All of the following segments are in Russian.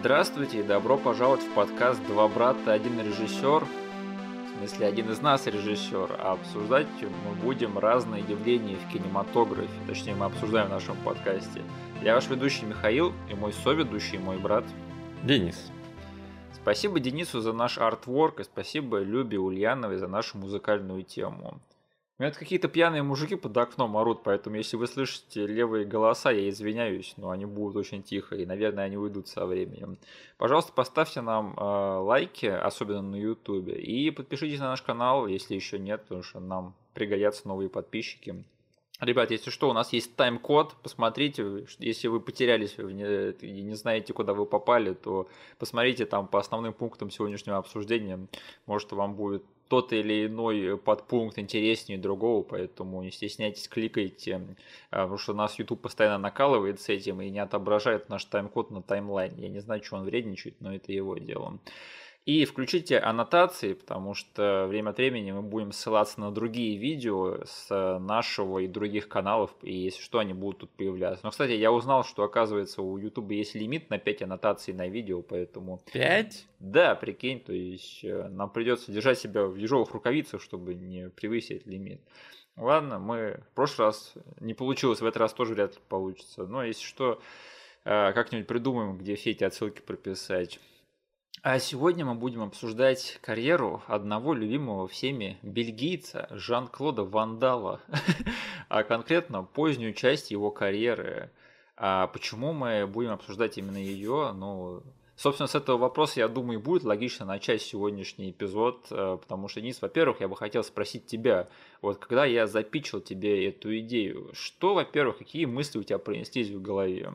Здравствуйте и добро пожаловать в подкаст «Два брата, один режиссер». В смысле, один из нас режиссер, а обсуждать мы будем разные явления в кинематографе. Точнее, мы обсуждаем в нашем подкасте. Я ваш ведущий Михаил и мой соведущий, мой брат Денис. Спасибо Денису за наш артворк и спасибо Любе Ульяновой за нашу музыкальную тему. У меня какие-то пьяные мужики под окном орут, поэтому если вы слышите левые голоса, я извиняюсь, но они будут очень тихо, и, наверное, они уйдут со временем. Пожалуйста, поставьте нам э, лайки, особенно на ютубе, и подпишитесь на наш канал, если еще нет, потому что нам пригодятся новые подписчики. Ребят, если что, у нас есть тайм-код, посмотрите, если вы потерялись и не знаете, куда вы попали, то посмотрите там по основным пунктам сегодняшнего обсуждения, может вам будет тот или иной подпункт интереснее другого, поэтому не стесняйтесь, кликайте, а, потому что нас YouTube постоянно накалывает с этим и не отображает наш тайм-код на таймлайне. Я не знаю, что он вредничает, но это его дело. И включите аннотации, потому что время от времени мы будем ссылаться на другие видео с нашего и других каналов, и если что, они будут тут появляться. Но, кстати, я узнал, что, оказывается, у YouTube есть лимит на 5 аннотаций на видео, поэтому... 5? Да, прикинь, то есть э, нам придется держать себя в ежовых рукавицах, чтобы не превысить лимит. Ладно, мы в прошлый раз не получилось, в этот раз тоже вряд ли получится. Но если что, э, как-нибудь придумаем, где все эти отсылки прописать. А сегодня мы будем обсуждать карьеру одного любимого всеми бельгийца Жан-Клода Вандала, а конкретно позднюю часть его карьеры. А почему мы будем обсуждать именно ее? Ну, собственно, с этого вопроса, я думаю, будет логично начать сегодняшний эпизод, э, потому что, Низ, во-первых, я бы хотел спросить тебя, вот когда я запичил тебе эту идею, что, во-первых, какие мысли у тебя пронеслись в голове?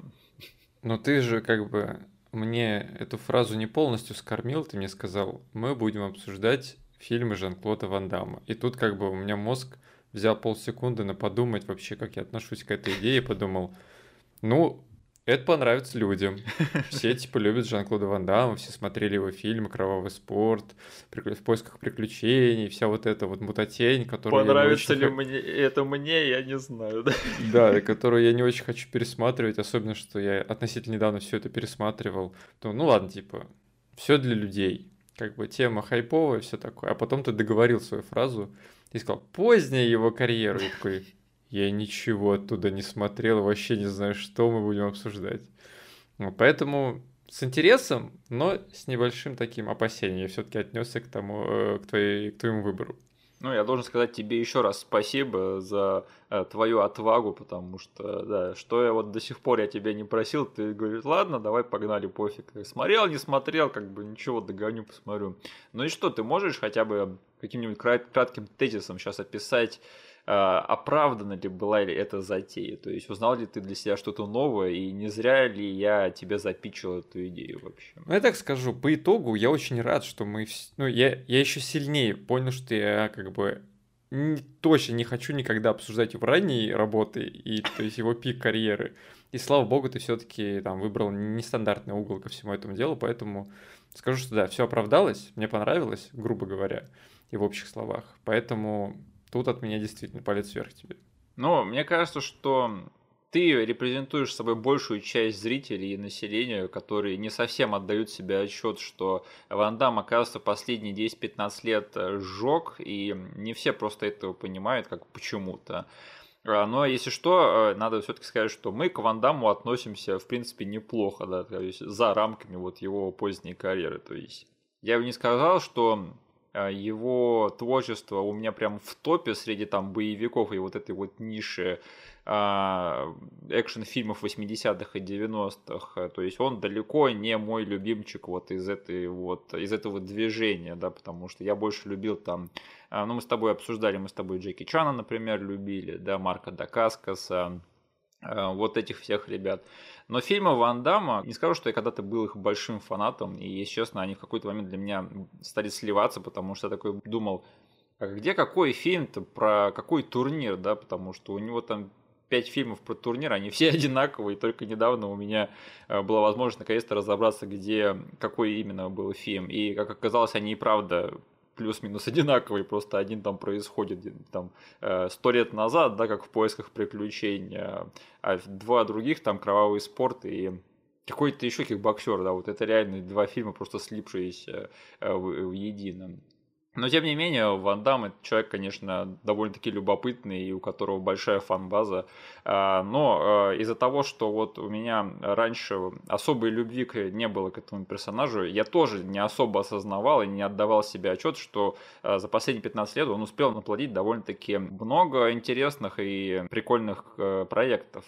Ну, ты же как бы мне эту фразу не полностью скормил, ты мне сказал, мы будем обсуждать фильмы Жан-Клода Ван Дамма. И тут как бы у меня мозг взял полсекунды на подумать вообще, как я отношусь к этой идее, подумал, ну, это понравится людям. Все типа любят Жан-Клода Ван Дамма, все смотрели его фильмы «Кровавый спорт», «В поисках приключений», вся вот эта вот мутатень, которую Понравится ли х... мне это мне, я не знаю. Да? да, которую я не очень хочу пересматривать, особенно, что я относительно недавно все это пересматривал. То, ну ладно, типа, все для людей. Как бы тема хайповая, все такое. А потом ты договорил свою фразу и сказал, поздняя его карьеру. И такой, я ничего оттуда не смотрел, вообще не знаю, что мы будем обсуждать. Поэтому с интересом, но с небольшим таким опасением я все-таки отнесся к тому, э, к, твоей, к твоему выбору. Ну, я должен сказать тебе еще раз спасибо за э, твою отвагу, потому что, да, что я вот до сих пор я тебя не просил, ты говоришь, ладно, давай погнали, пофиг. Смотрел, не смотрел, как бы ничего, догоню, посмотрю. Ну и что, ты можешь хотя бы каким-нибудь кратким тезисом сейчас описать, оправдана ли была ли эта затея? То есть узнал ли ты для себя что-то новое, и не зря ли я тебе запичил эту идею вообще? Ну, я так скажу, по итогу я очень рад, что мы... Ну, я, я еще сильнее понял, что я как бы не, точно не хочу никогда обсуждать его ранние работы и то есть его пик карьеры. И слава богу, ты все-таки там выбрал нестандартный угол ко всему этому делу, поэтому скажу, что да, все оправдалось, мне понравилось, грубо говоря, и в общих словах. Поэтому Тут от меня действительно палец вверх тебе. Ну, мне кажется, что ты репрезентуешь собой большую часть зрителей и населения, которые не совсем отдают себе отчет, что Ван Дам, оказывается, последние 10-15 лет сжег, и не все просто этого понимают, как почему-то. А, но если что, э, надо все-таки сказать, что мы к Ван Даму относимся, в принципе, неплохо, да, то есть за рамками вот его поздней карьеры. То есть я бы не сказал, что а, его творчество у меня прям в топе среди там боевиков и вот этой вот ниши а, экшн-фильмов 80-х и 90-х. То есть он далеко не мой любимчик вот из этой вот из этого движения, да, потому что я больше любил там, а, ну мы с тобой обсуждали, мы с тобой Джеки Чана, например, любили, да, Марка Дакаскаса, вот этих всех ребят. Но фильмы Ван Дамма, не скажу, что я когда-то был их большим фанатом, и, если честно, они в какой-то момент для меня стали сливаться, потому что я такой думал, а где какой фильм-то про какой турнир, да, потому что у него там пять фильмов про турнир, они все одинаковые, только недавно у меня э, была возможность наконец-то разобраться, где какой именно был фильм. И, как оказалось, они и правда плюс-минус одинаковый, просто один там происходит там э, сто лет назад, да, как в поисках приключений, а два других там кровавый спорт и какой-то еще кикбоксер, да, вот это реально два фильма, просто слипшиеся э, в, в едином. Но, тем не менее, Ван Дам – это человек, конечно, довольно-таки любопытный, и у которого большая фан-база. А, но а, из-за того, что вот у меня раньше особой любви не было к этому персонажу, я тоже не особо осознавал и не отдавал себе отчет, что а, за последние 15 лет он успел наплодить довольно-таки много интересных и прикольных э, проектов.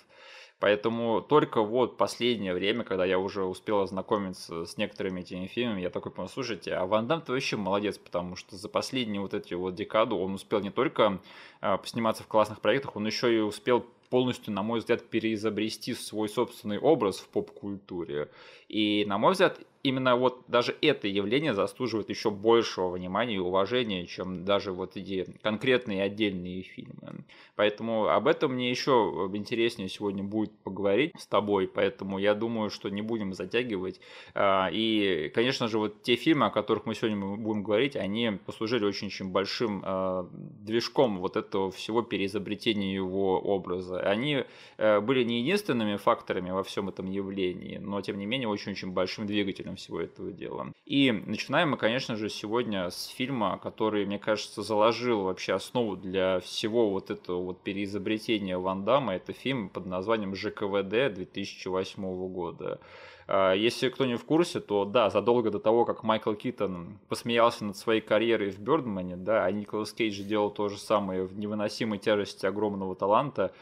Поэтому только вот последнее время, когда я уже успел ознакомиться с некоторыми этими фильмами, я такой понял, слушайте, а Ван Дам ты вообще молодец, потому что за последние вот эти вот декаду он успел не только э, сниматься в классных проектах, он еще и успел полностью, на мой взгляд, переизобрести свой собственный образ в поп-культуре. И, на мой взгляд, именно вот даже это явление заслуживает еще большего внимания и уважения, чем даже вот эти конкретные отдельные фильмы. Поэтому об этом мне еще интереснее сегодня будет поговорить с тобой, поэтому я думаю, что не будем затягивать. А, и, конечно же, вот те фильмы, о которых мы сегодня будем говорить, они послужили очень-очень большим а, движком вот этого всего переизобретения его образа. Они э, были не единственными факторами во всем этом явлении, но, тем не менее, очень-очень большим двигателем всего этого дела. И начинаем мы, конечно же, сегодня с фильма, который, мне кажется, заложил вообще основу для всего вот этого вот переизобретения Ван Дамма. Это фильм под названием ЖКВД 2008 года. А, если кто не в курсе, то да, задолго до того, как Майкл Китон посмеялся над своей карьерой в Бёрдмане, да, а Николас Кейдж делал то же самое в невыносимой тяжести огромного таланта,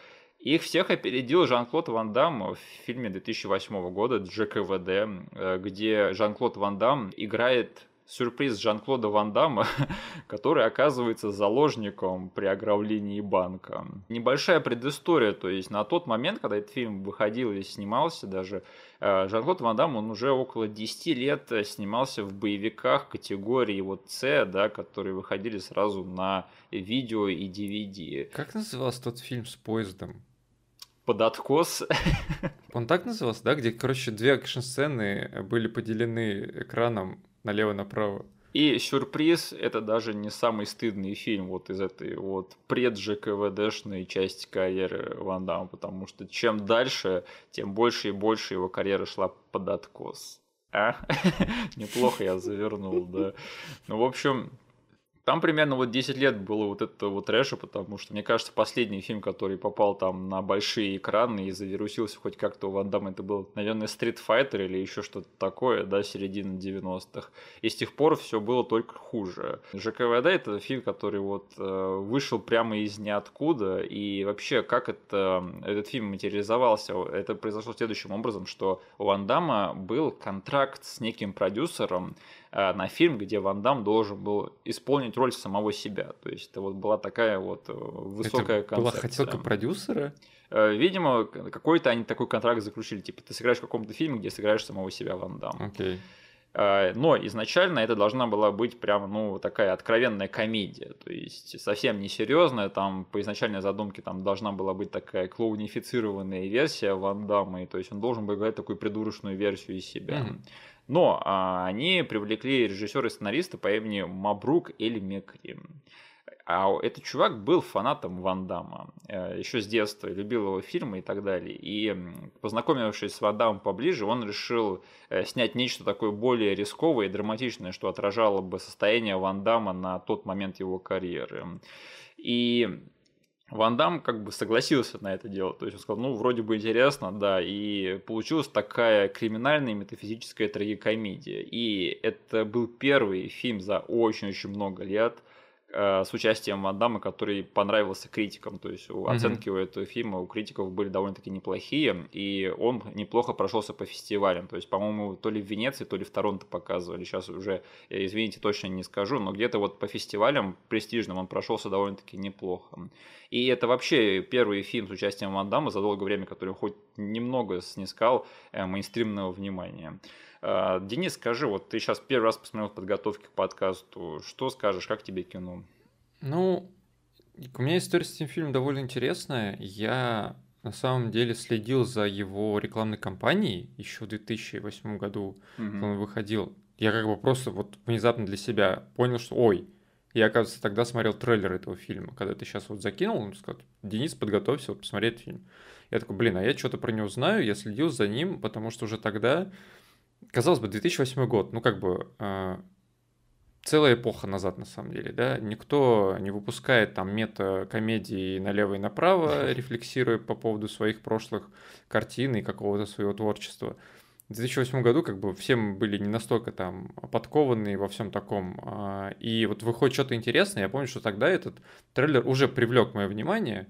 их всех опередил Жан-Клод Ван Дам в фильме 2008 года «ЖКВД», э, где Жан-Клод Ван Дам играет сюрприз Жан-Клода Ван Дамма, который оказывается заложником при ограблении банка. Небольшая предыстория, то есть на тот момент, когда этот фильм выходил и снимался даже, э, Жан-Клод Ван Дам, он уже около 10 лет снимался в боевиках категории вот С, да, которые выходили сразу на видео и DVD. Как назывался тот фильм с поездом? Под откос. Он так назывался, да? Где, короче, две экшн-сцены были поделены экраном налево-направо. И сюрприз, это даже не самый стыдный фильм вот из этой вот пред-ЖКВДшной части карьеры Ван Дамма, потому что чем дальше, тем больше и больше его карьера шла под откос. А? Неплохо я завернул, да. Ну, в общем, там примерно вот 10 лет было вот это вот трэша, потому что, мне кажется, последний фильм, который попал там на большие экраны и завирусился хоть как-то у Ван Дамма, это был, наверное, Street Fighter или еще что-то такое, да, середины 90-х. И с тех пор все было только хуже. ЖКВД это фильм, который вот э, вышел прямо из ниоткуда, и вообще, как это, этот фильм материализовался, это произошло следующим образом, что у Ван Дамма был контракт с неким продюсером, на фильм, где Ван Дам должен был исполнить роль самого себя. То есть это вот была такая вот э, высокая это концепция. была хотелка продюсера? Э, видимо, какой-то они такой контракт заключили. Типа, ты сыграешь в каком-то фильме, где сыграешь самого себя Ван Дам. Okay. Но изначально это должна была быть прям, ну, такая откровенная комедия, то есть совсем не серьезная, там по изначальной задумке там должна была быть такая клоунифицированная версия Ван Дамма, и, то есть он должен был играть такую придурочную версию из себя. Mm-hmm. Но а, они привлекли режиссера и сценариста по имени Мабрук Эль Мекри. А этот чувак был фанатом Ван Дамма э, еще с детства, любил его фильмы и так далее. И познакомившись с Ван Дамом поближе, он решил э, снять нечто такое более рисковое и драматичное, что отражало бы состояние Ван Дамма на тот момент его карьеры. И Ван Дам как бы согласился на это дело. То есть он сказал, ну, вроде бы интересно, да. И получилась такая криминальная метафизическая трагикомедия. И это был первый фильм за очень-очень много лет – с участием Ван Дамма, который понравился критикам. То есть mm-hmm. оценки у этого фильма у критиков были довольно-таки неплохие, и он неплохо прошелся по фестивалям. То есть, по-моему, то ли в Венеции, то ли в Торонто показывали. Сейчас уже, э, извините, точно не скажу, но где-то вот по фестивалям престижным он прошелся довольно-таки неплохо. И это вообще первый фильм с участием Ван Дамма за долгое время, который хоть немного снискал э, мейнстримного внимания. А, Денис, скажи, вот ты сейчас первый раз посмотрел в подготовке к подкасту, что скажешь, как тебе кино? Ну, у меня история с этим фильмом довольно интересная. Я на самом деле следил за его рекламной кампанией еще в 2008 году, угу. когда он выходил. Я как бы просто вот внезапно для себя понял, что ой, я, оказывается, тогда смотрел трейлер этого фильма. Когда ты сейчас вот закинул, он сказал, Денис, подготовься вот посмотреть фильм. Я такой, блин, а я что-то про него знаю, я следил за ним, потому что уже тогда, казалось бы, 2008 год, ну как бы э, целая эпоха назад на самом деле, да, никто не выпускает там мета-комедии налево и направо, рефлексируя по поводу своих прошлых картин и какого-то своего творчества. В 2008 году как бы все мы были не настолько там подкованы во всем таком. А, и вот выходит что-то интересное. Я помню, что тогда этот трейлер уже привлек мое внимание.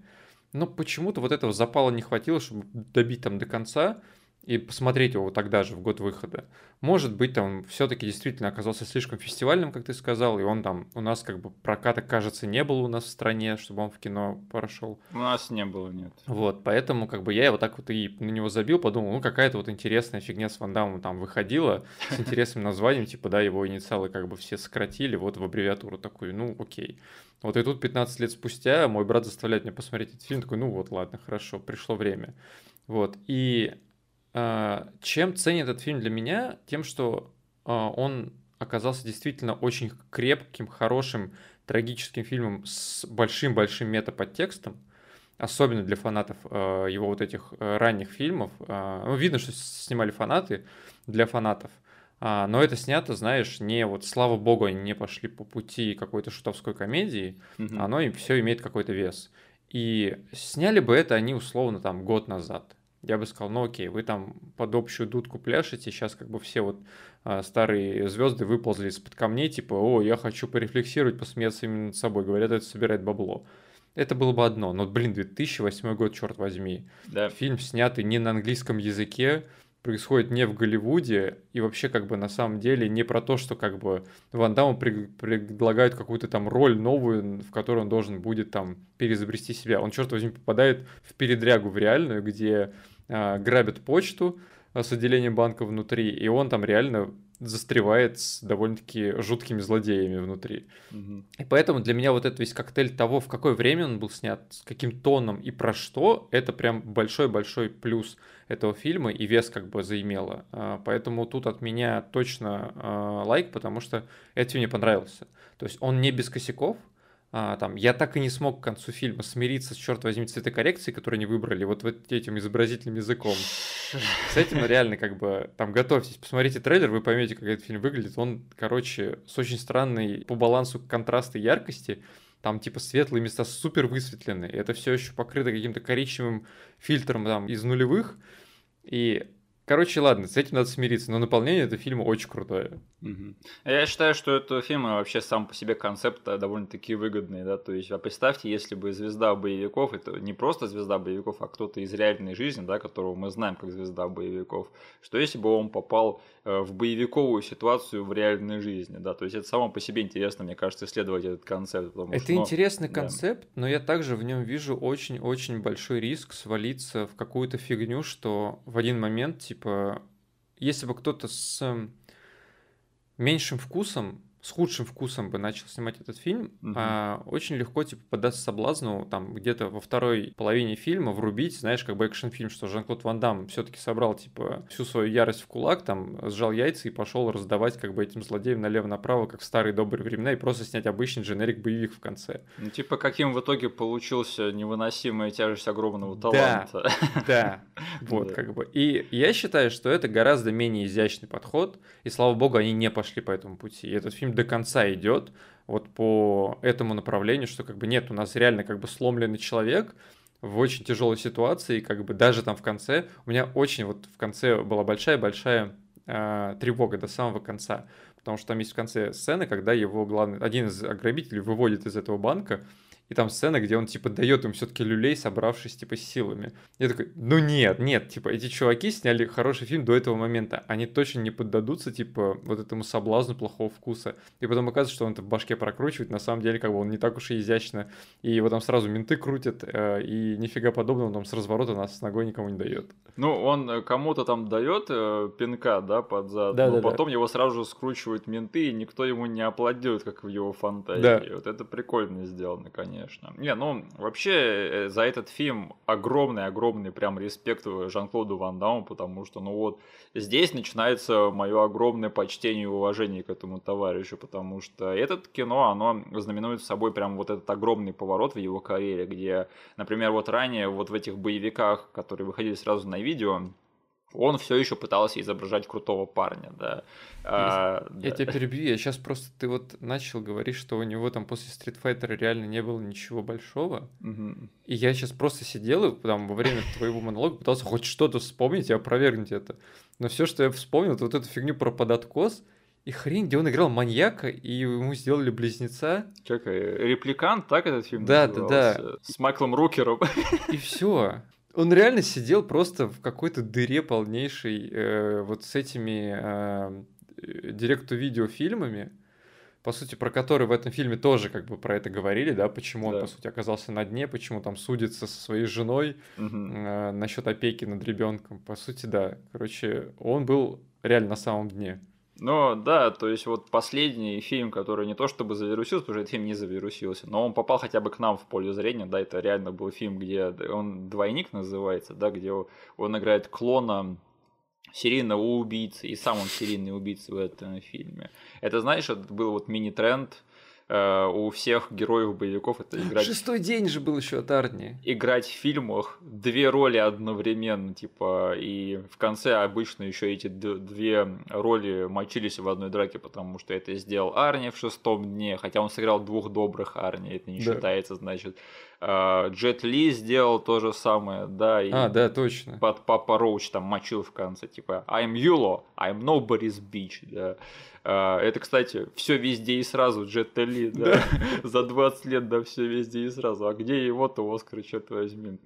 Но почему-то вот этого запала не хватило, чтобы добить там до конца и посмотреть его тогда же, в год выхода. Может быть, там все-таки действительно оказался слишком фестивальным, как ты сказал, и он там у нас как бы проката, кажется, не было у нас в стране, чтобы он в кино прошел. У нас не было, нет. Вот, поэтому как бы я вот так вот и на него забил, подумал, ну какая-то вот интересная фигня с Вандамом там выходила, с интересным названием, типа, да, его инициалы как бы все сократили, вот в аббревиатуру такую, ну окей. Вот и тут 15 лет спустя мой брат заставляет меня посмотреть этот фильм, такой, ну вот, ладно, хорошо, пришло время. Вот, и чем ценит этот фильм для меня? Тем, что а, он оказался действительно очень крепким, хорошим, трагическим фильмом с большим-большим метаподтекстом, особенно для фанатов а, его вот этих ранних фильмов. Ну, видно, что снимали фанаты для фанатов. Но это снято, знаешь, не вот, слава богу, они не пошли по пути какой-то шутовской комедии, mm-hmm. оно им все имеет какой-то вес. И сняли бы это они условно там год назад я бы сказал, ну окей, вы там под общую дудку пляшете, сейчас как бы все вот а, старые звезды выползли из-под камней, типа, о, я хочу порефлексировать, посмеяться именно над собой, говорят, это собирает бабло. Это было бы одно, но, блин, 2008 год, черт возьми. Да. Фильм, снятый не на английском языке, происходит не в Голливуде, и вообще как бы на самом деле не про то, что как бы Ван Дамму предлагают какую-то там роль новую, в которой он должен будет там переизобрести себя. Он, черт возьми, попадает в передрягу в реальную, где грабят почту а, с отделением банка внутри, и он там реально застревает с довольно-таки жуткими злодеями внутри. Угу. И поэтому для меня вот этот весь коктейль того, в какое время он был снят, с каким тоном и про что, это прям большой-большой плюс этого фильма и вес как бы заимело. А, поэтому тут от меня точно лайк, потому что это мне понравился. То есть он не без косяков, а, там, я так и не смог к концу фильма смириться с, черт возьми, цветокоррекцией, которую они выбрали, вот, вот этим изобразительным языком. С этим ну, реально как бы, там, готовьтесь, посмотрите трейлер, вы поймете, как этот фильм выглядит. Он, короче, с очень странной по балансу контраста и яркости, там типа светлые места супер высветлены, это все еще покрыто каким-то коричневым фильтром там из нулевых, и Короче, ладно, с этим надо смириться, но наполнение этого фильма очень крутое. Угу. Я считаю, что это фильм вообще сам по себе концепт довольно-таки выгодный, да, то есть, а представьте, если бы звезда боевиков, это не просто звезда боевиков, а кто-то из реальной жизни, да, которого мы знаем как звезда боевиков, что если бы он попал э, в боевиковую ситуацию в реальной жизни, да, то есть это само по себе интересно, мне кажется, исследовать этот концепт. Это что, интересный да. концепт, но я также в нем вижу очень-очень большой риск свалиться в какую-то фигню, что в один момент, типа, типа, если бы кто-то с меньшим вкусом с худшим вкусом бы начал снимать этот фильм, угу. а, очень легко типа податься соблазну там где-то во второй половине фильма врубить, знаешь, как бы экшн-фильм, что Жан-Клод Ван Дам все-таки собрал типа всю свою ярость в кулак, там сжал яйца и пошел раздавать как бы этим злодеям налево-направо, как в старые добрые времена, и просто снять обычный дженерик боевик в конце. Ну типа каким в итоге получился невыносимая тяжесть огромного таланта. Да, да, вот как бы. И я считаю, что это гораздо менее изящный подход, и слава богу, они не пошли по этому пути. И этот фильм до конца идет вот по этому направлению, что как бы нет, у нас реально как бы сломленный человек в очень тяжелой ситуации, и как бы даже там в конце, у меня очень вот в конце была большая-большая э, тревога до самого конца, потому что там есть в конце сцены, когда его главный, один из ограбителей выводит из этого банка, и там сцена, где он, типа, дает им все-таки люлей, собравшись, типа, силами. Я такой, ну нет, нет, типа, эти чуваки сняли хороший фильм до этого момента. Они точно не поддадутся, типа, вот этому соблазну плохого вкуса. И потом оказывается, что он это в башке прокручивает. На самом деле, как бы он не так уж и изящно. И его там сразу менты крутят, э, и нифига подобного, он там с разворота нас с ногой никому не дает. Ну, он э, кому-то там дает э, пинка, да, под зад, да, но да, потом да. его сразу же скручивают менты, и никто ему не аплодирует, как в его фантазии. Да. Вот это прикольно сделано, конечно конечно. Не, ну, вообще, э, за этот фильм огромный-огромный прям респект Жан-Клоду Ван Дамму, потому что, ну вот, здесь начинается мое огромное почтение и уважение к этому товарищу, потому что этот кино, оно знаменует собой прям вот этот огромный поворот в его карьере, где, например, вот ранее вот в этих боевиках, которые выходили сразу на видео, он все еще пытался изображать крутого парня, да. А, я да. тебя перебью, я сейчас просто ты вот начал говорить, что у него там после Street Fighter реально не было ничего большого, угу. и я сейчас просто сидел и там во время твоего монолога пытался хоть что-то вспомнить и опровергнуть это, но все, что я вспомнил, это вот эту фигню про подоткос, и хрень, где он играл маньяка, и ему сделали близнеца. Как, репликант, так этот фильм Да, назывался? да, да. С Майклом Рукером. И все. Он реально сидел просто в какой-то дыре полнейшей, э, вот с этими э, директу-видео фильмами, по сути, про которые в этом фильме тоже как бы про это говорили, да, почему да. он, по сути, оказался на дне, почему там судится со своей женой угу. э, насчет опеки над ребенком. По сути, да. Короче, он был реально на самом дне. Ну да, то есть вот последний фильм, который не то чтобы завирусился, потому что этот фильм не завирусился, но он попал хотя бы к нам в поле зрения, да, это реально был фильм, где он двойник называется, да, где он играет клона серийного убийцы, и сам он серийный убийца в этом фильме. Это, знаешь, это был вот мини-тренд, Э, у всех героев боевиков это играть... Шестой день же был еще от Арни. Играть в фильмах две роли одновременно, типа, и в конце обычно еще эти две роли мочились в одной драке, потому что это сделал Арни в шестом дне, хотя он сыграл двух добрых Арни, это не да. считается, значит. Э, Джет Ли сделал то же самое, да. И а, да, точно. Под Папа Роуч там мочил в конце, типа, I'm Yulo, I'm nobody's bitch, да. А, это, кстати, все везде и сразу, Джет Ли, да, за 20 лет, да, все везде и сразу. А где его-то Оскар, черт возьми?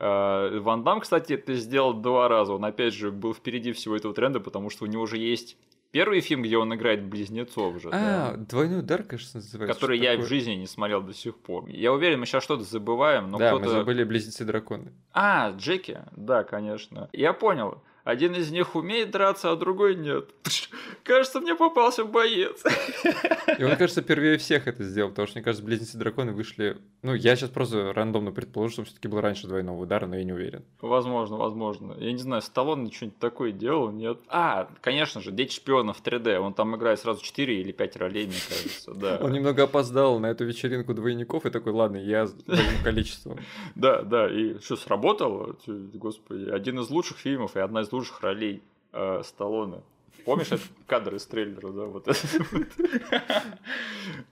А, Ван Дам, кстати, это сделал два раза. Он, опять же, был впереди всего этого тренда, потому что у него уже есть первый фильм, где он играет близнецов же. А, да. двойной удар, кажется, называется. Который я такое? в жизни не смотрел до сих пор. Я уверен, мы сейчас что-то забываем, но да, кто-то... мы забыли близнецы драконы. А, Джеки, да, конечно. Я понял. Один из них умеет драться, а другой нет. Кажется, мне попался боец. И он, кажется, первее всех это сделал, потому что, мне кажется, близнецы драконы вышли. Ну, я сейчас просто рандомно предположу, что все-таки был раньше двойного удара, но я не уверен. Возможно, возможно. Я не знаю, Сталлоне что-нибудь такое делал, нет? А, конечно же, Дети шпионов 3D. Он там играет сразу 4 или 5 ролей, мне кажется. Да. Он немного опоздал на эту вечеринку двойников и такой, ладно, я с количеством. Да, да, и что, сработало? Господи, один из лучших фильмов и одна из лучших ролей э, Сталлоне. Помнишь этот кадр из трейлера, да? Вот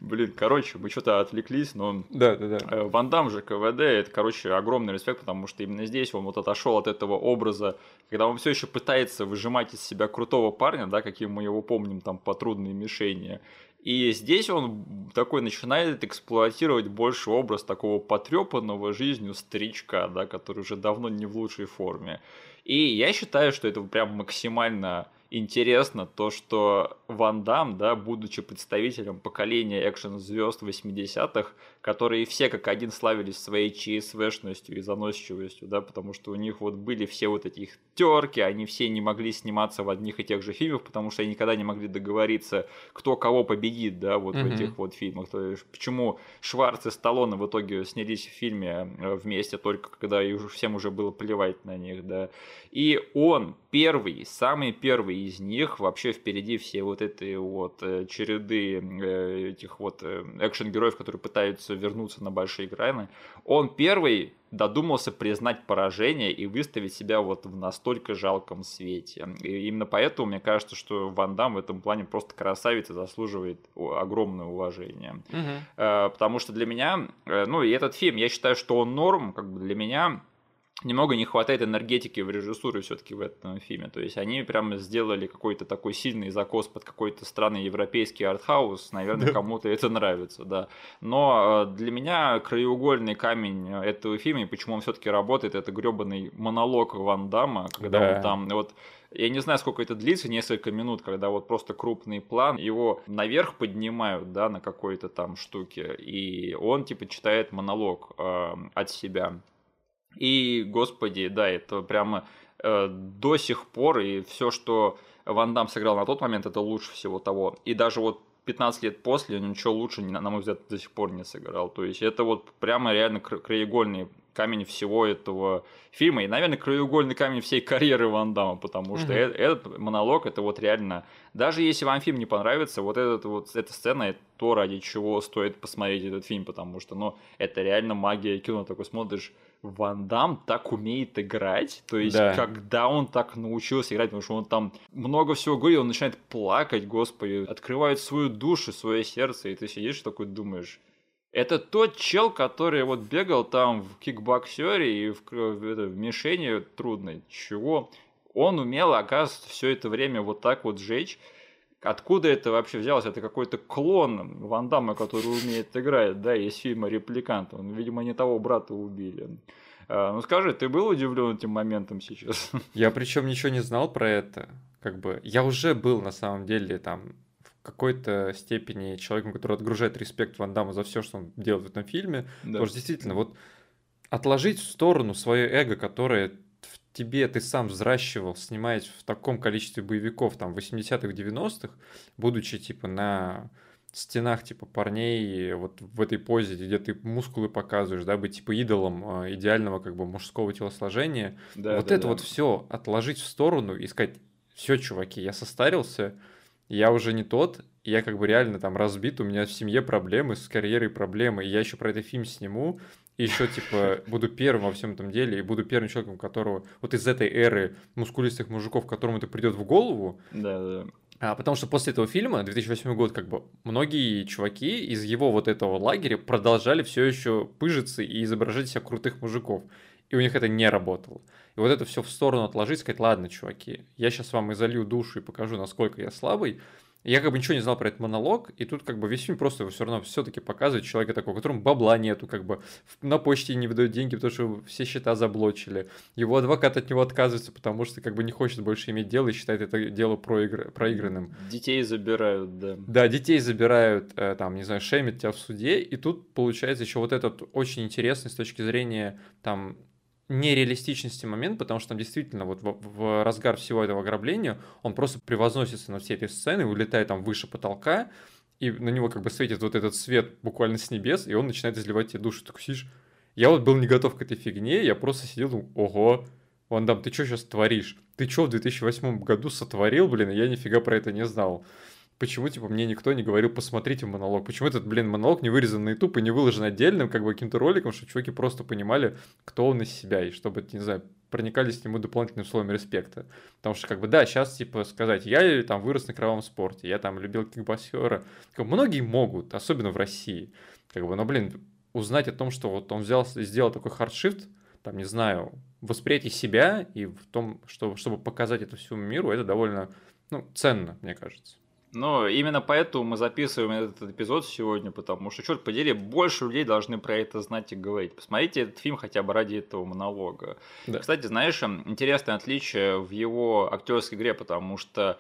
Блин, короче, мы что-то отвлеклись, но... Да, да, да. Э, Ван Дам же КВД, это, короче, огромный респект, потому что именно здесь он вот отошел от этого образа, когда он все еще пытается выжимать из себя крутого парня, да, каким мы его помним там по трудной мишени. И здесь он такой начинает эксплуатировать больше образ такого потрепанного жизнью старичка, да, который уже давно не в лучшей форме. И я считаю, что это прям максимально интересно то, что Ван Дам, да, будучи представителем поколения экшен-звезд 80-х, которые все как один славились своей ЧСВшностью и заносчивостью, да, потому что у них вот были все вот эти их терки, они все не могли сниматься в одних и тех же фильмах, потому что они никогда не могли договориться, кто кого победит, да, вот mm-hmm. в этих вот фильмах. То есть, почему Шварц и Сталлоне в итоге снялись в фильме э, вместе только когда всем уже было плевать на них, да. И он первый, самый первый из них вообще впереди все вот этой вот э, череды э, этих вот экшен-героев, которые пытаются вернуться на большие экраны. Он первый додумался признать поражение и выставить себя вот в настолько жалком свете. И именно поэтому мне кажется, что Ван Дам в этом плане просто красавец и заслуживает огромное уважение. Угу. Потому что для меня, ну и этот фильм, я считаю, что он норм, как бы для меня немного не хватает энергетики в режиссуре все-таки в этом фильме. То есть они прямо сделали какой-то такой сильный закос под какой-то странный европейский артхаус. Наверное, да. кому-то это нравится, да. Но э, для меня краеугольный камень этого фильма, и почему он все-таки работает, это гребаный монолог Ван Дамма, когда да. он там вот я не знаю, сколько это длится, несколько минут, когда вот просто крупный план, его наверх поднимают, да, на какой-то там штуке, и он, типа, читает монолог э, от себя. И, господи, да, это прямо э, до сих пор, и все, что Ван Дам сыграл на тот момент, это лучше всего того. И даже вот 15 лет после ничего лучше, на мой взгляд, до сих пор не сыграл. То есть это вот прямо реально краеугольный камень всего этого фильма. И, наверное, краеугольный камень всей карьеры Ван Дамма, потому что mm-hmm. этот монолог, это вот реально... Даже если вам фильм не понравится, вот, этот, вот эта сцена, это то, ради чего стоит посмотреть этот фильм, потому что, ну, это реально магия кино. Такой смотришь, Ван Дам так умеет играть, то есть да. когда он так научился играть, потому что он там много всего говорит, он начинает плакать, господи, открывает свою душу, свое сердце, и ты сидишь такой думаешь, это тот чел, который вот бегал там в кикбоксере и в, это, в мишени трудной. Чего? Он умел, оказывается, все это время вот так вот жечь. Откуда это вообще взялось? Это какой-то клон Ван Дамма, который умеет играть, да, из фильма «Репликант». Он, видимо, не того брата убили. А, ну скажи, ты был удивлен этим моментом сейчас? Я причем ничего не знал про это. Как бы я уже был на самом деле там какой-то степени человеком, который отгружает респект Ван Дамма за все, что он делает в этом фильме. Да. Потому что действительно, вот отложить в сторону свое эго, которое в тебе ты сам взращивал, снимаясь в таком количестве боевиков, там, 80-х, 90-х, будучи, типа, на стенах, типа, парней, вот в этой позе, где ты мускулы показываешь, да, быть, типа, идолом а, идеального, как бы, мужского телосложения. Да, вот да, это да. вот все отложить в сторону и сказать, все, чуваки, я состарился, я уже не тот, я как бы реально там разбит, у меня в семье проблемы, с карьерой проблемы, и я еще про этот фильм сниму, и еще, типа, буду первым во всем этом деле, и буду первым человеком, которого вот из этой эры мускулистых мужиков, которому это придет в голову. Да, да. А, потому что после этого фильма, 2008 год, как бы, многие чуваки из его вот этого лагеря продолжали все еще пыжиться и изображать себя крутых мужиков. И у них это не работало. И вот это все в сторону отложить, сказать, ладно, чуваки, я сейчас вам изолью душу и покажу, насколько я слабый. я как бы ничего не знал про этот монолог, и тут как бы весь фильм просто все равно все-таки показывает человека такого, которому бабла нету, как бы на почте не выдают деньги, потому что все счета заблочили. Его адвокат от него отказывается, потому что как бы не хочет больше иметь дело и считает это дело проигр... проигранным. Детей забирают, да. Да, детей забирают, э, там, не знаю, шемят тебя в суде, и тут получается еще вот этот очень интересный с точки зрения там нереалистичности момент, потому что там действительно вот в, в разгар всего этого ограбления он просто превозносится на все этой сцены, улетает там выше потолка, и на него как бы светит вот этот свет буквально с небес, и он начинает изливать тебе душу. Ты сидишь, я вот был не готов к этой фигне, я просто сидел, ого, Ван Дам, ты что сейчас творишь? Ты что в 2008 году сотворил, блин, я нифига про это не знал почему, типа, мне никто не говорил, посмотрите монолог, почему этот, блин, монолог не вырезан на YouTube и не выложен отдельным, как бы, каким-то роликом, чтобы чуваки просто понимали, кто он из себя, и чтобы, не знаю, проникались к нему дополнительным словом респекта. Потому что, как бы, да, сейчас, типа, сказать, я там вырос на кровавом спорте, я там любил кикбоксера, как многие могут, особенно в России, как бы, но, блин, узнать о том, что вот он взял, сделал такой хардшифт, там, не знаю, восприятие себя и в том, что, чтобы показать это всему миру, это довольно, ну, ценно, мне кажется. Но именно поэтому мы записываем этот эпизод сегодня, потому что, черт подери, больше людей должны про это знать и говорить. Посмотрите этот фильм хотя бы ради этого монолога. Да. Кстати, знаешь, интересное отличие в его актерской игре, потому что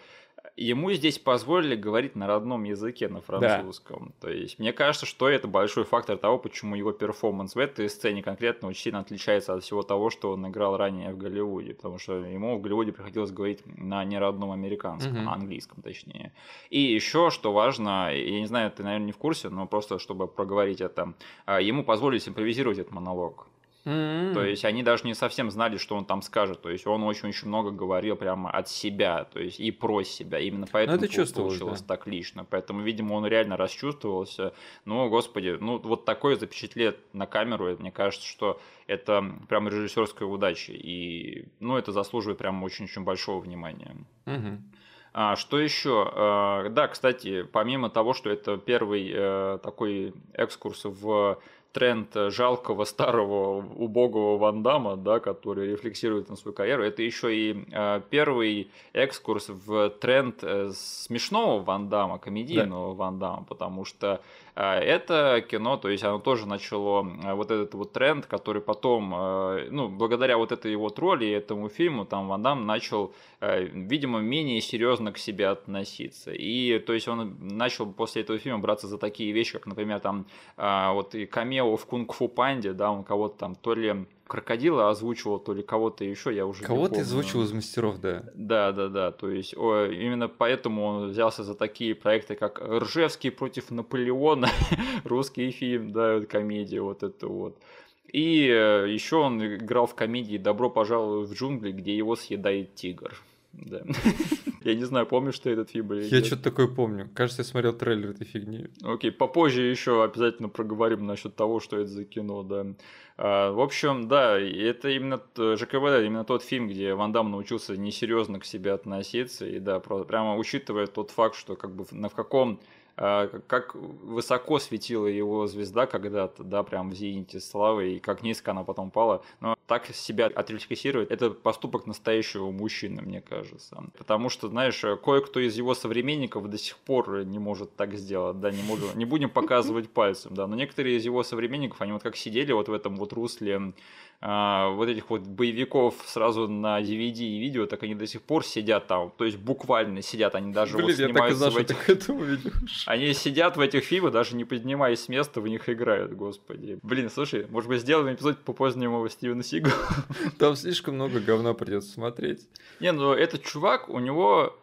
ему здесь позволили говорить на родном языке, на французском. Да. То есть, мне кажется, что это большой фактор того, почему его перформанс в этой сцене конкретно очень сильно отличается от всего того, что он играл ранее в Голливуде. Потому что ему в Голливуде приходилось говорить на неродном американском, угу. на английском точнее. И еще, что важно, я не знаю, ты, наверное, не в курсе, но просто чтобы проговорить это, а, ему позволили импровизировать этот монолог. Mm-hmm. То есть они даже не совсем знали, что он там скажет. То есть он очень-очень много говорил прямо от себя, то есть и про себя. Именно поэтому ну, это получилось да. так лично. Поэтому, видимо, он реально расчувствовался. Ну, господи, ну вот такое запечатлет на камеру, мне кажется, что это прям режиссерская удача. И, ну, это заслуживает прям очень-очень большого внимания. Mm-hmm. А, что еще? А, да, кстати, помимо того, что это первый э, такой экскурс в тренд жалкого, старого, убогого Ван Дамма, да, который рефлексирует на свою карьеру, это еще и э, первый экскурс в тренд э, смешного Ван Дамма, комедийного да. Ван Дамма, потому что это кино, то есть оно тоже начало а, вот этот вот тренд, который потом, а, ну, благодаря вот этой его роли и этому фильму, там Ван Дам начал, видимо, менее серьезно к себе относиться. И, то есть он начал после этого фильма браться за такие вещи, как, например, там, вот и камео в Кунг-Фу Панде, да, он кого-то там то ли крокодила озвучивал, то ли кого-то еще, я уже Кого ты озвучил из мастеров, да? Да, да, да. То есть о, именно поэтому он взялся за такие проекты, как Ржевский против Наполеона, русский фильм, да, комедия, вот это вот. И э, еще он играл в комедии «Добро пожаловать в джунгли», где его съедает тигр. Да. Я не знаю, помнишь ты этот фильм или Я что-то такое помню. Кажется, я смотрел трейлер этой фигни. Окей, попозже еще обязательно проговорим насчет того, что это за кино, да. А, в общем, да, это именно ЖКВ, именно тот фильм, где Ван Дам научился несерьезно к себе относиться, и да, прямо учитывая тот факт, что как бы на в каком как высоко светила его звезда когда-то, да, прям в зените славы, и как низко она потом пала. Но так себя отрефлексировать, это поступок настоящего мужчины, мне кажется. Потому что, знаешь, кое-кто из его современников до сих пор не может так сделать, да, не, можем, не будем показывать пальцем, да, но некоторые из его современников, они вот как сидели вот в этом вот русле а, вот этих вот боевиков сразу на DVD и видео, так они до сих пор сидят там. То есть буквально сидят, они даже Блин, вот я так и знал, в этих... ведешь. Они сидят в этих фильмах, даже не поднимаясь с места, в них играют, господи. Блин, слушай, может быть, сделаем эпизод по позднему Стивена Сигалу? Там слишком много говна придется смотреть. Не, ну этот чувак, у него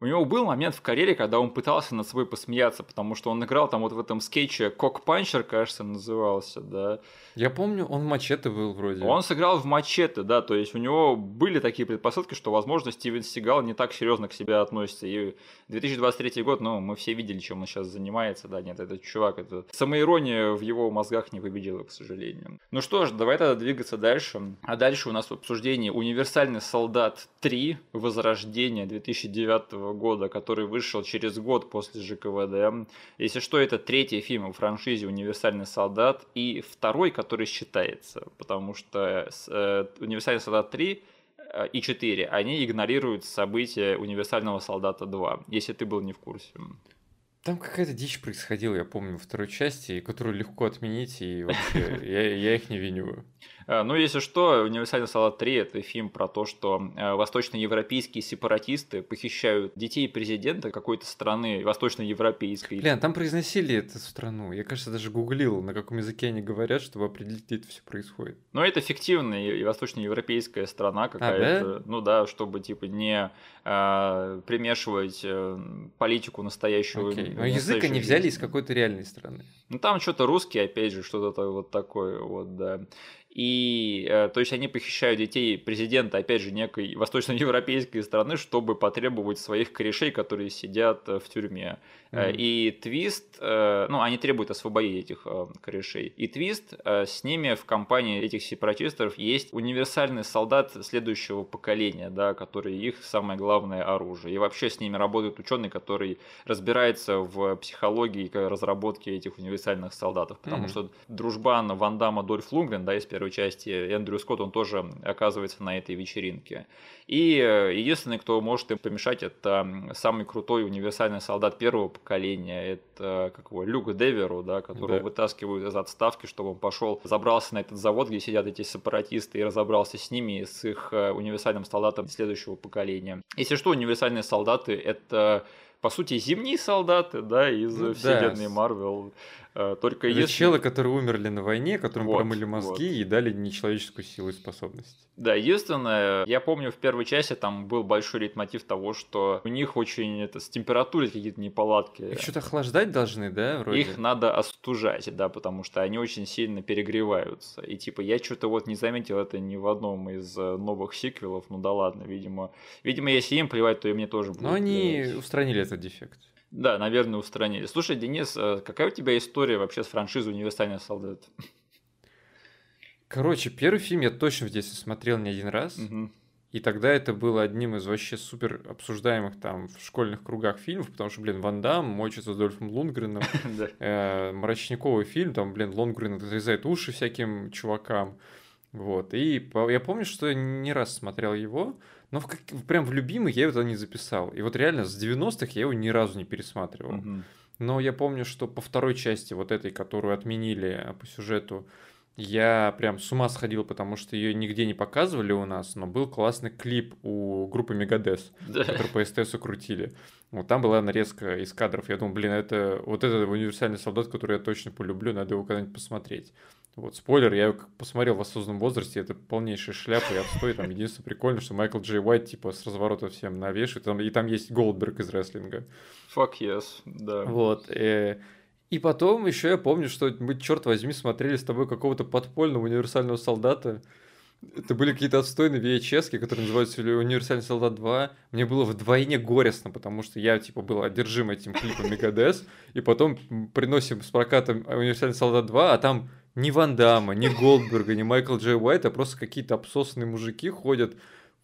у него был момент в карьере, когда он пытался над собой посмеяться, потому что он играл там вот в этом скетче Кок Панчер, кажется, назывался, да. Я помню, он в Мачете был вроде. Он сыграл в Мачете, да, то есть у него были такие предпосылки, что, возможно, Стивен Сигал не так серьезно к себе относится. И 2023 год, ну, мы все видели, чем он сейчас занимается, да, нет, этот чувак, это самоирония в его мозгах не победила, к сожалению. Ну что ж, давай тогда двигаться дальше. А дальше у нас в обсуждении «Универсальный солдат 3. Возрождение» 2009 года, который вышел через год после ЖКВД. Если что, это третий фильм в франшизе «Универсальный солдат» и второй, который считается, потому что э, «Универсальный солдат 3» э, и 4, они игнорируют события «Универсального солдата 2», если ты был не в курсе. Там какая-то дичь происходила, я помню, во второй части, которую легко отменить, и вообще я их не виню. Э, ну, если что, «Универсальный салат 3» — это фильм про то, что э, восточноевропейские сепаратисты похищают детей президента какой-то страны восточноевропейской. Блин, там произносили эту страну. Я, кажется, даже гуглил, на каком языке они говорят, чтобы определить, где это все происходит. Ну, это фиктивная и восточноевропейская страна какая-то. А, да? Ну да, чтобы, типа, не э, примешивать политику настоящую. Окей. Но язык они взяли из какой-то реальной страны. Ну, там что-то русский, опять же, что-то вот такое, вот, да. И, э, то есть, они похищают детей президента, опять же, некой восточноевропейской страны, чтобы потребовать своих корешей, которые сидят э, в тюрьме. Mm-hmm. И Твист, ну, они требуют освободить этих корешей. И Твист, с ними в компании этих сепаратистов есть универсальный солдат следующего поколения, да, который их самое главное оружие. И вообще с ними работает ученый, который разбирается в психологии и разработке этих универсальных солдатов. Потому mm-hmm. что дружбан Ван Дамма Дольф Лунгрен, да, из первой части, Эндрю Скотт, он тоже оказывается на этой вечеринке. И э, единственный, кто может им помешать, это самый крутой универсальный солдат первого поколения, это как его, Люк Деверу, да, которого да. вытаскивают из отставки, чтобы он пошел, забрался на этот завод, где сидят эти сепаратисты, и разобрался с ними, с их э, универсальным солдатом следующего поколения. Если что, универсальные солдаты это по сути, зимние солдаты, да, из ну, вселенной Марвел. Да. Только Это если... челы, которые умерли на войне, которым вот, промыли мозги вот. и дали нечеловеческую силу и способность. Да, единственное, я помню в первой части там был большой лейтмотив того, что у них очень это, с температурой какие-то неполадки. Их что-то охлаждать должны, да, вроде? Их надо остужать, да, потому что они очень сильно перегреваются. И типа я что-то вот не заметил это ни в одном из э, новых сиквелов, ну да ладно, видимо. Видимо, если им плевать, то и мне тоже будет. Но они плевать. устранили этот дефект. Да, наверное, устранили. Слушай, Денис, э, какая у тебя история вообще с франшизой «Универсальный солдат»? Короче, первый фильм я точно в детстве смотрел не один раз. Угу. И тогда это было одним из вообще супер обсуждаемых там в школьных кругах фильмов, потому что, блин, Ван Дам мочится с Дольфом Лунгреном, э, мрачниковый фильм, там, блин, Лунгрен отрезает уши всяким чувакам, вот, и я помню, что я не раз смотрел его, но в как, прям в любимый я его не записал, и вот реально с 90-х я его ни разу не пересматривал, но я помню, что по второй части, вот этой, которую отменили а, по сюжету, я прям с ума сходил, потому что ее нигде не показывали у нас, но был классный клип у группы Мегадес, да. который по СТС крутили. Вот там была нарезка из кадров. Я думал, блин, это вот этот универсальный солдат, который я точно полюблю, надо его когда-нибудь посмотреть. Вот, спойлер, я посмотрел в осознанном возрасте, это полнейшая шляпа и отстой. Там единственное прикольно, что Майкл Джей Уайт, типа, с разворота всем навешивает. Там, и там есть Голдберг из рестлинга. Fuck yes, да. Вот. И, и потом еще я помню, что мы, черт возьми, смотрели с тобой какого-то подпольного универсального солдата. Это были какие-то отстойные VHS, которые называются «Универсальный солдат 2». Мне было вдвойне горестно, потому что я, типа, был одержим этим клипом Мегадес, и потом приносим с прокатом «Универсальный солдат 2», а там ни Ван Дамма, ни Голдберга, ни Майкл Джей Уайт, а просто какие-то обсосанные мужики ходят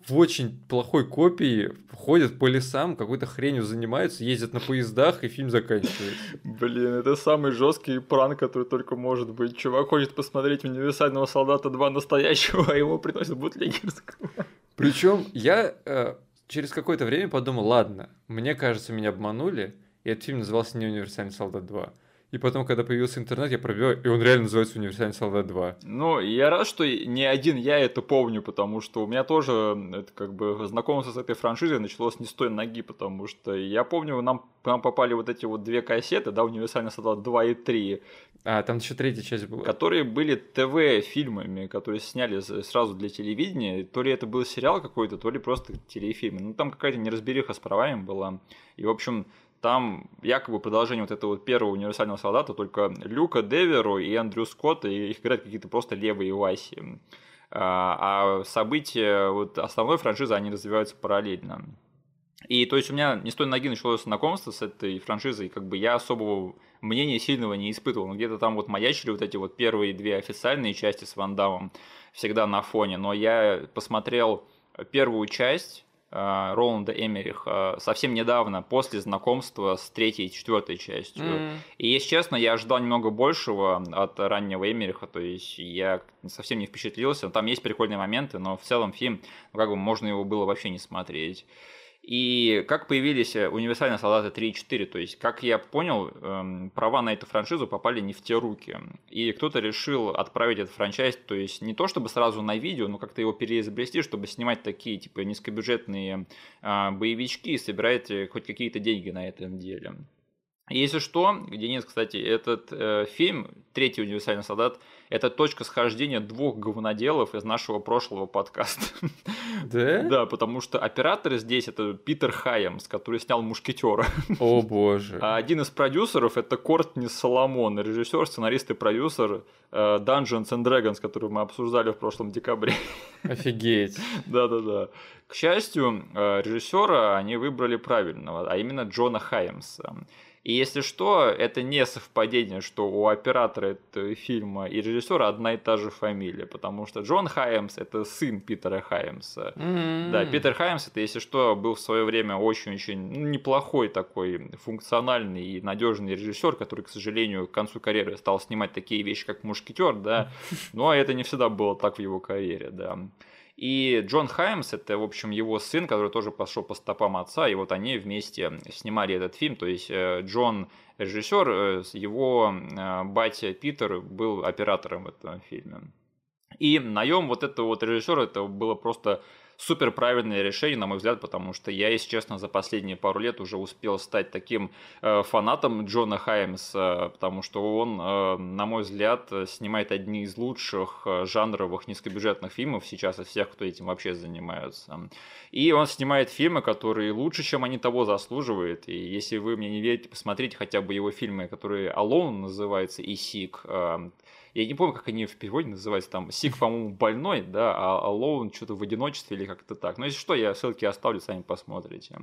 в очень плохой копии, ходят по лесам, какой-то хренью занимаются, ездят на поездах, и фильм заканчивается. Блин, это самый жесткий пранк, который только может быть. Чувак хочет посмотреть универсального солдата 2 настоящего, а ему приносят бутлегерского. Причем я э, через какое-то время подумал, ладно, мне кажется, меня обманули, и этот фильм назывался не «Универсальный солдат 2». И потом, когда появился интернет, я пробил, и он реально называется «Универсальный солдат 2». Ну, я рад, что не один я это помню, потому что у меня тоже это как бы знакомство с этой франшизой началось не с той ноги, потому что я помню, нам, нам попали вот эти вот две кассеты, да, «Универсальный солдат 2» и 3. А, там еще третья часть была. Которые были ТВ-фильмами, которые сняли сразу для телевидения. То ли это был сериал какой-то, то ли просто телефильм. Ну, там какая-то неразбериха с правами была. И, в общем, там якобы продолжение вот этого вот первого универсального солдата, только Люка Деверу и Андрю Скотта, и их играют какие-то просто левые Васи. А, а события вот основной франшизы, они развиваются параллельно. И то есть у меня не с той ноги началось знакомство с этой франшизой, как бы я особого мнения сильного не испытывал. Но где-то там вот маячили вот эти вот первые две официальные части с Ван Дамом всегда на фоне. Но я посмотрел первую часть, Роланда Эмериха совсем недавно, после знакомства с третьей и четвертой частью. Mm. И, если честно, я ожидал немного большего от раннего Эмериха, то есть я совсем не впечатлился. Там есть прикольные моменты, но в целом фильм, ну, как бы можно его было вообще не смотреть. И как появились э, универсальные солдаты 3 и 4, то есть, как я понял, эм, права на эту франшизу попали не в те руки. И кто-то решил отправить этот франчайз, то есть, не то чтобы сразу на видео, но как-то его переизобрести, чтобы снимать такие, типа, низкобюджетные э, боевички и собирать э, хоть какие-то деньги на этом деле. Если что, Денис, кстати, этот э, фильм «Третий универсальный солдат» — это точка схождения двух говноделов из нашего прошлого подкаста. Да? Да, потому что оператор здесь — это Питер Хайемс, который снял «Мушкетера». О боже. А один из продюсеров — это Кортни Соломон, режиссер, сценарист и продюсер э, Dungeons and Dragons, который мы обсуждали в прошлом декабре. Офигеть. Да-да-да. К счастью, э, режиссера они выбрали правильного, а именно Джона Хайемса. И если что, это не совпадение, что у оператора этого фильма и режиссера одна и та же фамилия, потому что Джон Хайемс это сын Питера Хайемса. Mm-hmm. Да, Питер Хайемс это, если что, был в свое время очень-очень ну, неплохой такой функциональный и надежный режиссер, который, к сожалению, к концу карьеры стал снимать такие вещи, как Мушкетер, да, но это не всегда было так в его карьере, да. И Джон Хаймс, это, в общем, его сын, который тоже пошел по стопам отца, и вот они вместе снимали этот фильм. То есть э, Джон режиссер, э, его э, батя Питер был оператором в этом фильме. И наем вот этого вот режиссера, это было просто супер правильное решение, на мой взгляд, потому что я, если честно, за последние пару лет уже успел стать таким э, фанатом Джона Хаймса, потому что он, э, на мой взгляд, снимает одни из лучших э, жанровых низкобюджетных фильмов сейчас из всех, кто этим вообще занимается. И он снимает фильмы, которые лучше, чем они того заслуживают. И если вы мне не верите, посмотрите хотя бы его фильмы, которые Alone называется и Сик. Э, я не помню, как они в переводе называются, там, Сик, по-моему, больной, да, а Alone что-то в одиночестве или как-то так. Но если что, я ссылки оставлю, сами посмотрите.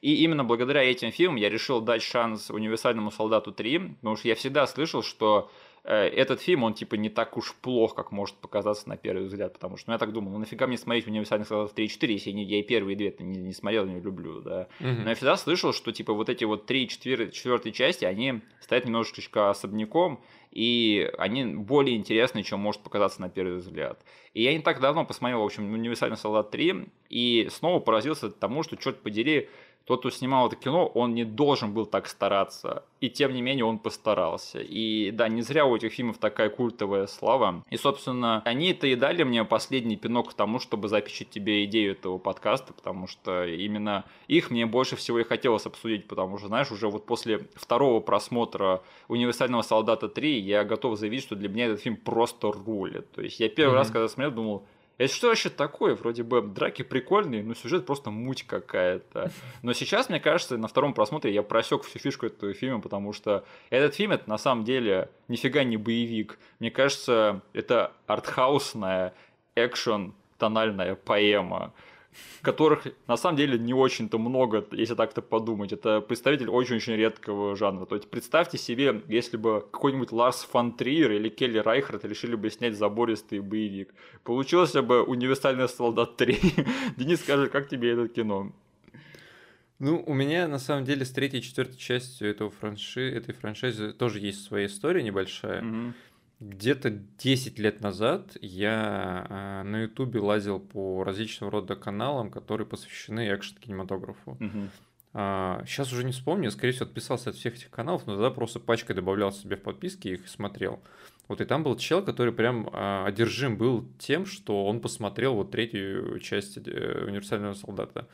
И именно благодаря этим фильмам я решил дать шанс «Универсальному солдату 3», потому что я всегда слышал, что э, этот фильм, он типа не так уж плох, как может показаться на первый взгляд, потому что ну, я так думал, ну нафига мне смотреть «Универсальных солдатов 3 и 4», если я и первые две не, не смотрел, не люблю, да. Mm-hmm. Но я всегда слышал, что типа вот эти вот три, четыре, четвертые части, они стоят немножечко особняком, и они более интересны, чем может показаться на первый взгляд. И я не так давно посмотрел, в общем, «Универсальный солдат 3», и снова поразился тому, что, черт подери, тот, кто снимал это кино, он не должен был так стараться. И тем не менее он постарался. И да, не зря у этих фильмов такая культовая слава. И, собственно, они это и дали мне последний пинок к тому, чтобы запичить тебе идею этого подкаста, потому что именно их мне больше всего и хотелось обсудить, потому что, знаешь, уже вот после второго просмотра «Универсального солдата 3» я готов заявить, что для меня этот фильм просто рулит. То есть я первый mm-hmm. раз, когда смотрел, думал, это что вообще такое? Вроде бы драки прикольные, но сюжет просто муть какая-то. Но сейчас, мне кажется, на втором просмотре я просек всю фишку этого фильма, потому что этот фильм это на самом деле нифига не боевик. Мне кажется, это артхаусная экшен тональная поэма которых на самом деле не очень-то много, если так-то подумать. Это представитель очень-очень редкого жанра. То есть представьте себе, если бы какой-нибудь Ларс фон Триер или Келли Райхард решили бы снять забористый боевик. Получился бы «Универсальный солдат 3». Денис, скажи, как тебе это кино? Ну, у меня на самом деле с третьей и четвертой частью этого франши... этой франшизы тоже есть своя история небольшая. Mm-hmm. Где-то 10 лет назад я э, на Ютубе лазил по различного рода каналам, которые посвящены экшн-кинематографу. Угу. А, сейчас уже не вспомню, скорее всего, отписался от всех этих каналов, но тогда просто пачкой добавлял себе в подписки и их смотрел. Вот и там был чел, который прям а, одержим был тем, что он посмотрел вот третью часть э, «Универсального солдата».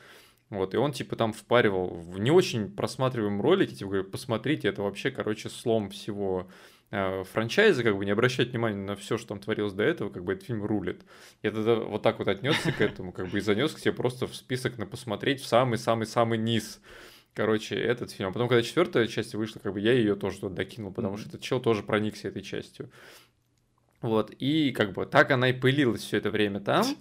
Вот, и он, типа, там впаривал в не очень просматриваемом ролике, типа, говорит, посмотрите, это вообще, короче, слом всего франчайза, как бы не обращать внимания на все, что там творилось до этого, как бы этот фильм рулит. Я тогда вот так вот отнесся к этому, как бы и занес к себе просто в список на посмотреть в самый-самый-самый низ. Короче, этот фильм. А потом, когда четвертая часть вышла, как бы я ее тоже туда докинул, потому mm-hmm. что этот чел тоже проникся этой частью. Вот, и как бы так она и пылилась все это время там.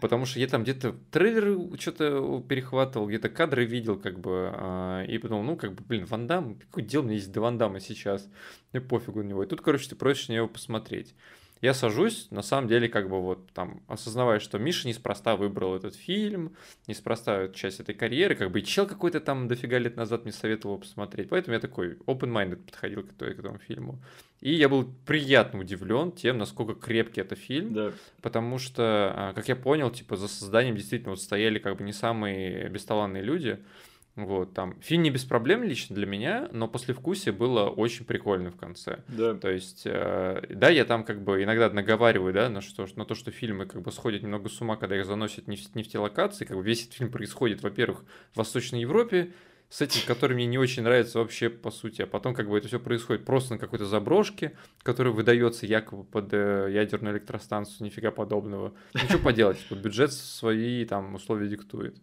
Потому что я там где-то трейлеры что-то перехватывал, где-то кадры видел, как бы, а, и подумал, ну, как бы, блин, Ван Дам, какое дело мне есть до Ван Дамма сейчас, мне пофигу на него. И тут, короче, ты просишь на него посмотреть. Я сажусь, на самом деле, как бы вот там, осознавая, что Миша неспроста выбрал этот фильм, неспроста часть этой карьеры, как бы и чел какой-то там дофига лет назад мне советовал посмотреть. Поэтому я такой open-minded подходил к, к этому фильму. И я был приятно удивлен тем, насколько крепкий это фильм, да. потому что, а, как я понял, типа за созданием действительно вот стояли как бы не самые бесталанные люди. Вот, там, фильм не без проблем лично для меня, но после вкусия было очень прикольно в конце. Да. То есть, э, да, я там как бы иногда наговариваю, да, на, что, на то, что фильмы как бы сходят немного с ума, когда их заносят не в, не в те локации, как бы весь этот фильм происходит, во-первых, в Восточной Европе, с этим, который мне не очень нравится вообще по сути. А потом как бы это все происходит просто на какой-то заброшке, которая выдается якобы под э, ядерную электростанцию, нифига подобного. Ничего поделать, вот бюджет свои там условия диктует.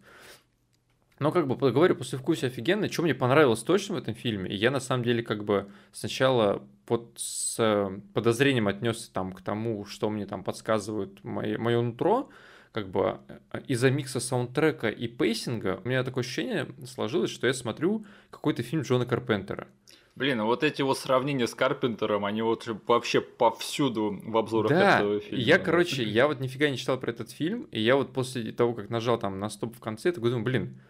Но как бы говорю, после вкуса офигенно. Что мне понравилось точно в этом фильме, и я на самом деле как бы сначала под с подозрением отнесся там к тому, что мне там подсказывают мои, мое нутро, как бы э, из-за микса саундтрека и пейсинга у меня такое ощущение сложилось, что я смотрю какой-то фильм Джона Карпентера. Блин, ну вот эти вот сравнения с Карпентером, они вот вообще повсюду в обзорах да, этого фильма. я, короче, я вот нифига не читал про этот фильм, и я вот после того, как нажал там на стоп в конце, такой думаю, блин,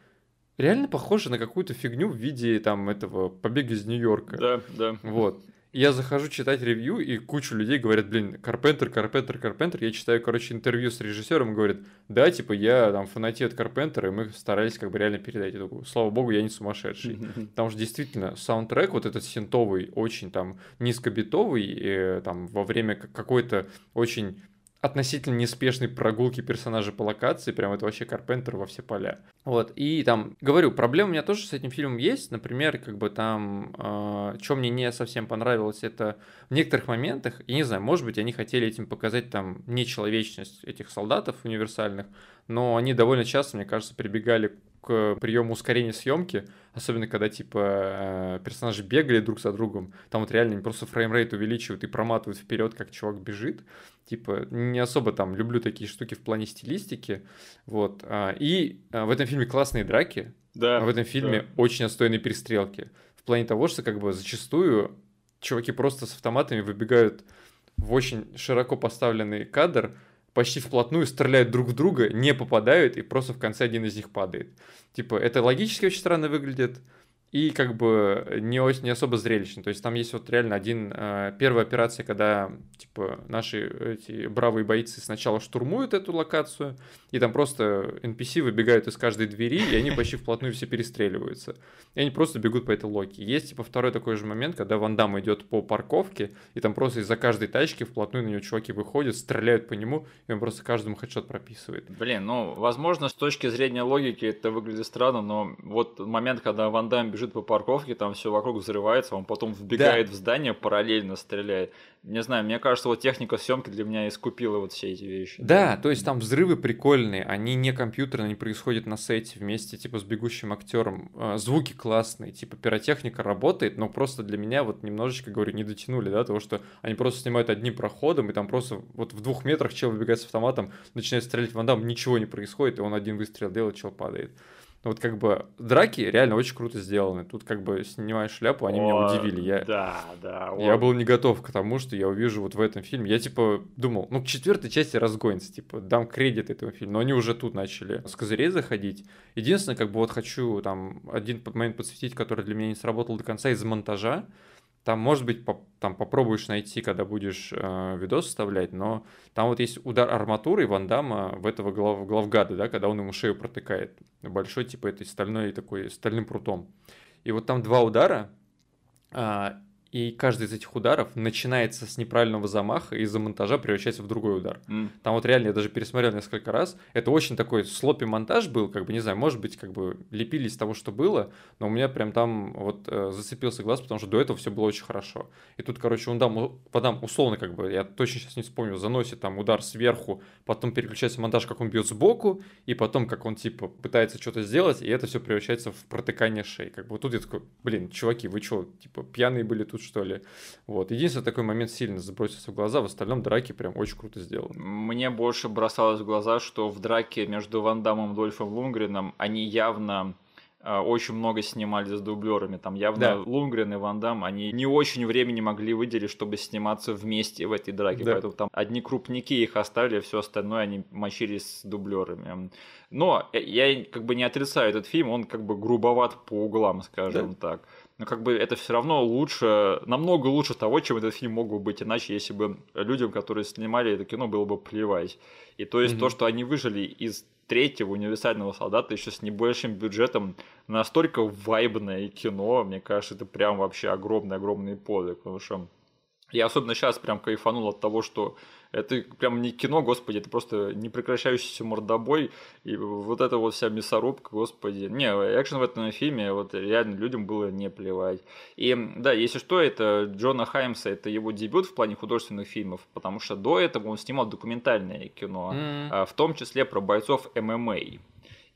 реально похоже на какую-то фигню в виде там этого побега из Нью-Йорка. Да, да. Вот я захожу читать ревью, и кучу людей говорят, блин, Карпентер, Карпентер, Карпентер. Я читаю, короче, интервью с режиссером, и говорят, да, типа, я там фанатею от Карпентера, и мы старались как бы реально передать. Я такой, слава богу, я не сумасшедший. Потому что действительно, саундтрек вот этот синтовый, очень там низкобитовый, и, э, там во время какой-то очень относительно неспешной прогулки персонажа по локации, прям это вообще Карпентер во все поля. Вот, и там, говорю, проблемы у меня тоже с этим фильмом есть, например, как бы там, э, что мне не совсем понравилось, это в некоторых моментах, я не знаю, может быть, они хотели этим показать там нечеловечность этих солдатов универсальных, но они довольно часто, мне кажется, прибегали к приему ускорения съемки, особенно когда типа э, персонажи бегали друг за другом, там вот реально просто фреймрейт увеличивают и проматывают вперед, как чувак бежит, типа не особо там люблю такие штуки в плане стилистики, вот, а, и а, в этом фильме классные драки, да, а в этом фильме да. очень отстойные перестрелки, в плане того, что как бы зачастую чуваки просто с автоматами выбегают в очень широко поставленный кадр, почти вплотную стреляют друг в друга, не попадают, и просто в конце один из них падает. Типа, это логически очень странно выглядит, и как бы не, не особо зрелищно. То есть там есть вот реально один... Э, первая операция, когда, типа, наши эти бравые бойцы сначала штурмуют эту локацию, и там просто NPC выбегают из каждой двери, и они почти вплотную все перестреливаются. И они просто бегут по этой локе. Есть, типа, второй такой же момент, когда Ван Дам идет по парковке, и там просто из-за каждой тачки вплотную на него чуваки выходят, стреляют по нему, и он просто каждому хедшот прописывает. Блин, ну, возможно, с точки зрения логики это выглядит странно, но вот момент, когда Ван Дам бежит по парковке, там все вокруг взрывается, он потом вбегает да. в здание, параллельно стреляет. Не знаю, мне кажется, вот техника съемки для меня искупила вот все эти вещи. Да, то есть там взрывы прикольные, они не компьютерные, они происходят на сете вместе, типа, с бегущим актером. А, звуки классные, типа, пиротехника работает, но просто для меня вот немножечко, говорю, не дотянули, да, того, что они просто снимают одним проходом, и там просто вот в двух метрах чел выбегает с автоматом, начинает стрелять в Ван ничего не происходит, и он один выстрел делает, чел падает. Ну, вот как бы драки реально очень круто сделаны. Тут как бы снимаешь шляпу, они О, меня удивили. Я, да, да. Я был не готов к тому, что я увижу вот в этом фильме. Я типа думал, ну к четвертой части разгонится, типа дам кредит этому фильму. Но они уже тут начали с козырей заходить. Единственное, как бы вот хочу там один момент подсветить, который для меня не сработал до конца из монтажа. Там, может быть, по, там попробуешь найти, когда будешь э, видос вставлять, но там вот есть удар арматуры Ван Дамма в этого глав, главгада, да, когда он ему шею протыкает. Большой, типа, этой стальной такой, стальным прутом. И вот там два удара, а, и каждый из этих ударов начинается с неправильного замаха и из-за монтажа превращается в другой удар. Mm. Там вот реально я даже пересмотрел несколько раз. Это очень такой слопи монтаж был, как бы, не знаю, может быть, как бы лепили из того, что было, но у меня прям там вот э, зацепился глаз, потому что до этого все было очень хорошо. И тут, короче, он дам, подам условно, как бы, я точно сейчас не вспомню, заносит там удар сверху, потом переключается монтаж, как он бьет сбоку, и потом, как он, типа, пытается что-то сделать, и это все превращается в протыкание шеи. Как бы вот тут я такой, блин, чуваки, вы что, типа, пьяные были тут, что ли. Вот. Единственный такой момент сильно забросился в глаза, в остальном драки прям очень круто сделаны. Мне больше бросалось в глаза, что в драке между Ван Дамом и Дольфом Лунгреном они явно а, очень много снимали с дублерами. Там явно да. Лунгрен и Ван Дам, они не очень времени могли выделить, чтобы сниматься вместе в этой драке. Да. Поэтому там одни крупники их оставили, а все остальное они мочились с дублерами. Но я как бы не отрицаю этот фильм, он как бы грубоват по углам, скажем да. так но как бы это все равно лучше, намного лучше того, чем этот фильм мог бы быть иначе, если бы людям, которые снимали это кино, было бы плевать. И то есть mm-hmm. то, что они выжили из третьего универсального солдата еще с небольшим бюджетом, настолько вайбное кино, мне кажется, это прям вообще огромный-огромный подвиг, потому что я особенно сейчас прям кайфанул от того, что это прям не кино, господи, это просто непрекращающийся мордобой, и вот эта вот вся мясорубка, господи. Не, экшен в этом фильме, вот реально людям было не плевать. И да, если что, это Джона Хаймса, это его дебют в плане художественных фильмов, потому что до этого он снимал документальное кино, mm-hmm. в том числе про бойцов ММА.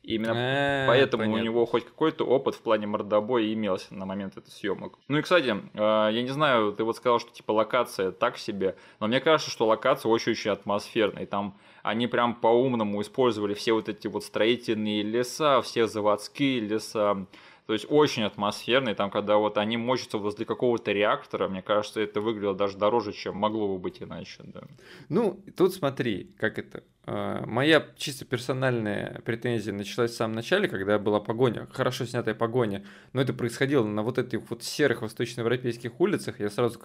Именно а, поэтому понятно. у него хоть какой-то опыт в плане мордобоя имелся на момент этих съемок. Ну и, кстати, а, я не знаю, ты вот сказал, что типа локация так себе, но мне кажется, что локация очень-очень атмосферная. И там они прям по-умному использовали все вот эти вот строительные леса, все заводские леса. То есть очень атмосферный, там, когда вот они мочатся возле какого-то реактора, мне кажется, это выглядело даже дороже, чем могло бы быть иначе. Да. Ну, тут смотри, как это. А, моя чисто персональная претензия началась в самом начале, когда была погоня, хорошо снятая погоня, но это происходило на вот этих вот серых восточноевропейских улицах, я сразу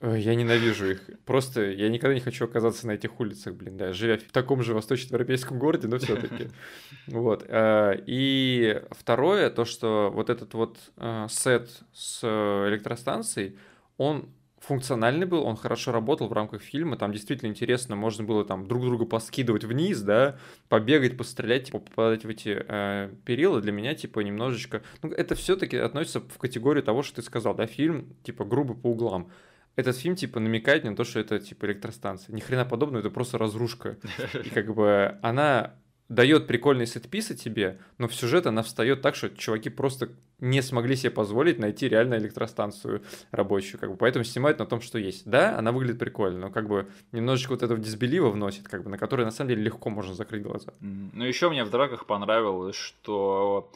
такой, я ненавижу их. Просто я никогда не хочу оказаться на этих улицах, блин, да, живя в таком же восточноевропейском городе, но все-таки. Вот. А, и второе, то, что вот этот вот а, сет с электростанцией, он функциональный был, он хорошо работал в рамках фильма, там действительно интересно, можно было там друг друга поскидывать вниз, да, побегать, пострелять, типа, попадать в эти э, перила, для меня, типа, немножечко, ну, это все-таки относится в категорию того, что ты сказал, да, фильм, типа, грубо по углам этот фильм, типа, намекает на то, что это, типа, электростанция. Ни хрена подобного, это просто разрушка. И как бы она дает прикольный сетписы тебе, но в сюжет она встает так, что чуваки просто не смогли себе позволить найти реально электростанцию рабочую, как бы, поэтому снимают на том, что есть. Да, она выглядит прикольно, но как бы немножечко вот этого дисбелива вносит, как бы, на который на самом деле легко можно закрыть глаза. Ну, еще мне в драках понравилось, что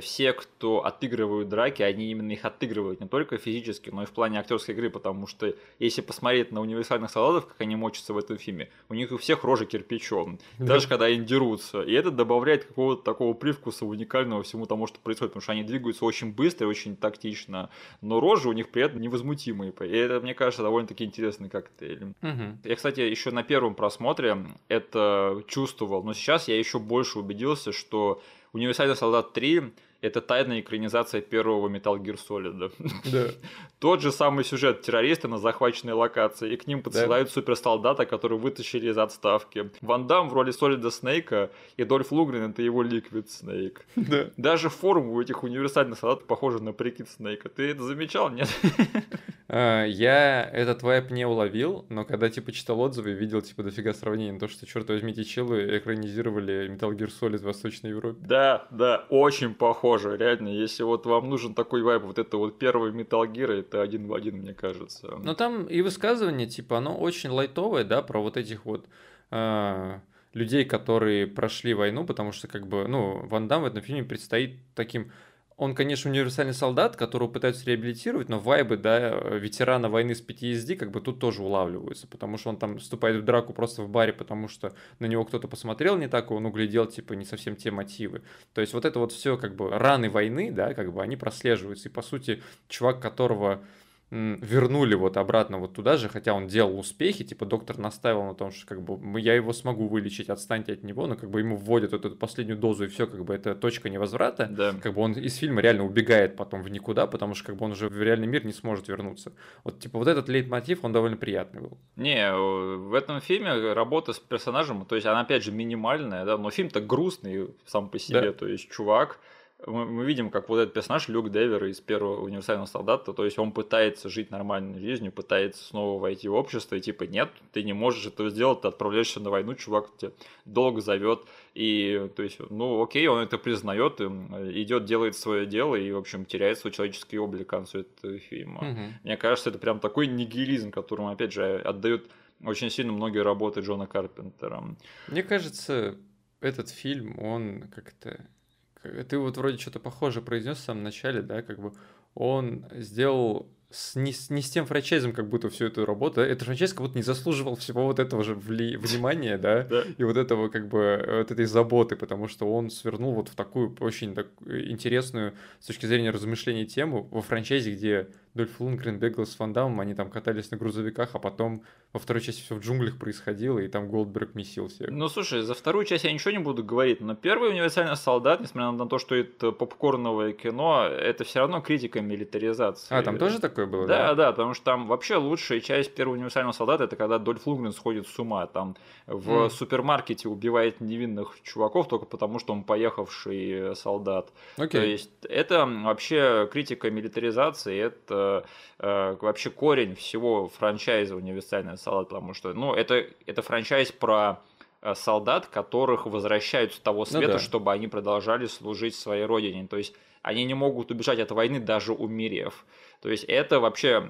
все, кто отыгрывают драки, они именно их отыгрывают не только физически, но и в плане актерской игры, потому что если посмотреть на универсальных солдатов, как они мочатся в этом фильме, у них у всех рожа кирпичом, даже когда они дерутся. И это добавляет какого-то такого привкуса уникального всему тому, что происходит, потому что они двигаются очень быстро и очень тактично, но рожи у них при этом невозмутимые. И это, мне кажется, довольно-таки интересный коктейль. Угу. Я, кстати, еще на первом просмотре это чувствовал, но сейчас я еще больше убедился, что Универсальный солдат 3 это тайная экранизация первого Metal Gear Solid. Да. Тот же самый сюжет террористы на захваченной локации, и к ним подсылают да. суперсолдата, который вытащили из отставки. Ван Дам в роли Солида Снейка, и Дольф Лугрен это его Ликвид Снейк. Да. Даже форма у этих универсальных солдат похожа на прикид Снейка. Ты это замечал, нет? А, я этот вайп не уловил, но когда типа читал отзывы, видел типа дофига сравнений, то, что, черт возьми, челы экранизировали Metal Gear Solid в Восточной Европе. Да, да, очень похоже, реально. Если вот вам нужен такой вайп, вот это вот первый Metal Gear, это один в один, мне кажется. Но там и высказывание, типа, оно очень лайтовое, да, про вот этих вот э, людей, которые прошли войну, потому что, как бы, ну, Ван Дам в этом фильме предстоит таким он, конечно, универсальный солдат, которого пытаются реабилитировать, но вайбы, да, ветерана войны с PTSD как бы тут тоже улавливаются, потому что он там вступает в драку просто в баре, потому что на него кто-то посмотрел не так, и он углядел, типа, не совсем те мотивы. То есть вот это вот все как бы раны войны, да, как бы они прослеживаются. И, по сути, чувак, которого вернули вот обратно вот туда же, хотя он делал успехи, типа доктор настаивал на том, что как бы я его смогу вылечить, отстаньте от него, но как бы ему вводят вот эту последнюю дозу и все, как бы это точка невозврата, да. как бы он из фильма реально убегает потом в никуда, потому что как бы он уже в реальный мир не сможет вернуться. Вот типа вот этот лейтмотив, он довольно приятный был. Не, в этом фильме работа с персонажем, то есть она опять же минимальная, да, но фильм-то грустный сам по себе, да. то есть чувак, мы, мы видим, как вот этот персонаж Люк Девер из первого универсального солдата, то есть он пытается жить нормальной жизнью, пытается снова войти в общество, и типа нет, ты не можешь этого сделать, ты отправляешься на войну, чувак тебя долго зовет, и то есть, ну окей, он это признает, идет, делает свое дело, и, в общем, теряет свой человеческий облик к концу этого фильма. Угу. Мне кажется, это прям такой нигилизм, которому, опять же, отдают очень сильно многие работы Джона Карпентера. Мне кажется, этот фильм, он как-то ты вот вроде что-то похоже произнес в самом начале, да, как бы он сделал с, не, не с тем франчайзом, как будто всю эту работу. Да? Этот франчайз как будто не заслуживал всего вот этого же вли... внимания, да, и вот этого как бы вот этой заботы, потому что он свернул вот в такую очень так, интересную с точки зрения размышления тему во франчайзе, где Дольф Лунгрен бегал с Вандамом, они там катались на грузовиках, а потом во второй части все в джунглях происходило, и там Голдберг месил всех. Ну, слушай, за вторую часть я ничего не буду говорить, но первый «Универсальный солдат», несмотря на то, что это попкорновое кино, это все равно критика милитаризации. А, там тоже такое было, да? Да, да, потому что там вообще лучшая часть первого «Универсального солдата» это когда Дольф Лунгрен сходит с ума, там в mm. супермаркете убивает невинных чуваков только потому, что он поехавший солдат. Okay. То есть это вообще критика милитаризации, это вообще корень всего франчайза «Универсальный солдат», потому что, ну, это, это франчайз про э, солдат, которых возвращают с того ну света, ну, да. чтобы они продолжали служить своей родине. То есть они не могут убежать от войны, даже умерев. То есть это вообще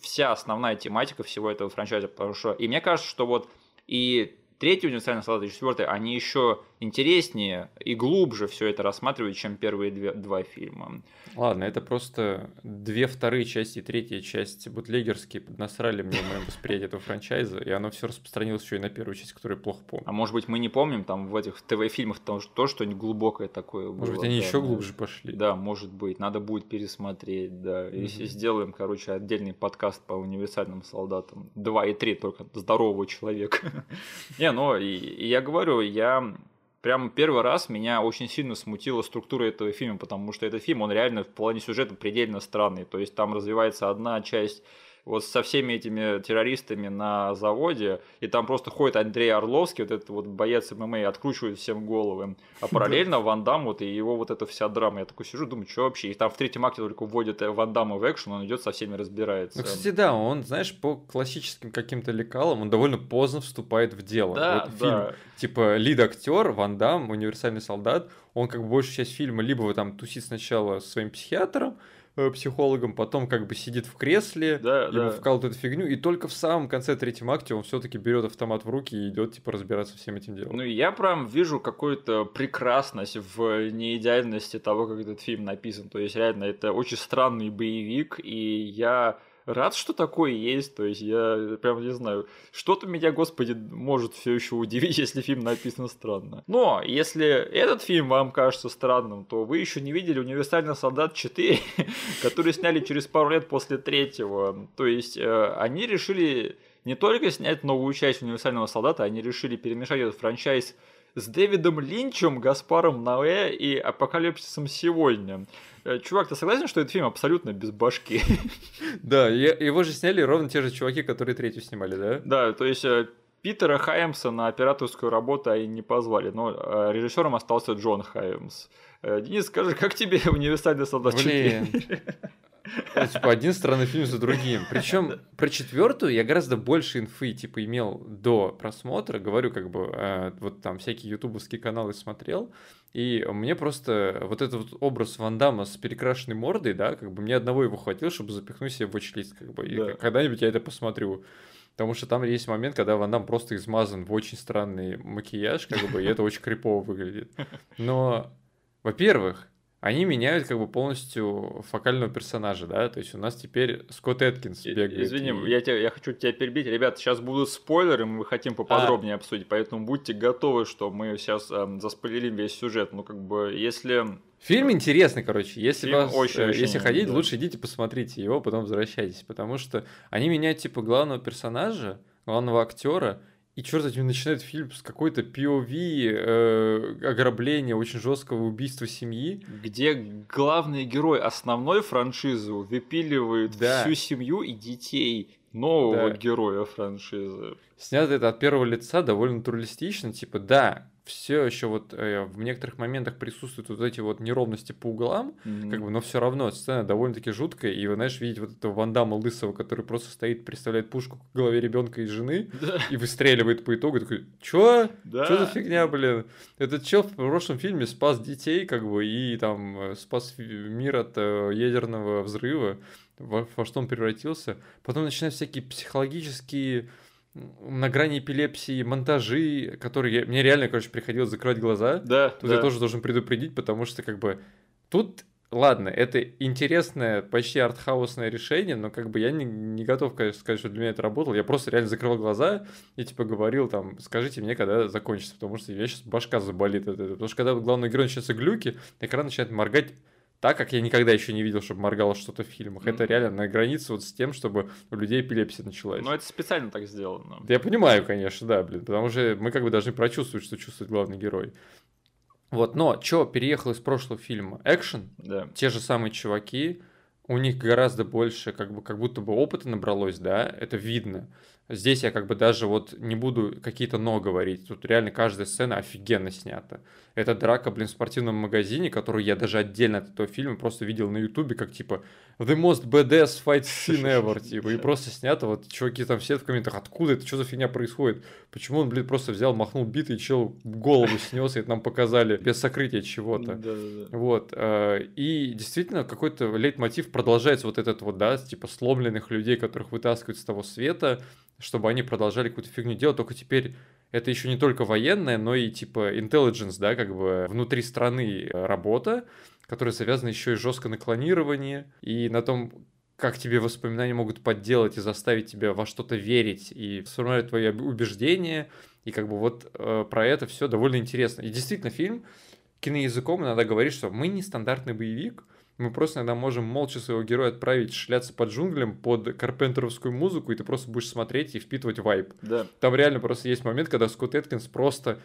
вся основная тематика всего этого франчайза. Потому что... И мне кажется, что вот и третий универсальный солдат и четвертый, они еще интереснее и глубже все это рассматривают, чем первые две, два фильма. Ладно, это просто две вторые части и третья часть бутлегерские поднасрали мне в моем восприятии этого франчайза, и оно все распространилось еще и на первую часть, которую я плохо помню. А может быть, мы не помним там в этих ТВ-фильмах то, то что-нибудь глубокое такое было. Может быть, они да, еще глубже пошли. Да, может быть. Надо будет пересмотреть, да. Mm-hmm. Если сделаем, короче, отдельный подкаст по универсальным солдатам. Два и три только здорового человека. Не, ну, я говорю, я прям первый раз меня очень сильно смутила структура этого фильма, потому что этот фильм, он реально в плане сюжета предельно странный. То есть там развивается одна часть вот со всеми этими террористами на заводе, и там просто ходит Андрей Орловский, вот этот вот боец ММА, откручивает всем головы. А параллельно Ван Дам, вот, и его вот эта вся драма. Я такой сижу, думаю, что вообще? И там в третьем акте только вводят Ван Дамма в экшен, он идет со всеми разбирается. Ну, кстати, да, он, знаешь, по классическим каким-то лекалам, он довольно поздно вступает в дело. Да, вот да. Фильм, типа, лид-актер, Ван Дам, универсальный солдат, он как бы большую часть фильма либо там тусит сначала со своим психиатром, э, психологом, потом как бы сидит в кресле, Да, ему да. вкалывают эту фигню, и только в самом конце третьем акте он все-таки берет автомат в руки и идет типа разбираться всем этим делом. Ну, я прям вижу какую-то прекрасность в неидеальности того, как этот фильм написан. То есть, реально, это очень странный боевик, и я рад, что такое есть. То есть, я прям не знаю, что-то меня, господи, может все еще удивить, если фильм написан странно. Но, если этот фильм вам кажется странным, то вы еще не видели «Универсальный солдат 4», который сняли через пару лет после третьего. То есть, э, они решили не только снять новую часть «Универсального солдата», они решили перемешать этот франчайз с Дэвидом Линчем, Гаспаром Ноэ и Апокалипсисом сегодня. Э, Чувак, ты согласен, что этот фильм абсолютно без башки? Да, его же сняли ровно те же чуваки, которые третью снимали, да? Да, то есть э, Питера Хаймса на операторскую работу они не позвали, но э, режиссером остался Джон Хаймс. Денис, скажи, как тебе универсальный солдат 4? Блин. Ну, типа, один странный фильм за другим. Причем про четвертую я гораздо больше инфы, типа, имел до просмотра. Говорю, как бы, э, вот там всякие ютубовские каналы смотрел. И мне просто вот этот вот образ Ван Дамма с перекрашенной мордой, да, как бы мне одного его хватило, чтобы запихнуть себе в watch как бы. И Да. когда-нибудь я это посмотрю. Потому что там есть момент, когда Ван Дам просто измазан в очень странный макияж, как бы, и это очень крипово выглядит. Но, во-первых, они меняют как бы полностью фокального персонажа, да, то есть у нас теперь Скотт Эткинс И- бегает. Извини, и- я, тебя, я хочу тебя перебить. Ребята, сейчас будут спойлеры, мы хотим поподробнее обсудить, поэтому будьте готовы, что мы сейчас эм, заспойлерим весь сюжет. Ну, как бы, если... Фильм интересный, короче. Если, Фильм вас, очень- э, очень, если хотите, да. лучше идите посмотрите его, потом возвращайтесь. Потому что они меняют типа главного персонажа, главного актера, и черт возьми, начинает фильм с какой-то POV э, ограбления, очень жесткого убийства семьи. где главный герой основной франшизы выпиливает Да. всю семью и детей нового Да. героя франшизы. Снято это от первого лица довольно натуралистично. Типа, да, все еще вот э, в некоторых моментах присутствуют вот эти вот неровности по углам, как бы, но все равно сцена довольно-таки жуткая, и вы знаешь, видеть вот этого Вандама лысого, который просто стоит, представляет пушку к голове ребенка и жены, Да, и выстреливает по итогу, и такой, чё? да. Что за фигня, блин? Этот чел в прошлом фильме спас детей, как бы, и там э, спас мир от э, ядерного взрыва, во, во что он превратился. Потом начинают всякие психологические на грани эпилепсии монтажи, которые мне реально, короче, приходилось закрывать глаза. Да, Тут да. я тоже должен предупредить, потому что как бы тут Ладно, это интересное, почти артхаусное решение, но как бы я не, не готов, конечно, сказать, что для меня это работало. Я просто реально закрывал глаза и типа говорил там, скажите мне, когда закончится, потому что я сейчас башка заболит от этого. Потому что когда главный герой начинается глюки, экран начинает моргать так, как я никогда еще не видел, чтобы моргало что-то в фильмах. Это Мгм. реально на границе вот с тем, чтобы у людей эпилепсия началась. Но это специально так сделано. Да Я понимаю, конечно, да, блин, потому что мы как бы должны прочувствовать, что чувствует главный герой. Вот, но что переехал из прошлого фильма? Экшен, Да. те же самые чуваки, у них гораздо больше, как бы, как будто бы опыта набралось, да, это видно. Здесь я как бы даже вот не буду какие-то «но» говорить, тут реально каждая сцена офигенно снята. Это драка, блин, в спортивном магазине, которую я даже отдельно от этого фильма просто видел на ютубе, как типа «The most badass fight scene ever», типа, и просто снято, вот чуваки там все в комментах, откуда это, что за фигня происходит, почему он, блин, просто взял, махнул битой, чел голову снес, и это нам показали без сокрытия чего-то. Вот, э, и действительно какой-то лейтмотив продолжается вот этот вот, да, типа сломленных людей, которых вытаскивают с того света, чтобы они продолжали какую-то фигню делать, только теперь это еще не только военная, но и типа intelligence, да, как бы внутри страны э, работа, которая завязана еще и жестко на клонировании и на том, как тебе воспоминания могут подделать и заставить тебя во что-то верить и сформировать твои убеждения. И как бы вот э, про это все довольно интересно. И действительно, фильм киноязыком иногда говорит, что мы не стандартный боевик, мы просто иногда можем молча своего героя отправить шляться под джунглям под карпентеровскую музыку, и ты просто будешь смотреть и впитывать вайб. Да. Там реально просто есть момент, когда Скотт Эткинс просто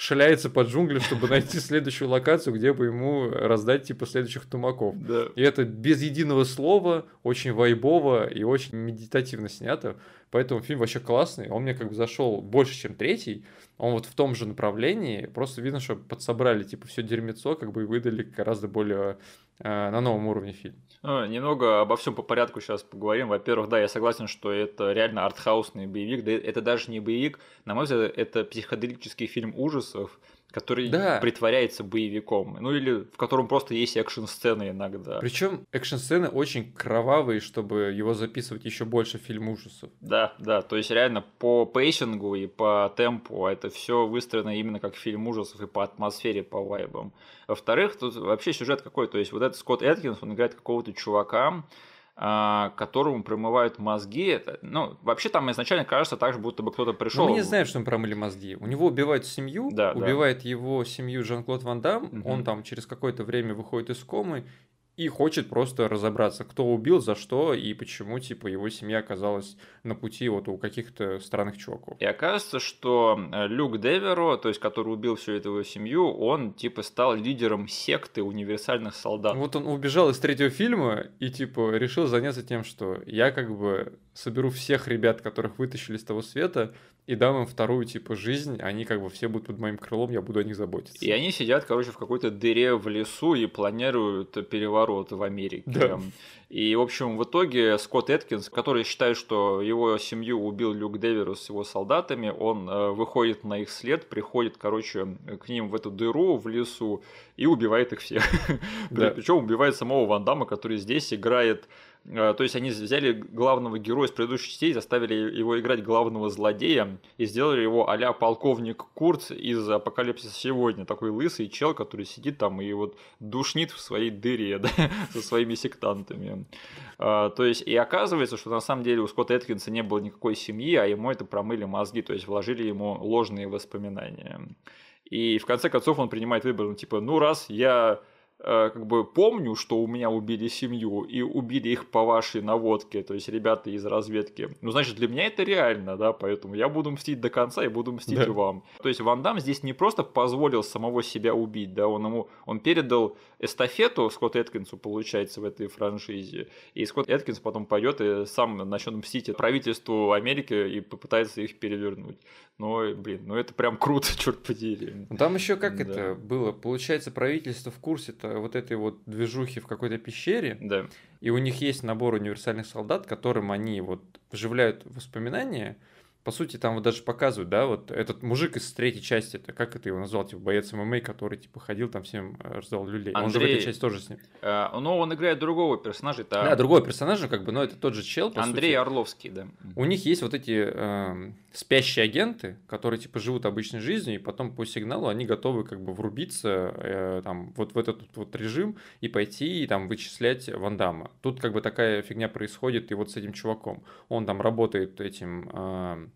шляется под джунглям, чтобы найти следующую локацию, где бы ему раздать типа следующих тумаков. Да. И это без единого слова, очень вайбово и очень медитативно снято. Поэтому фильм вообще классный. Он мне как бы зашел больше, чем третий. Он вот в том же направлении. Просто видно, что подсобрали типа все дерьмецо, как бы и выдали гораздо более э, на новом уровне фильм. Ну, немного обо всем по порядку сейчас поговорим. Во-первых, да, я согласен, что это реально артхаусный боевик. Да это даже не боевик. На мой взгляд, это психоделический фильм ужасов. Который Да. притворяется боевиком. Ну или в котором просто есть экшн-сцены иногда. Причем экшн-сцены очень кровавые, чтобы его записывать еще больше фильм ужасов. Да, да, то есть реально по pacing у и по темпу это все выстроено именно как фильм ужасов и по атмосфере, по вайбам. Во-вторых, тут вообще сюжет какой, то есть вот этот Скотт Эткинс, он играет какого-то чувака, которому промывают мозги. Это, ну, вообще там изначально кажется так же, будто бы кто-то пришел. Но мы не знаем, что им промыли мозги. У него убивают семью, Да, да. убивает его семью Жан-Клод Ван Дам, Мгм. он там через какое-то время выходит из комы и хочет просто разобраться, кто убил, за что и почему, типа, его семья оказалась на пути вот у каких-то странных чуваков. И оказывается, что э, Люк Деверо, то есть который убил всю эту его семью, он типа стал лидером секты универсальных солдат. Вот он убежал из третьего фильма и, типа, решил заняться тем, что я как бы соберу всех ребят, которых вытащили с того света, и дам им вторую, типа, жизнь, они как бы все будут под моим крылом, я буду о них заботиться. И они сидят, короче, в какой-то дыре в лесу и планируют переворот в Америке. Да. И, в общем, в итоге Скотт Эткинс, который считает, что его семью убил Люк Деверус с его солдатами, он э, выходит на их след, приходит, короче, к ним в эту дыру в лесу и убивает их всех. Да. Причем убивает самого Ван Дамма, который здесь играет то есть они взяли главного героя из предыдущих частей, заставили его играть главного злодея и сделали его а полковник Курц из «Апокалипсиса сегодня». Такой лысый чел, который сидит там и вот душнит в своей дыре да, со своими сектантами. А, То есть и оказывается, что на самом деле у Скотта Эткинса не было никакой семьи, а ему это промыли мозги, то есть вложили ему ложные воспоминания. И в конце концов он принимает выбор, ну, типа, ну раз я э, как бы помню, что у меня убили семью и убили их по вашей наводке, то есть ребята из разведки. Ну, значит, для меня это реально, да, поэтому я буду мстить до конца и буду мстить Да. и вам. То есть Ван Дам здесь не просто позволил самого себя убить, да, он ему, он передал эстафету Скотту Эткинсу, получается, в этой франшизе, и Скотт Эткинс потом пойдет и сам начнет мстить правительству Америки и попытается их перевернуть. Но, блин, ну это прям круто, черт подери. Ну, Там еще как Да. это было? Получается, правительство в курсе-то вот этой вот движухи в какой-то пещере, Да. и у них есть набор универсальных солдат, которым они вот вживляют воспоминания. По сути, там вот даже показывают, да, вот этот мужик из третьей части, это как это его назвал, типа боец ММА, который типа ходил там всем э, раздавал люлей. Он же в Андрей- этой части тоже с ним. Э, Но он играет другого персонажа, это Да, другой персонаж, как бы, но это тот же чел, по Андрей сути. Орловский, да. У них есть вот эти эм, спящие агенты, которые типа живут обычной жизнью, и потом по сигналу они готовы как бы врубиться э, там вот в этот вот режим и пойти и там вычислять Вандама. Тут как бы такая фигня происходит и вот с этим чуваком. Он там работает этим эм,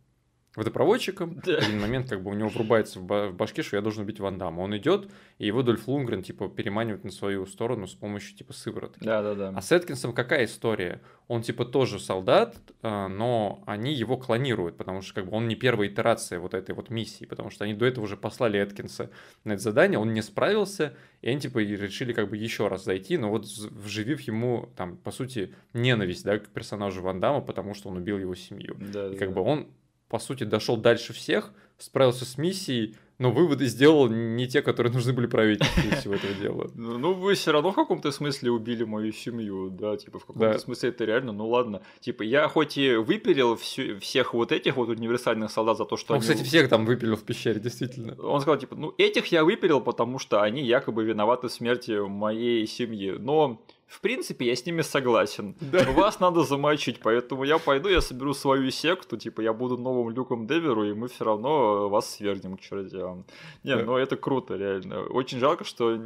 водопроводчиком. Да. В один момент как бы у него врубается в ба- в башке, что я должен убить Вандама. Он идет, и его Дольф Лунгрен типа переманивает на свою сторону с помощью типа сыворотки. Да, да, да. А с Эткинсом какая история? Он типа тоже солдат, э, но они его клонируют, потому что как бы он не первая итерация вот этой вот миссии, потому что они до этого уже послали Эткинса на это задание, он не справился, и они типа решили как бы еще раз зайти, но вот вживив ему там, по сути, ненависть, да, к персонажу Ван Дамма, потому что он убил его семью. Да, И как да. бы он, по сути, дошел дальше всех, справился с миссией, но выводы сделал не те, которые нужны были правительству из всего этого дела. Ну, ну, вы все равно в каком-то смысле убили мою семью, да, типа, в каком-то Да. смысле это реально, ну ладно. Типа, я хоть и выпилил всю- всех вот этих вот универсальных солдат за то, что Он, они... кстати, всех там выпилил в пещере, действительно. Он сказал, типа, ну, этих я выпилил, потому что они якобы виноваты в смерти моей семьи. Но, в принципе, я с ними согласен. Да. Вас надо замочить, поэтому я пойду, я соберу свою секту, типа, я буду новым Люком Деверу, и мы все равно вас свергнем к чертям. Не, Да. ну это круто, реально. Очень жалко, что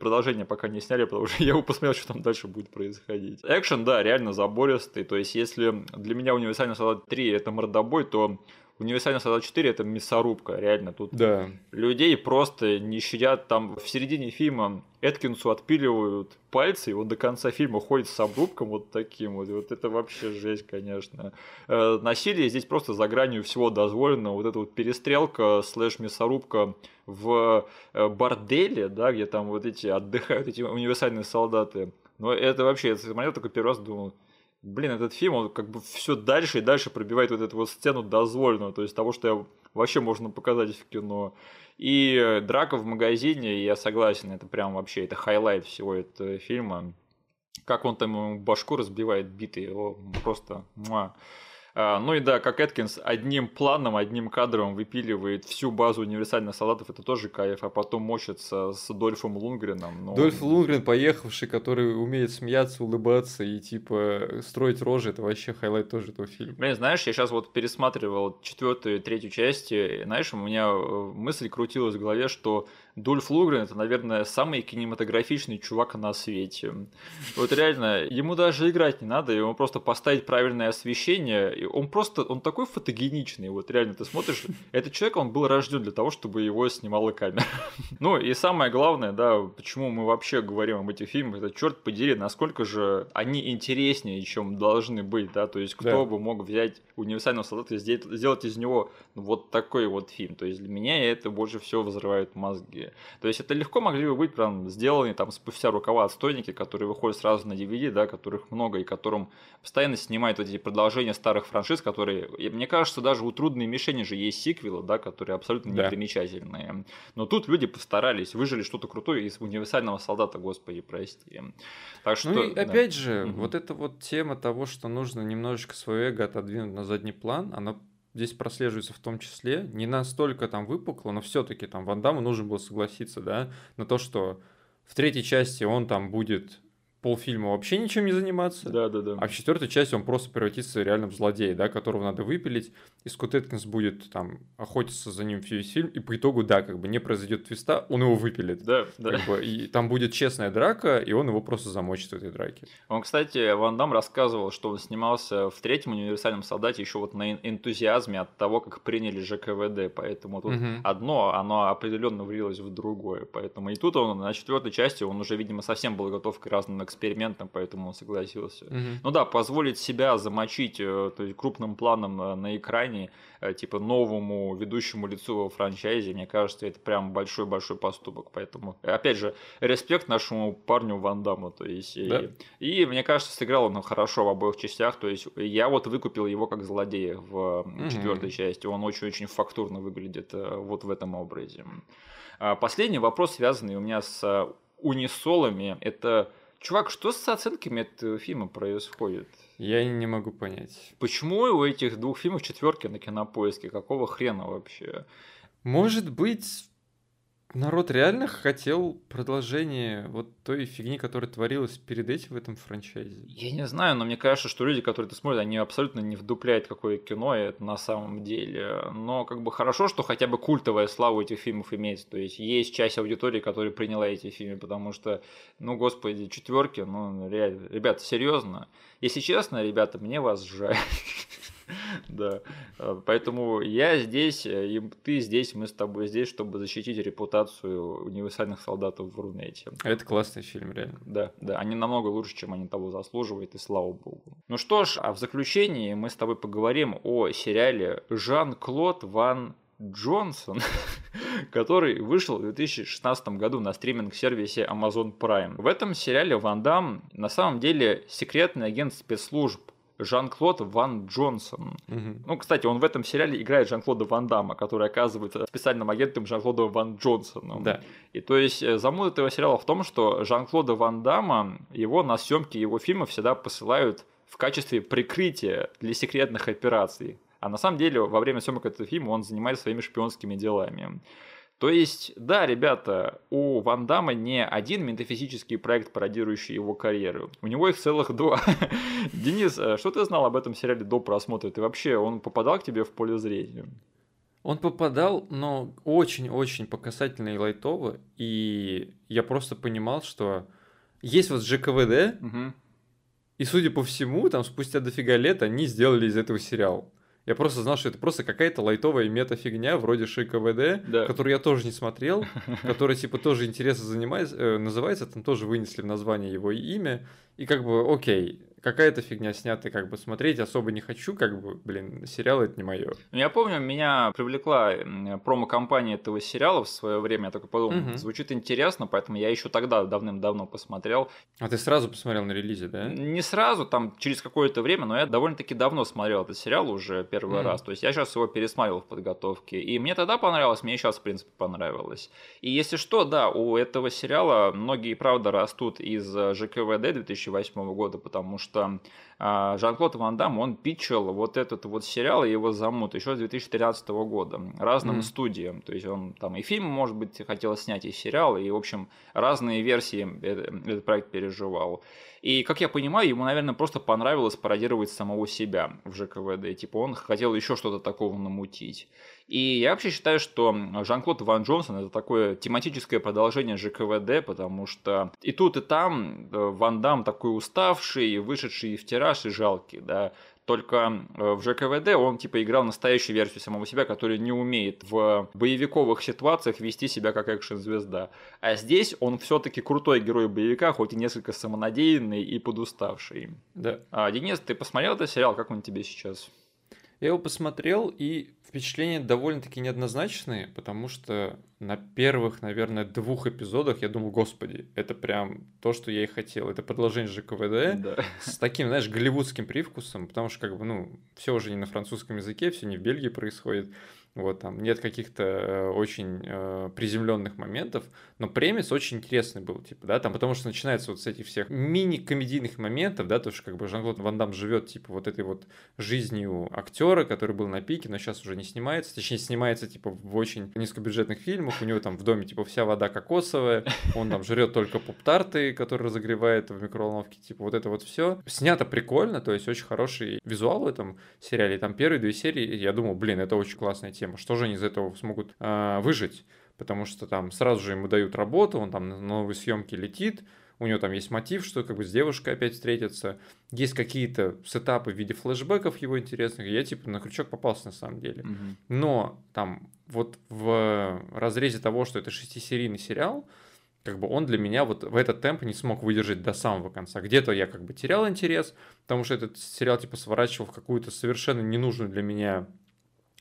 продолжение пока не сняли, потому что я его посмотрел, что там дальше будет происходить. Экшен, да, реально забористый, то есть если для меня Универсальный Солдат 3 это мордобой, то Универсальный Солдат 4 это мясорубка, реально. Тут Да. людей просто не щадят. Там в середине фильма Эткинсу отпиливают пальцы, и он до конца фильма ходит с обрубком вот таким вот. И вот это вообще жесть, конечно. Э, Насилие здесь просто за гранью всего дозволенного. Вот эта вот перестрелка slash мясорубка в э, борделе, да, где там вот эти отдыхают эти универсальные солдаты. Но это вообще, я смотрел только первый раз, думал, блин, этот фильм, он как бы все дальше и дальше пробивает вот эту вот стену дозволенного, то есть того, что вообще можно показать в кино. И драка в магазине, я согласен, это прям вообще, это highlight всего этого фильма. Как он там башку разбивает битой, о, просто муа. А, ну и да, как Эткинс одним планом, одним кадром выпиливает всю базу универсальных солдатов, это тоже кайф, а потом мочится с Дольфом Лунгреном. Ну... Дольф Лунгрен, поехавший, который умеет смеяться, улыбаться и типа строить рожи, это вообще highlight тоже этого фильма. Блин, знаешь, я сейчас вот пересматривал четвертую и третью части, знаешь, у меня э, мысль крутилась в голове, что Дульф Лугрен это, наверное, самый кинематографичный чувак на свете. Вот реально, ему даже играть не надо, ему просто поставить правильное освещение. И он просто, он такой фотогеничный. Вот реально, ты смотришь, этот человек, он был рожден для того, чтобы его снимала камера. Ну и самое главное, да, почему мы вообще говорим об этих фильмах, это черт подери, насколько же они интереснее, чем должны быть, да, то есть кто да. бы мог взять универсального солдата и сделать из него вот такой вот фильм. То есть для меня это больше всего взрывает мозги. То есть это легко могли бы быть прям сделаны там спустя рукава отстойники, которые выходят сразу на DVD, да, которых много и которым постоянно снимают эти продолжения старых франшиз, которые, мне кажется, даже у «Трудной мишени» же есть сиквелы, да, которые абсолютно да. непримечательные. Но тут люди постарались, выжили что-то крутое из универсального солдата, господи, прости. Так что, ну и да. опять же, угу. вот эта вот тема того, что нужно немножечко свое эго отодвинуть на задний план, она здесь прослеживается в том числе, не настолько там выпукло, но все-таки там Ван Дамму нужно было согласиться, да, на то, что в третьей части он там будет полфильма вообще ничем не заниматься. Да, да, да. А в четвертой части он просто превратится реально в злодея, да, которого надо выпилить. И Скотт Эткинс будет там охотиться за ним весь фильм. И по итогу, да, как бы не произойдет твиста, он его выпилит. Да, да. Как бы, и там будет честная драка, и он его просто замочит в этой драке. Он, кстати, Ван Дам рассказывал, что он снимался в третьем универсальном солдате еще вот на энтузиазме от того, как приняли ЖКВД. Поэтому тут угу. одно, оно определенно влилось в другое. Поэтому и тут он на четвертой части он уже, видимо, совсем был готов к разным экспериментом, поэтому он согласился. Угу. Ну да, позволить себя замочить э, то есть, крупным планом э, на экране, э, типа новому ведущему лицу во франчайзе, мне кажется, это прям большой-большой поступок. Поэтому, опять же, респект нашему парню Ван Даму. То есть, да. и, и, мне кажется, сыграл он хорошо в обоих частях. То есть, я вот выкупил его как злодея в угу. четвертой части. Он очень-очень фактурно выглядит вот в этом образе. А последний вопрос, связанный у меня с унисолами, это Чувак, что с оценками этого фильма происходит? Я не могу понять. Почему у этих двух фильмов четверки на кинопоиске? Какого хрена вообще? Может быть, народ реально хотел продолжение вот той фигни, которая творилась перед этим в этом франчайзе? Я не знаю, но мне кажется, что люди, которые это смотрят, они абсолютно не вдупляют, какое кино это на самом деле. Но как бы хорошо, что хотя бы культовая слава этих фильмов имеется. То есть есть часть аудитории, которая приняла эти фильмы, потому что, ну, господи, четверки, ну, реально, ребята, серьезно. Если честно, ребята, мне вас жаль. Да. А, поэтому я здесь, э, и ты здесь, мы с тобой здесь, чтобы защитить репутацию универсальных солдатов в Рунете. Это классный фильм, реально. Да, да. Они намного лучше, чем они того заслуживают, и слава богу. Ну что ж, а в заключении мы с тобой поговорим о сериале Жан-Клод Ван Джонсон, который вышел в 2016 году на стриминг-сервисе Amazon Prime. В этом сериале Ван Дам на самом деле секретный агент спецслужб, Жан-Клод Ван Джонсон. Угу. Ну, кстати, он в этом сериале играет Жан-Клода Ван Дамма, который оказывается специальным агентом Жан-Клода Ван Джонсона. Да. И то есть э, замут этого сериала в том, что Жан-Клода Ван Дамма, его на съемки его фильма всегда посылают в качестве прикрытия для секретных операций. А на самом деле во время съемок этого фильма он занимается своими шпионскими делами. То есть, да, ребята, у Ван Дамма не один метафизический проект, пародирующий его карьеру. У него их целых два. Денис, э, что ты знал об этом сериале до просмотра? Ты вообще, он попадал к тебе в поле зрения? Он попадал, но очень-очень по касательно и лайтово, и я просто понимал, что есть вот ЖКВД, угу. и судя по всему, там спустя дофига лет они сделали из этого сериал. Я просто знал, что это просто какая-то лайтовая мета-фигня, вроде ШКВД, да. которую я тоже не смотрел, которая, типа, тоже интересно занимается, э, называется, там тоже вынесли в название его имя, и как бы, окей, какая-то фигня снята, как бы смотреть особо не хочу, как бы, блин, сериал это не мое. Ну, я помню, меня привлекла промо-компания этого сериала в свое время, я такой подумал, угу. звучит интересно, поэтому я еще тогда давным-давно посмотрел. А ты сразу посмотрел на релизе, да? Не сразу, там через какое-то время, но я довольно-таки давно смотрел этот сериал уже первый угу. раз, то есть я сейчас его пересматривал в подготовке, и мне тогда понравилось, мне сейчас, в принципе, понравилось. И если что, да, у этого сериала многие, правда, растут из ЖКВД 2008 года, потому что что а, Жан-Клод Ван Дам, он питчил вот этот вот сериал и его замут еще с 2013 года разным mm. студиям. То есть он там и фильм, может быть, хотел снять, и сериал, и, в общем, разные версии этот проект переживал. И, как я понимаю, ему, наверное, просто понравилось пародировать самого себя в ЖКВД. Типа он хотел еще что-то такого намутить. И я вообще считаю, что Жан-Клод Ван Джонсон это такое тематическое продолжение ЖКВД, потому что и тут, и там э, Ван Дам такой уставший, вышедший в тираж и жалкий, да. Только э, в ЖКВД он типа играл настоящую версию самого себя, который не умеет в боевиковых ситуациях вести себя как экшн-звезда. А здесь он все-таки крутой герой боевика, хоть и несколько самонадеянный и подуставший. Да. А, Денис, ты посмотрел этот сериал? Как он тебе сейчас? Я его посмотрел, и впечатления довольно-таки неоднозначные, потому что на первых, наверное, двух эпизодах я думал, господи, это прям то, что я и хотел. Это продолжение ЖКВД да. с таким, знаешь, голливудским привкусом, потому что, как бы, ну, все уже не на французском языке, все не в Бельгии происходит. Вот там нет каких-то э, очень э, приземленных моментов, но премис очень интересный был, типа, да, там, потому что начинается вот с этих всех мини-комедийных моментов, да, то, что как бы Жан-Клод Ван Дам живет, типа, вот этой вот жизнью актера, который был на пике, но сейчас уже не снимается, точнее, снимается, типа, в очень низкобюджетных фильмах, у него там в доме, типа, вся вода кокосовая, он там жрет только поп-тарты, которые разогревает в микроволновке, типа, вот это вот все. Снято прикольно, то есть очень хороший визуал в этом сериале, там первые две серии, я думал, блин, это очень классная тема тема, что же они из этого смогут э, выжить, потому что там сразу же ему дают работу, он там на новые съемки летит, у него там есть мотив, что как бы с девушкой опять встретиться, есть какие-то сетапы в виде флешбеков его интересных, я типа на крючок попался на самом деле. Mm-hmm. Но там вот в разрезе того, что это шестисерийный сериал, как бы он для меня вот в этот темп не смог выдержать до самого конца. Где-то я как бы терял интерес, потому что этот сериал типа сворачивал в какую-то совершенно ненужную для меня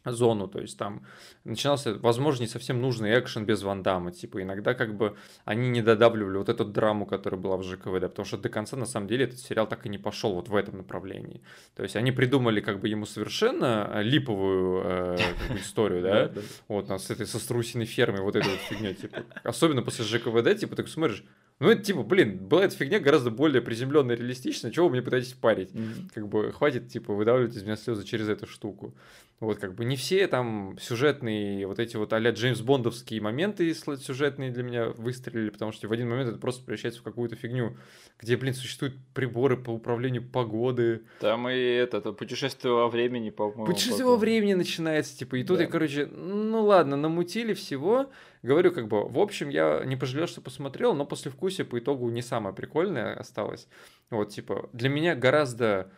зону, то есть там начинался, возможно, не совсем нужный экшен без Ван Дамма, типа иногда как бы они не додавливали вот эту драму, которая была в ЖКВД, потому что до конца на самом деле этот сериал так и не пошел вот в этом направлении. То есть они придумали как бы ему совершенно э, липовую э, историю, да, вот с этой со струсиной фермой, вот этой вот фигней, типа, особенно после ЖКВД, типа, ты смотришь, ну, это типа, блин, была эта фигня гораздо более приземленная и реалистичная. Чего вы мне пытаетесь парить? Mm-hmm. Как бы хватит, типа, выдавливать из меня слезы через эту штуку. Вот, как бы не все там сюжетные, вот эти вот а Джеймс Бондовские моменты сюжетные для меня выстрелили, потому что в один момент это просто превращается в какую-то фигню, где, блин, существуют приборы по управлению погоды. Там и это, это путешествие во времени, по-моему. Путешествие во времени начинается, типа, и тут да. я, короче, ну ладно, намутили всего. Говорю, как бы, в общем, я не пожалел, что посмотрел, но после вкуса по итогу не самое прикольное осталось. Вот, типа, для меня гораздо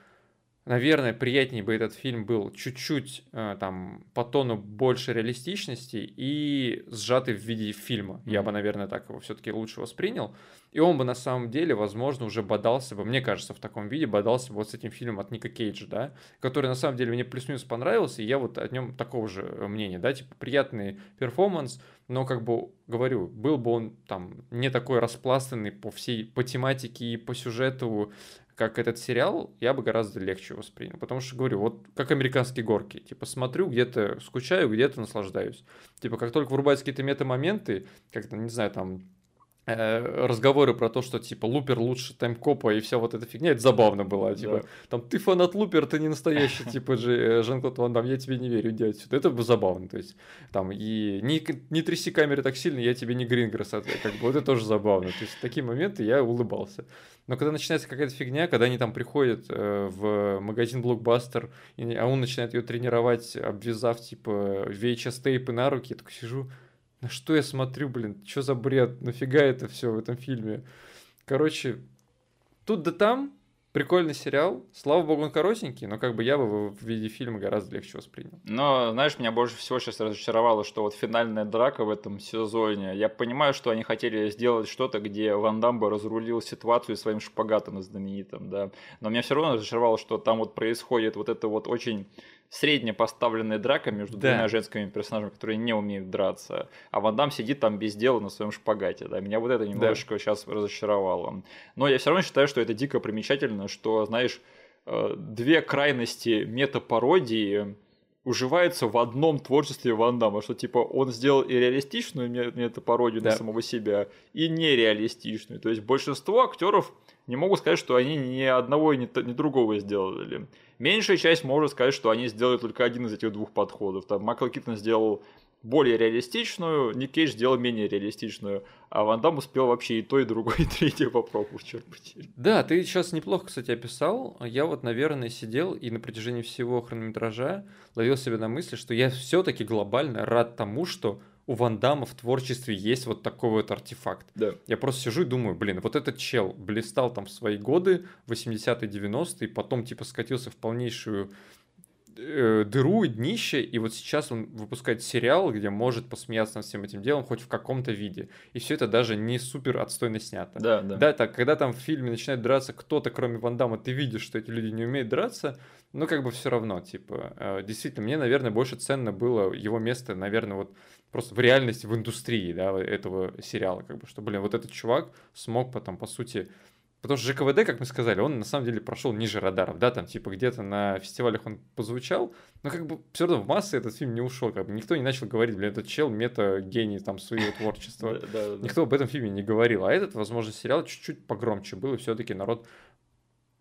наверное, приятнее бы этот фильм был чуть-чуть э, там по тону больше реалистичности и сжатый в виде фильма. Mm-hmm. Я бы, наверное, так его все-таки лучше воспринял. И он бы на самом деле, возможно, уже бодался бы, мне кажется, в таком виде бодался бы вот с этим фильмом от Ника Кейджа, да, который на самом деле мне плюс-минус понравился, и я вот о нем такого же мнения, да, типа приятный перформанс, но как бы говорю, был бы он там не такой распластанный по всей, по тематике и по сюжету, как этот сериал, я бы гораздо легче воспринял. Потому что, говорю, вот как американские горки. Типа, смотрю, где-то скучаю, где-то наслаждаюсь. Типа, как только врубаются какие-то мета-моменты, как-то, не знаю, там, разговоры про то, что типа Лупер лучше таймкопа и вся вот эта фигня, это забавно было. Типа, да. там ты фанат Лупер, ты не настоящий, типа же э, Жан-Клод Ван Дам, я тебе не верю, иди отсюда. Это забавно. То есть, там, и не, не тряси камеры так сильно, я тебе не Грингресс, как бы, вот это тоже забавно. То есть, такие моменты я улыбался. Но когда начинается какая-то фигня, когда они там приходят э, в магазин Блокбастер, а он начинает ее тренировать, обвязав типа VHS-тейпы на руки, я такой сижу, на что я смотрю, блин, что за бред, нафига это все в этом фильме? Короче, тут да там, прикольный сериал. Слава богу, он коротенький, но как бы я бы его в виде фильма гораздо легче воспринял. Но, знаешь, меня больше всего сейчас разочаровало, что вот финальная драка в этом сезоне. Я понимаю, что они хотели сделать что-то, где Ван Дам бы разрулил ситуацию своим шпагатом знаменитым, да. Но меня все равно разочаровало, что там вот происходит вот это вот очень средне поставленная драка между да. двумя женскими персонажами, которые не умеют драться, а Ван Дам сидит там без дела на своем шпагате. Да? Меня вот это немножечко да. сейчас разочаровало. Но я все равно считаю, что это дико примечательно, что, знаешь, э, две крайности метапародии уживаются в одном творчестве Ван Дамма, что типа он сделал и реалистичную метапародию да. на самого себя, и нереалистичную. То есть большинство актеров не могу сказать, что они ни одного и ни, ни другого сделали. Меньшая часть может сказать, что они сделали только один из этих двух подходов. Там Майкл Киттон сделал более реалистичную, Ник Кейдж сделал менее реалистичную, а Ван Дам успел вообще и то, и другое, и третье попробовать, черт. Да, ты сейчас неплохо, кстати, описал. Я вот, наверное, сидел и на протяжении всего хронометража ловил себя на мысли, что я все-таки глобально рад тому, что у Ван Дамма в творчестве есть вот такой вот артефакт. Да. Я просто сижу и думаю, блин, вот этот чел блистал там в свои годы, 80-е, 90-е, потом типа скатился в полнейшую э, дыру, днище, и вот сейчас он выпускает сериал, где может посмеяться над всем этим делом хоть в каком-то виде. И все это даже не супер отстойно снято. Да, да. Да, так, когда там в фильме начинает драться кто-то, кроме Ван Дамма, ты видишь, что эти люди не умеют драться, ну, как бы все равно, типа, э, действительно, мне, наверное, больше ценно было его место, наверное, вот просто в реальности, в индустрии, да, этого сериала, как бы, что, блин, вот этот чувак смог потом, по сути, Потому что ЖКВД, как мы сказали, он на самом деле прошел ниже радаров, да, там типа где-то на фестивалях он позвучал, но как бы все равно в массы этот фильм не ушел, как бы никто не начал говорить, блин, этот чел мета-гений там своего творчества. Никто об этом фильме не говорил, а этот, возможно, сериал чуть-чуть погромче был, и все-таки народ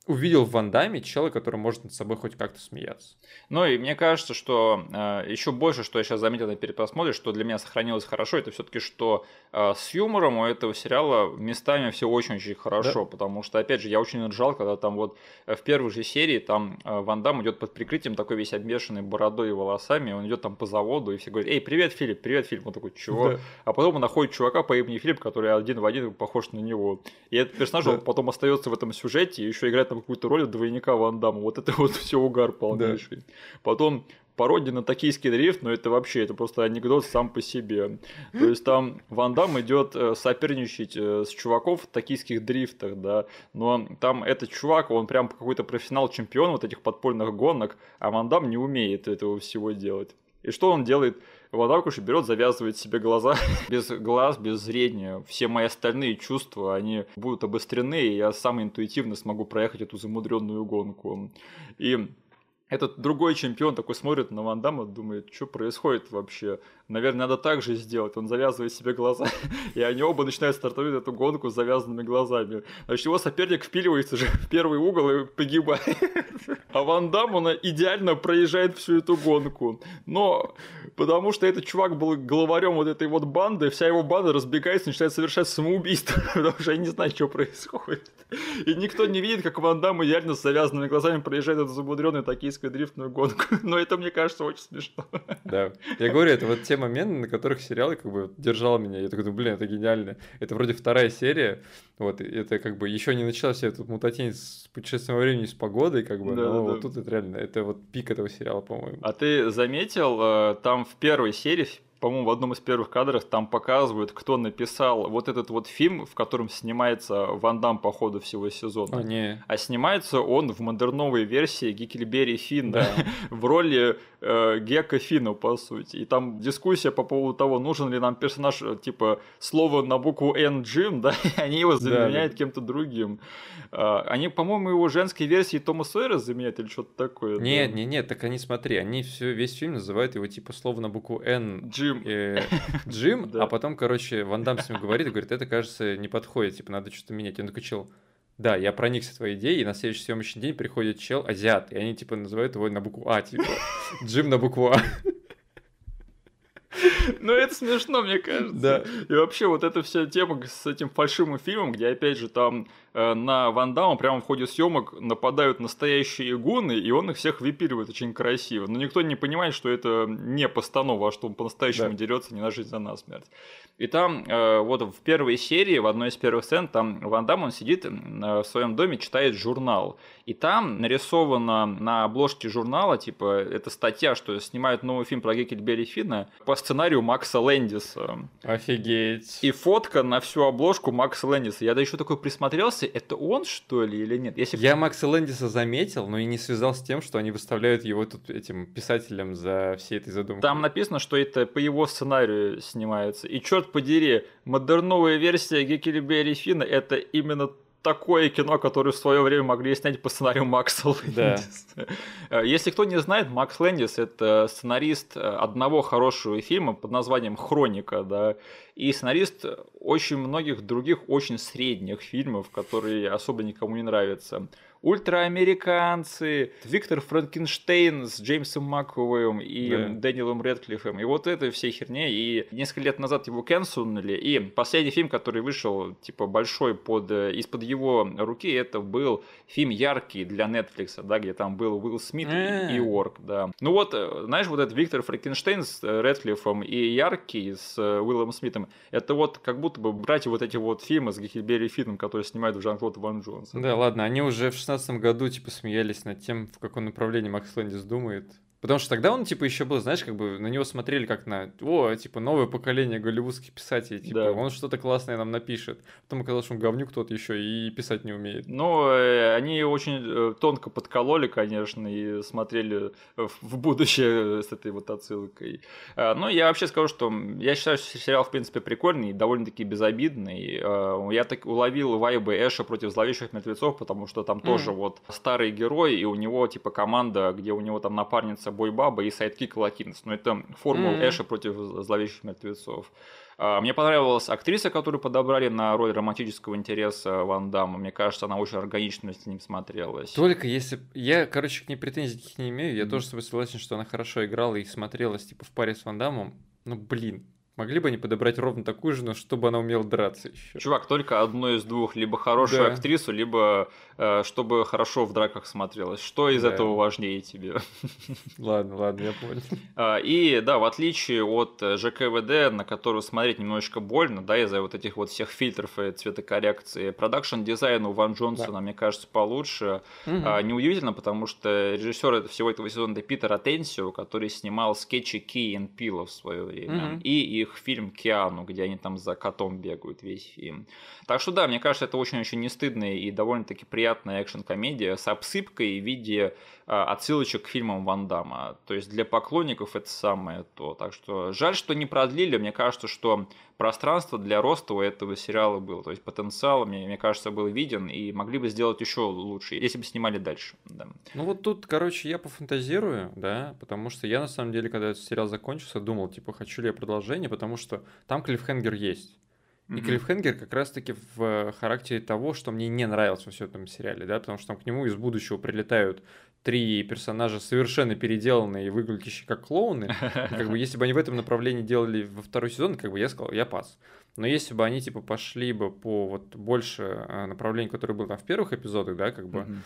увидел в Ван Даме чела, который может над собой хоть как-то смеяться. Ну и мне кажется, что э, еще больше, что я сейчас заметил на перепросмотре, что для меня сохранилось хорошо, это все-таки, что э, с юмором у этого сериала местами все очень-очень хорошо, да? потому что, опять же, я очень ржал, когда там вот э, в первой же серии там э, Ван Дам идет под прикрытием такой весь обмешанный бородой и волосами, он идет там по заводу, и все говорят, эй, привет, Филипп, привет, Филипп, он такой, чего? Да. А потом он находит чувака по имени Филипп, который один в один похож на него. И этот персонаж, да. он потом остается в этом сюжете, и еще играет там какую-то роль двойника Ван Дамма. Вот это вот все угар полнейший. Да. Потом пародия на токийский дрифт, но это вообще, это просто анекдот сам по себе. То есть там Ван Дам идет э, соперничать э, с чуваков в токийских дрифтах, да, но там этот чувак, он прям какой-то профессионал-чемпион вот этих подпольных гонок, а Ван Дам не умеет этого всего делать. И что он делает? Вадакуши берет, завязывает себе глаза. без глаз, без зрения. Все мои остальные чувства, они будут обострены, и я сам интуитивно смогу проехать эту замудренную гонку. И этот другой чемпион такой смотрит на Ван Дамма, думает, что происходит вообще. Наверное, надо так же сделать. Он завязывает себе глаза, и они оба начинают стартовать эту гонку с завязанными глазами. Значит, его соперник впиливается же в первый угол и погибает. А Ван Дам, он идеально проезжает всю эту гонку. Но потому что этот чувак был главарем вот этой вот банды, вся его банда разбегается начинает совершать самоубийство, потому что я не знаю, что происходит. И никто не видит, как Ван Дам идеально с завязанными глазами проезжает эту замудренную токийскую дрифтную гонку. Но это, мне кажется, очень смешно. Да. Я говорю, это вот те моменты, на которых сериал как бы держал меня. Я такой, блин, это гениально. Это вроде вторая серия. Вот, это как бы еще не началась вся эта мутатень с путешествием во времени, с погодой, как бы, да, но да. вот тут это реально, это вот пик этого сериала, по-моему. А ты заметил, э, там в первой серии по-моему, в одном из первых кадров там показывают, кто написал вот этот вот фильм, в котором снимается Ван Дам по ходу всего сезона. А, не. а снимается он в модерновой версии Гикельбери Финна да. в роли э, Гека Финна, по сути. И там дискуссия по поводу того, нужен ли нам персонаж, э, типа, слово на букву Н Джим, да, и они его заменяют да, кем-то другим. А, они, по-моему, его женской версии Тома Сойера заменяют или что-то такое. Нет, да? нет, нет, так они, смотри, они все, весь фильм называют его, типа, слово на букву Н. Джим Джим. Э, Джим, а потом, короче, Ван Дам с ним говорит и говорит, это, кажется, не подходит, типа, надо что-то менять. Он такой, чел, да, я проникся твоей идеей, и на следующий съемочный день приходит чел азиат, и они, типа, называют его на букву А, типа, Джим на букву А. Ну, это смешно, мне кажется. Да. И вообще, вот эта вся тема с этим фальшивым фильмом, где, опять же, там на Ван Дамма прямо в ходе съемок нападают настоящие гуны, и он их всех выпиливает очень красиво. Но никто не понимает, что это не постанова, а что он по-настоящему да. дерется не на жизнь, а на смерть. И там, э, вот в первой серии, в одной из первых сцен, там Ван Дам, он сидит э, в своем доме, читает журнал. И там нарисовано на обложке журнала, типа, это статья, что снимают новый фильм про Геккельбери Финна по сценарию Макса Лэндиса. Офигеть. И фотка на всю обложку Макса Лэндиса. Я да еще такой присмотрелся, это он, что ли, или нет? Если... Я Макса Лэндиса заметил, но и не связал с тем, что они выставляют его тут этим писателем за всей этой задумкой. Там написано, что это по его сценарию снимается. И черт подери, модерновая версия Геккельбери Финна это именно такое кино, которое в свое время могли снять по сценарию Макса Лэндис. Да. Если кто не знает, Макс Лэндис – это сценарист одного хорошего фильма под названием «Хроника», да, и сценарист очень многих других очень средних фильмов, которые особо никому не нравятся ультраамериканцы, Виктор Франкенштейн с Джеймсом Маковым и да. Дэниелом Редклиффом. И вот этой всей херне. И несколько лет назад его кэнсунули. И последний фильм, который вышел, типа, большой под, из-под его руки, это был фильм «Яркий» для Netflix, да, где там был Уилл Смит и Орк, да. Ну вот, знаешь, вот этот Виктор Франкенштейн с Редклиффом и «Яркий» с Уиллом Смитом, это вот как будто бы брать вот эти вот фильмы с Гехельбери Финном, которые снимают в Жан-Клод Ван Джонсон. Да, ладно, они уже в 16 году, типа, смеялись над тем, в каком направлении Макс Лэндис думает. Потому что тогда он, типа, еще был, знаешь, как бы на него смотрели как на, о, типа, новое поколение голливудских писателей, типа, да. он что-то классное нам напишет. Потом оказалось, что он говнюк тот еще и писать не умеет. Ну, э, они очень э, тонко подкололи, конечно, и смотрели в будущее с этой вот отсылкой. Э, ну, я вообще скажу, что я считаю, что сериал, в принципе, прикольный и довольно-таки безобидный. Я так уловил вайбы Эша против зловещих мертвецов, потому что там мм. тоже вот старый герой, и у него, типа, команда, где у него там напарница Бой-Баба и sidekick латинос. Но это формула mm-hmm. Эша против зловещих мертвецов. А, мне понравилась актриса, которую подобрали на роль романтического интереса Ван Дамма. Мне кажется, она очень органично с ним смотрелась. Только если... Я, короче, к ней претензий не имею. Я mm-hmm. тоже с тобой согласен, что она хорошо играла и смотрелась, типа, в паре с Ван Даммом. Ну, блин, Могли бы они подобрать ровно такую же, но чтобы она умела драться еще. Чувак, только одно из двух. Либо хорошую да. актрису, либо чтобы хорошо в драках смотрелось. Что из да. этого важнее тебе? Ладно, ладно, я понял. А, и да, в отличие от ЖКВД, на которую смотреть немножечко больно, да, из-за вот этих вот всех фильтров и цветокоррекции, продакшн дизайн у Ван Джонсона, да. мне кажется, получше. Угу. Неудивительно, потому что режиссер всего этого сезона это Питер Атенсио, который снимал скетчи Ки и Пила в свое время. Угу. И их фильм «Киану», где они там за котом бегают весь фильм. Так что да, мне кажется, это очень-очень не стыдная и довольно-таки приятная экшн-комедия с обсыпкой в виде а, отсылочек к фильмам Ван Дамма. То есть для поклонников это самое то. Так что жаль, что не продлили. Мне кажется, что пространство для роста у этого сериала было. То есть потенциал, мне, мне кажется, был виден и могли бы сделать еще лучше, если бы снимали дальше. Да. Ну вот тут, короче, я пофантазирую, да, потому что я на самом деле, когда этот сериал закончился, думал, типа, хочу ли я продолжение, потому что там клиффхенгер есть. И. Клиффхенгер как раз-таки в характере того, что мне не нравилось во всем этом сериале, да, потому что там к нему из будущего прилетают три персонажа совершенно переделанные и выглядящие как клоуны. И, как бы если бы они в этом направлении делали во второй сезон, как бы я сказал, я пас. Но если бы они типа пошли бы по вот больше э, направлению, которое было там в первых эпизодах, да, как бы mm-hmm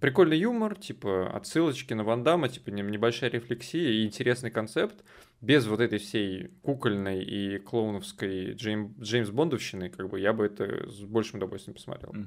прикольный юмор, типа отсылочки на Ван Дамма, типа небольшая рефлексия и интересный концепт, без вот этой всей кукольной и клоуновской Джейм, Джеймс Бондовщины, как бы я бы это с большим удовольствием посмотрел. Угу.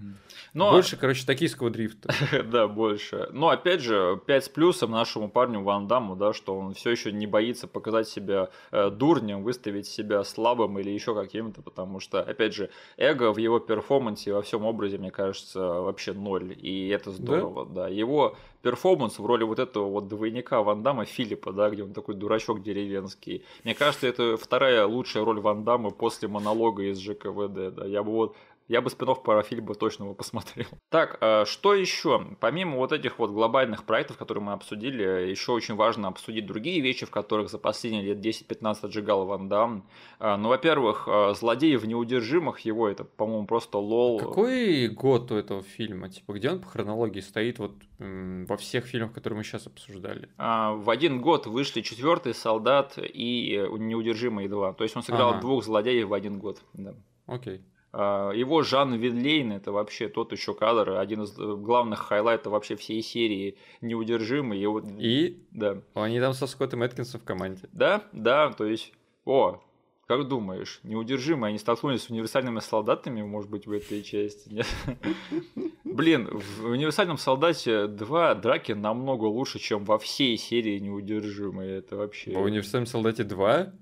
Но... Больше, короче, токийского дрифта. да, больше. Но опять же, 5 с плюсом нашему парню Ван Дамму, да, что он все еще не боится показать себя э, дурнем, выставить себя слабым или еще каким-то, потому что, опять же, эго в его перформансе во всем образе, мне кажется, вообще ноль. И это здорово, да. да. Его перформанс в роли вот этого вот двойника Ван Дамма Филиппа, да, где он такой дурачок деревенский. Мне кажется, это вторая лучшая роль Ван Дамма после монолога из ЖКВД, да. Я бы вот я бы спинов про Филиппа точно бы посмотрел. Так, а что еще? Помимо вот этих вот глобальных проектов, которые мы обсудили, еще очень важно обсудить другие вещи, в которых за последние лет 10-15 отжигал Ван Дам. А, ну, во-первых, а, «Злодеи в неудержимых» его, это, по-моему, просто лол. Какой год у этого фильма? Типа, где он по хронологии стоит вот во всех фильмах, которые мы сейчас обсуждали? В один год вышли «Четвертый солдат» и «Неудержимые два». То есть он сыграл ага. двух злодеев в один год. Да. Окей. А, его Жан Вилейн это вообще тот еще кадр, один из э, главных highlight ов вообще всей серии неудержимых. И, и да. они там со Скоттом Эткинсом в команде. Да, да, то есть, о, как думаешь, неудержимые они столкнулись с универсальными солдатами, может быть, в этой части? Нет? Блин, в универсальном солдате два драки намного лучше, чем во всей серии неудержимые. Это вообще. В универсальном солдате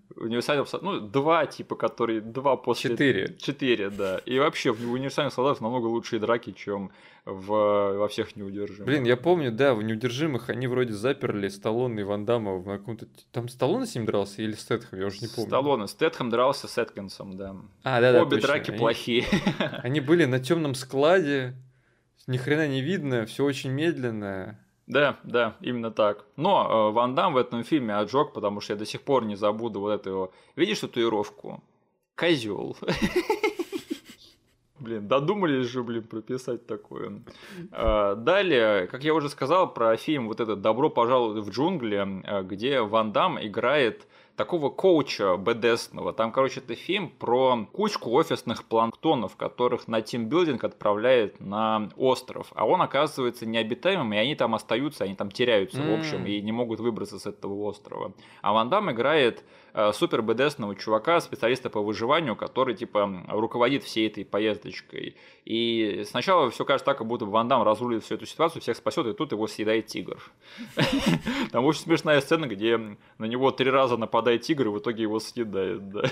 два? универсальном ну, два, типа, которые два после... Четыре. Четыре, да. И вообще, в универсальных солдатах намного лучшие драки, чем в, во всех неудержимых. Блин, я помню, да, в неудержимых они вроде заперли Сталлоне и Ван Дамма в каком-то... Там Сталлоне с ним дрался или Стэтхэм, я уже не помню. Сталлоне. Стэтхэм дрался с Эткинсом, да. А, да, да, Обе точно. драки они... плохие. Они были на темном складе, ни хрена не видно, все очень медленно. Да, да, именно так. Но э, Ван Дам в этом фильме отжег, потому что я до сих пор не забуду вот эту его... Видишь татуировку? козел. Блин, додумались же, блин, прописать такое. А, далее, как я уже сказал про фильм вот этот «Добро пожаловать в джунгли», а, где Ван Дам играет такого коуча БДСного. Там, короче, это фильм про кучку офисных планктонов, которых на тимбилдинг отправляет на остров. А он оказывается необитаемым, и они там остаются, они там теряются, mm. в общем, и не могут выбраться с этого острова. А Ван Дам играет супер БДСного чувака, специалиста по выживанию, который, типа, руководит всей этой поездочкой. И сначала все кажется так, как будто Ван Дам разрулит всю эту ситуацию, всех спасет, и тут его съедает тигр. Там очень смешная сцена, где на него три раза нападает нападает тигр, и в итоге его съедает, да.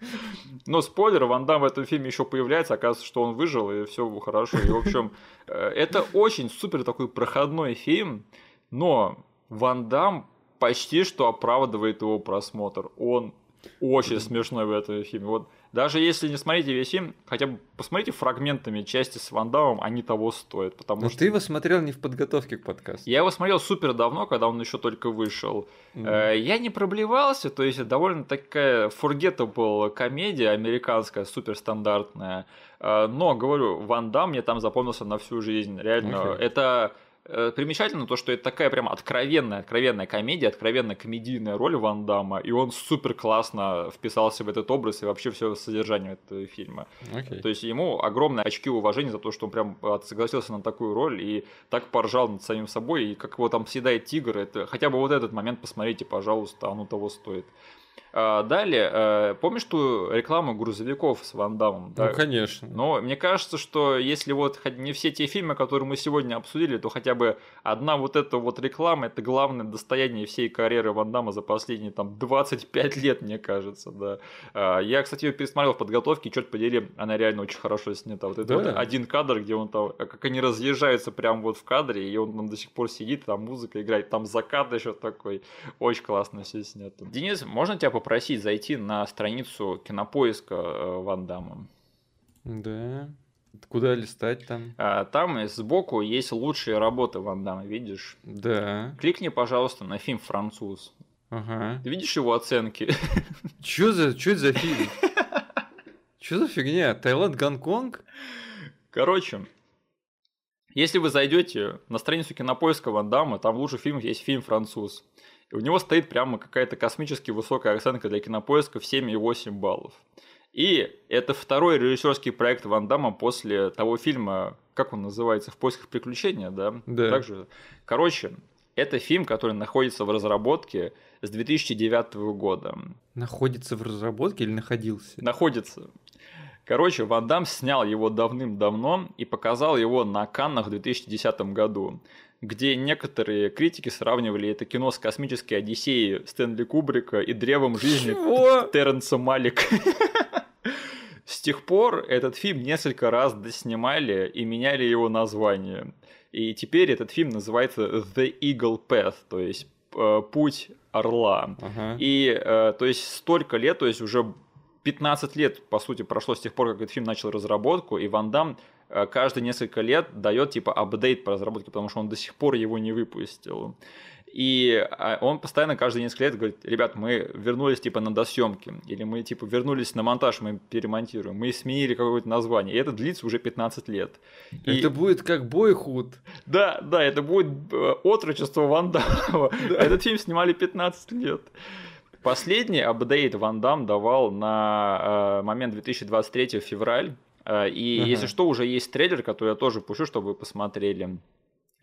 Но спойлер, Ван Дам в этом фильме еще появляется, оказывается, что он выжил, и все хорошо. И, в общем, э, это очень супер такой проходной фильм, но Ван Дам почти что оправдывает его просмотр. Он очень смешной в этом фильме. Вот даже если не смотрите весь фильм, хотя бы посмотрите фрагментами части с Вандамом, они того стоят. Потому Но что... ты его смотрел не в подготовке к подкасту. Я его смотрел супер давно, когда он еще только вышел. Mm-hmm. Я не проблевался, то есть довольно такая forgettable комедия американская, супер стандартная. Э, но, говорю, Ван Дам мне там запомнился на всю жизнь. Реально, okay. это примечательно то, что это такая прям откровенная, откровенная комедия, откровенная комедийная роль Ван Дамма, и он супер классно вписался в этот образ и вообще все содержание этого фильма. Okay. То есть ему огромные очки уважения за то, что он прям согласился на такую роль и так поржал над самим собой, и как его там съедает тигр, это хотя бы вот этот момент посмотрите, пожалуйста, оно того стоит. А, далее, э, помнишь ту рекламу грузовиков с Ван Дамом? Ну, конечно. Но мне кажется, что если вот не все те фильмы, которые мы сегодня обсудили, то хотя бы одна вот эта вот реклама, это главное достояние всей карьеры Ван Дамма за последние там 25 лет, мне кажется, да. А, я, кстати, ее пересмотрел в подготовке, черт подери, она реально очень хорошо снята. Вот это да. вот один кадр, где он там, как они разъезжаются прямо вот в кадре, и он там до сих пор сидит, там музыка играет, там закат еще такой. Очень классно все снято. Денис, можно тебя попросить зайти на страницу кинопоиска э, Ван Дамма. Да. Куда листать там? А, там сбоку есть лучшие работы Ван Дамма, видишь? Да. Кликни, пожалуйста, на фильм «Француз». Ага. Ты видишь его оценки? Чё за, чё это за фильм? Чё за фигня? Таиланд, Гонконг? Короче, если вы зайдете на страницу кинопоиска Ван Дамма, там в лучших фильмах есть фильм «Француз». И у него стоит прямо какая-то космически высокая оценка для кинопоиска в 7,8 баллов. И это второй режиссерский проект Ван Дамма после того фильма, как он называется, «В поисках приключения», да? Да. Также. Короче, это фильм, который находится в разработке с 2009 года. Находится в разработке или находился? Находится. Короче, Ван Дам снял его давным-давно и показал его на Каннах в 2010 году где некоторые критики сравнивали это кино с «Космической Одиссеей» Стэнли Кубрика и «Древом жизни» Чего? Терренса Малик. С тех пор этот фильм несколько раз доснимали и меняли его название. И теперь этот фильм называется The Eagle Path, то есть э, путь орла. Ага. И э, то есть столько лет, то есть уже 15 лет, по сути, прошло с тех пор, как этот фильм начал разработку, и Ван Дам каждые несколько лет дает типа апдейт по разработке, потому что он до сих пор его не выпустил. И а, он постоянно каждые несколько лет говорит, ребят, мы вернулись типа на досъемки, или мы типа вернулись на монтаж, мы перемонтируем, мы сменили какое-то название. И это длится уже 15 лет. И... Это будет как Бойхуд. Да, да, это будет э, отрочество Ван Дамма. Да. Этот фильм снимали 15 лет. Последний апдейт Ван Дам давал на э, момент 2023 февраль, Э, и uh-huh. если что, уже есть трейлер, который я тоже пущу, чтобы вы посмотрели.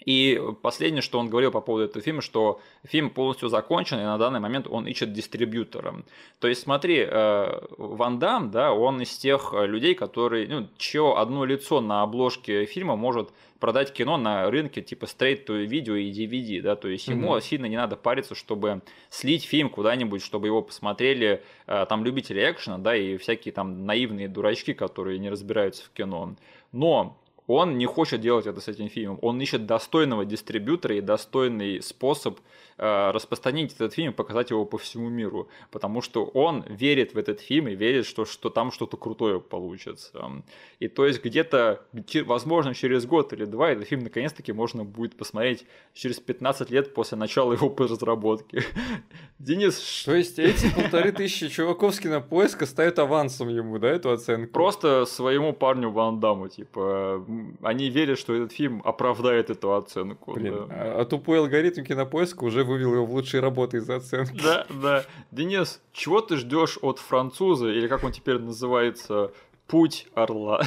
И последнее, что он говорил по поводу этого фильма, что фильм полностью закончен, и на данный момент он ищет дистрибьютора. То есть, смотри, э, Ван Дам, да, он из тех людей, которые, ну, чье одно лицо на обложке фильма может продать кино на рынке типа straight to видео и DVD, да, то есть ему mm-hmm. сильно не надо париться, чтобы слить фильм куда-нибудь, чтобы его посмотрели э, там любители экшена, да, и всякие там наивные дурачки, которые не разбираются в кино. Но он не хочет делать это с этим фильмом. Он ищет достойного дистрибьютора и достойный способ распространить этот фильм и показать его по всему миру. Потому что он верит в этот фильм и верит, что, что там что-то крутое получится. И то есть где-то, возможно, через год или два этот фильм наконец-таки можно будет посмотреть через 15 лет после начала его разработки. Денис... То есть эти полторы тысячи чуваков с кинопоиска ставят авансом ему, да, эту оценку? Просто своему парню Ван Дамму, типа, они верят, что этот фильм оправдает эту оценку. Блин, да. а, а тупой алгоритм кинопоиска уже вывел его в лучшие работы из-за оценки. Да, да. Денис, чего ты ждешь от француза, или как он теперь называется, Путь орла.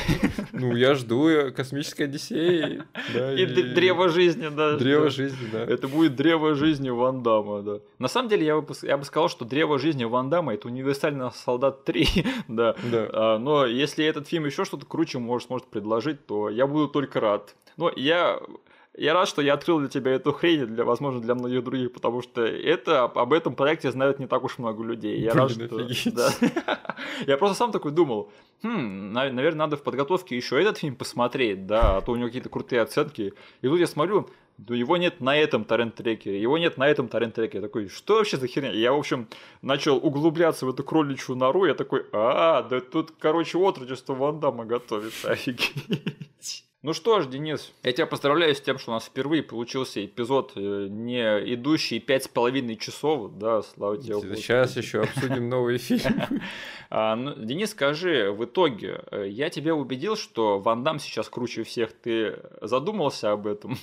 Ну, я жду космической Одиссеи. Да, и, и древо жизни, да. Древо да. жизни, да. Это будет древо жизни Ван Дамма, да. На самом деле, я бы, я бы сказал, что древо жизни Ван Дамма это универсальный солдат 3, да. да. А, но если этот фильм еще что-то круче может, сможет предложить, то я буду только рад. Но я я рад, что я открыл для тебя эту хрень, для, возможно, для многих других, потому что это об этом проекте знают не так уж много людей. Я Блин, рад, что... Да. Я просто сам такой думал, хм, наверное, надо в подготовке еще этот фильм посмотреть, да, а то у него какие-то крутые оценки. И тут я смотрю, да его нет на этом торрент-треке, его нет на этом торрент-треке. Я такой, что вообще за херня? Я, в общем, начал углубляться в эту кроличью нору, я такой, а, да тут, короче, отрочество Ван Дамма готовится, офигеть. Ну что ж, Денис, я тебя поздравляю с тем, что у нас впервые получился эпизод, э, не идущий пять с половиной часов, да, слава тебе. Сейчас еще обсудим новый фильм. А, ну, Денис, скажи, в итоге, э, я тебя убедил, что Ван Дам сейчас круче всех, ты задумался об этом?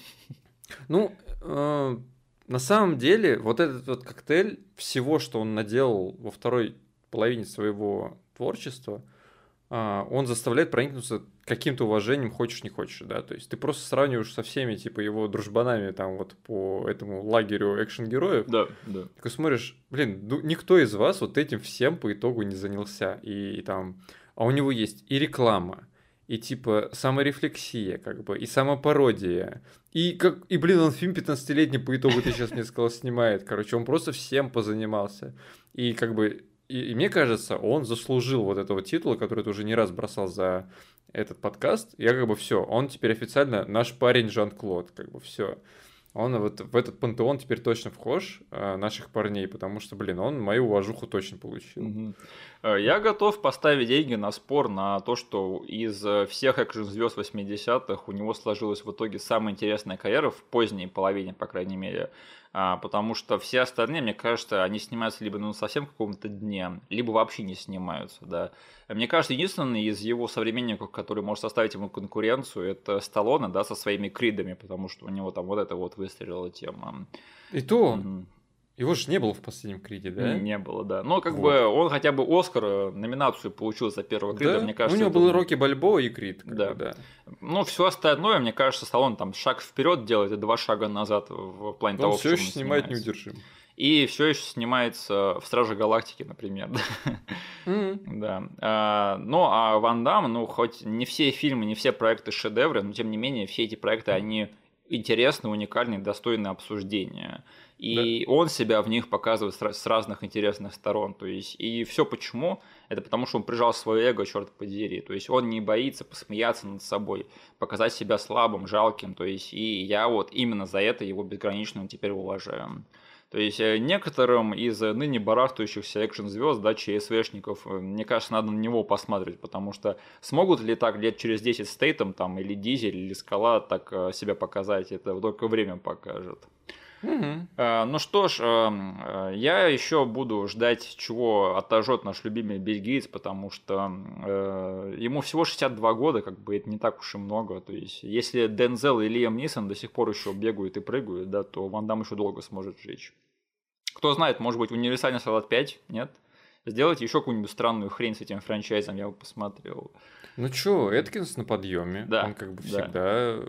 Ну, э, на самом деле, вот этот вот коктейль всего, что он наделал во второй половине своего творчества – он заставляет проникнуться каким-то уважением, хочешь не хочешь, да, то есть ты просто сравниваешь со всеми, типа, его дружбанами там вот по этому лагерю экшен-героев. Да, да. Такой смотришь, блин, ну, никто из вас вот этим всем по итогу не занялся, и, и там, а у него есть и реклама, и типа саморефлексия, как бы, и самопародия. И, как, и блин, он фильм 15-летний по итогу, ты сейчас мне сказал, снимает. Короче, он просто всем позанимался. И как бы и, и мне кажется, он заслужил вот этого титула, который ты уже не раз бросал за этот подкаст. Я как бы все, он теперь официально наш парень Жан-Клод, как бы все. Он вот в этот пантеон теперь точно вхож э, наших парней, потому что, блин, он мою уважуху точно получил. Угу. Я готов поставить деньги на спор на то, что из э, всех экшн-звезд 80-х у него сложилась в итоге самая интересная карьера в поздней половине, по крайней мере. А, потому что все остальные, мне кажется, они снимаются либо ну, совсем каком-то дне, либо вообще не снимаются, да. Мне кажется, единственный из его современников, который может составить ему конкуренцию, это Сталлоне, да, со своими кридами, потому что у него там вот это вот выстрелила тема. И то. Его же не было в последнем Криде, да? Не, не было, да. Но как вот. бы он хотя бы Оскар э, номинацию получил за первого Крида, да? мне кажется. У него был Рокки Бальбо и Крид. Да. да. Ну, все остальное, мне кажется, Сталлоне там шаг вперед делает и два шага назад в плане он того, все еще снимает неудержим. И все еще снимается в Страже Галактики, например. Mm-hmm. да. А, ну, а Ван Дам, ну, хоть не все фильмы, не все проекты шедевры, но тем не менее, все эти проекты, они интересны, уникальны, достойны обсуждения. И да. он себя в них показывает с разных интересных сторон. То есть, и все почему? Это потому, что он прижал свое эго, черт подери. То есть он не боится посмеяться над собой, показать себя слабым, жалким. То есть, и я вот именно за это его безгранично теперь уважаю. То есть э, некоторым из ныне барахтающихся экшн-звезд, да, ЧСВшников, э, мне кажется, надо на него посмотреть, потому что смогут ли так лет через 10 Стейтом там, или Дизель, или Скала так э, себя показать, это только время покажет. Угу. Ну что ж, эм, э, я еще буду ждать, чего отожжет наш любимый Билл Гейтс, потому что э, ему всего 62 года, как бы это не так уж и много. То есть, если Дензел и Лиам Нисон до сих пор еще бегают и прыгают, да, то Ван Дам еще долго сможет жить. Кто знает, может быть, универсальный салат 5, нет? Сделайте еще какую-нибудь странную хрень с этим франчайзом, я бы посмотрел. Ну чё, Эткинс на подъеме. Да. Он как бы всегда, да.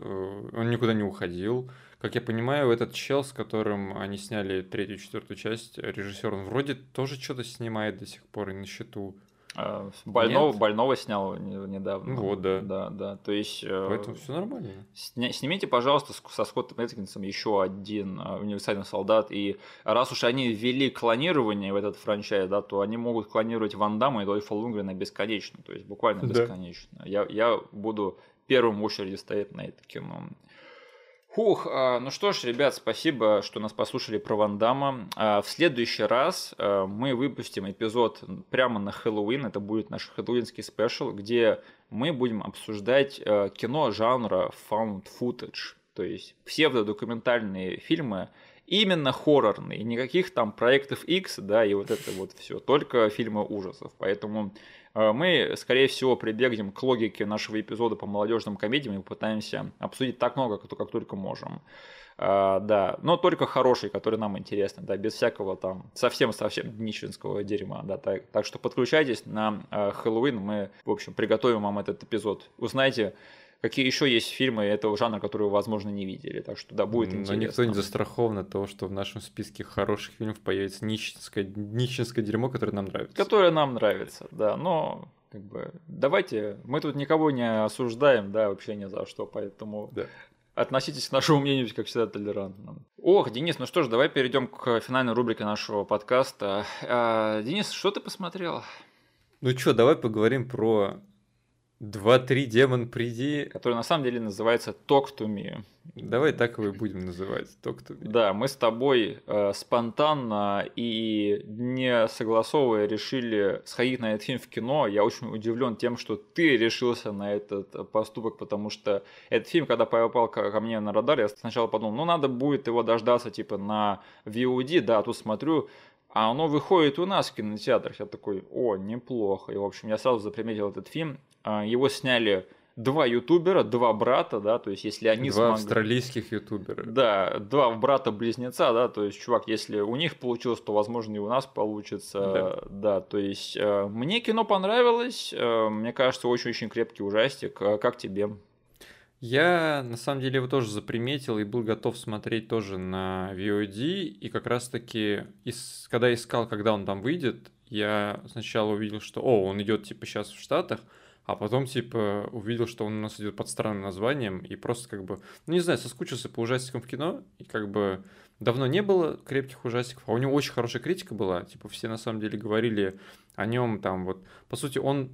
он никуда не уходил. Как я понимаю, этот чел, с которым они сняли третью, четвертую часть, режиссер, он вроде тоже что-то снимает до сих пор и на счету. А, больного, больного снял недавно. Ну вот, да. Да, да. То есть. Э, Поэтому все нормально. Сня, снимите, пожалуйста, со Скоттом Эткинсом еще один э, универсальный солдат. И раз уж они ввели клонирование в этот франчайз, да, то они могут клонировать Ван Дамма и Дольфа Лунгрена бесконечно. То есть буквально бесконечно. Да. Я, я буду первым в очереди стоит на это кино. Хух, а, ну что ж, ребят, спасибо, что нас послушали про Ван Дамма. А, в следующий раз а, мы выпустим эпизод прямо на Хэллоуин. Это будет наш хэллоуинский спешл, где мы будем обсуждать кино жанра found footage, то есть псевдодокументальные фильмы, именно хоррорные, никаких там проектов X, да, и вот это вот все, только фильмы ужасов. Поэтому мы, скорее всего, прибегнем к логике нашего эпизода по молодежным комедиям и попытаемся обсудить так много, как только можем. Uh, да, но только хороший, который нам интересны, да, без всякого там совсем-совсем днищенского дерьма, да, так, так что подключайтесь на uh, Хэллоуин, мы, в общем, приготовим вам этот эпизод. Узнайте, какие еще есть фильмы этого жанра, которые вы, возможно, не видели. Так что да, будет интересно. Но никто не застрахован от того, что в нашем списке хороших фильмов появится нищенское, нищенское дерьмо, которое нам нравится. Которое нам нравится, да. Но как бы давайте, мы тут никого не осуждаем, да, вообще ни за что, поэтому да. относитесь к нашему мнению, как всегда, толерантно. Ох, Денис, ну что ж, давай перейдем к финальной рубрике нашего подкаста. А, Денис, что ты посмотрел? Ну что, давай поговорим про Два-три демон приди. Который на самом деле называется Talk to Me. Давай так его и будем называть. Talk to me. Да, мы с тобой э, спонтанно и не согласовывая решили сходить на этот фильм в кино. Я очень удивлен тем, что ты решился на этот поступок, потому что этот фильм, когда попал ко, ко мне на радар, я сначала подумал, ну надо будет его дождаться типа на VOD, да, а тут смотрю, а оно выходит у нас в кинотеатрах. Я такой, о, неплохо. И, в общем, я сразу заприметил этот фильм. А, его сняли два ютубера, два брата, да, то есть если они два смогли... австралийских ютубера. Да, два брата-близнеца, да, то есть, чувак, если у них получилось, то, возможно, и у нас получится, да, да то есть, э, мне кино понравилось, э, мне кажется, очень-очень крепкий ужастик, а как тебе? Я, на самом деле, его тоже заприметил и был готов смотреть тоже на VOD, и как раз-таки, когда искал, когда он там выйдет, я сначала увидел, что, о, он идет, типа, сейчас в Штатах, а потом, типа, увидел, что он у нас идет под странным названием, и просто как бы, ну не знаю, соскучился по ужастикам в кино, и как бы давно не было крепких ужастиков, а у него очень хорошая критика была, типа, все на самом деле говорили о нем там вот, по сути, он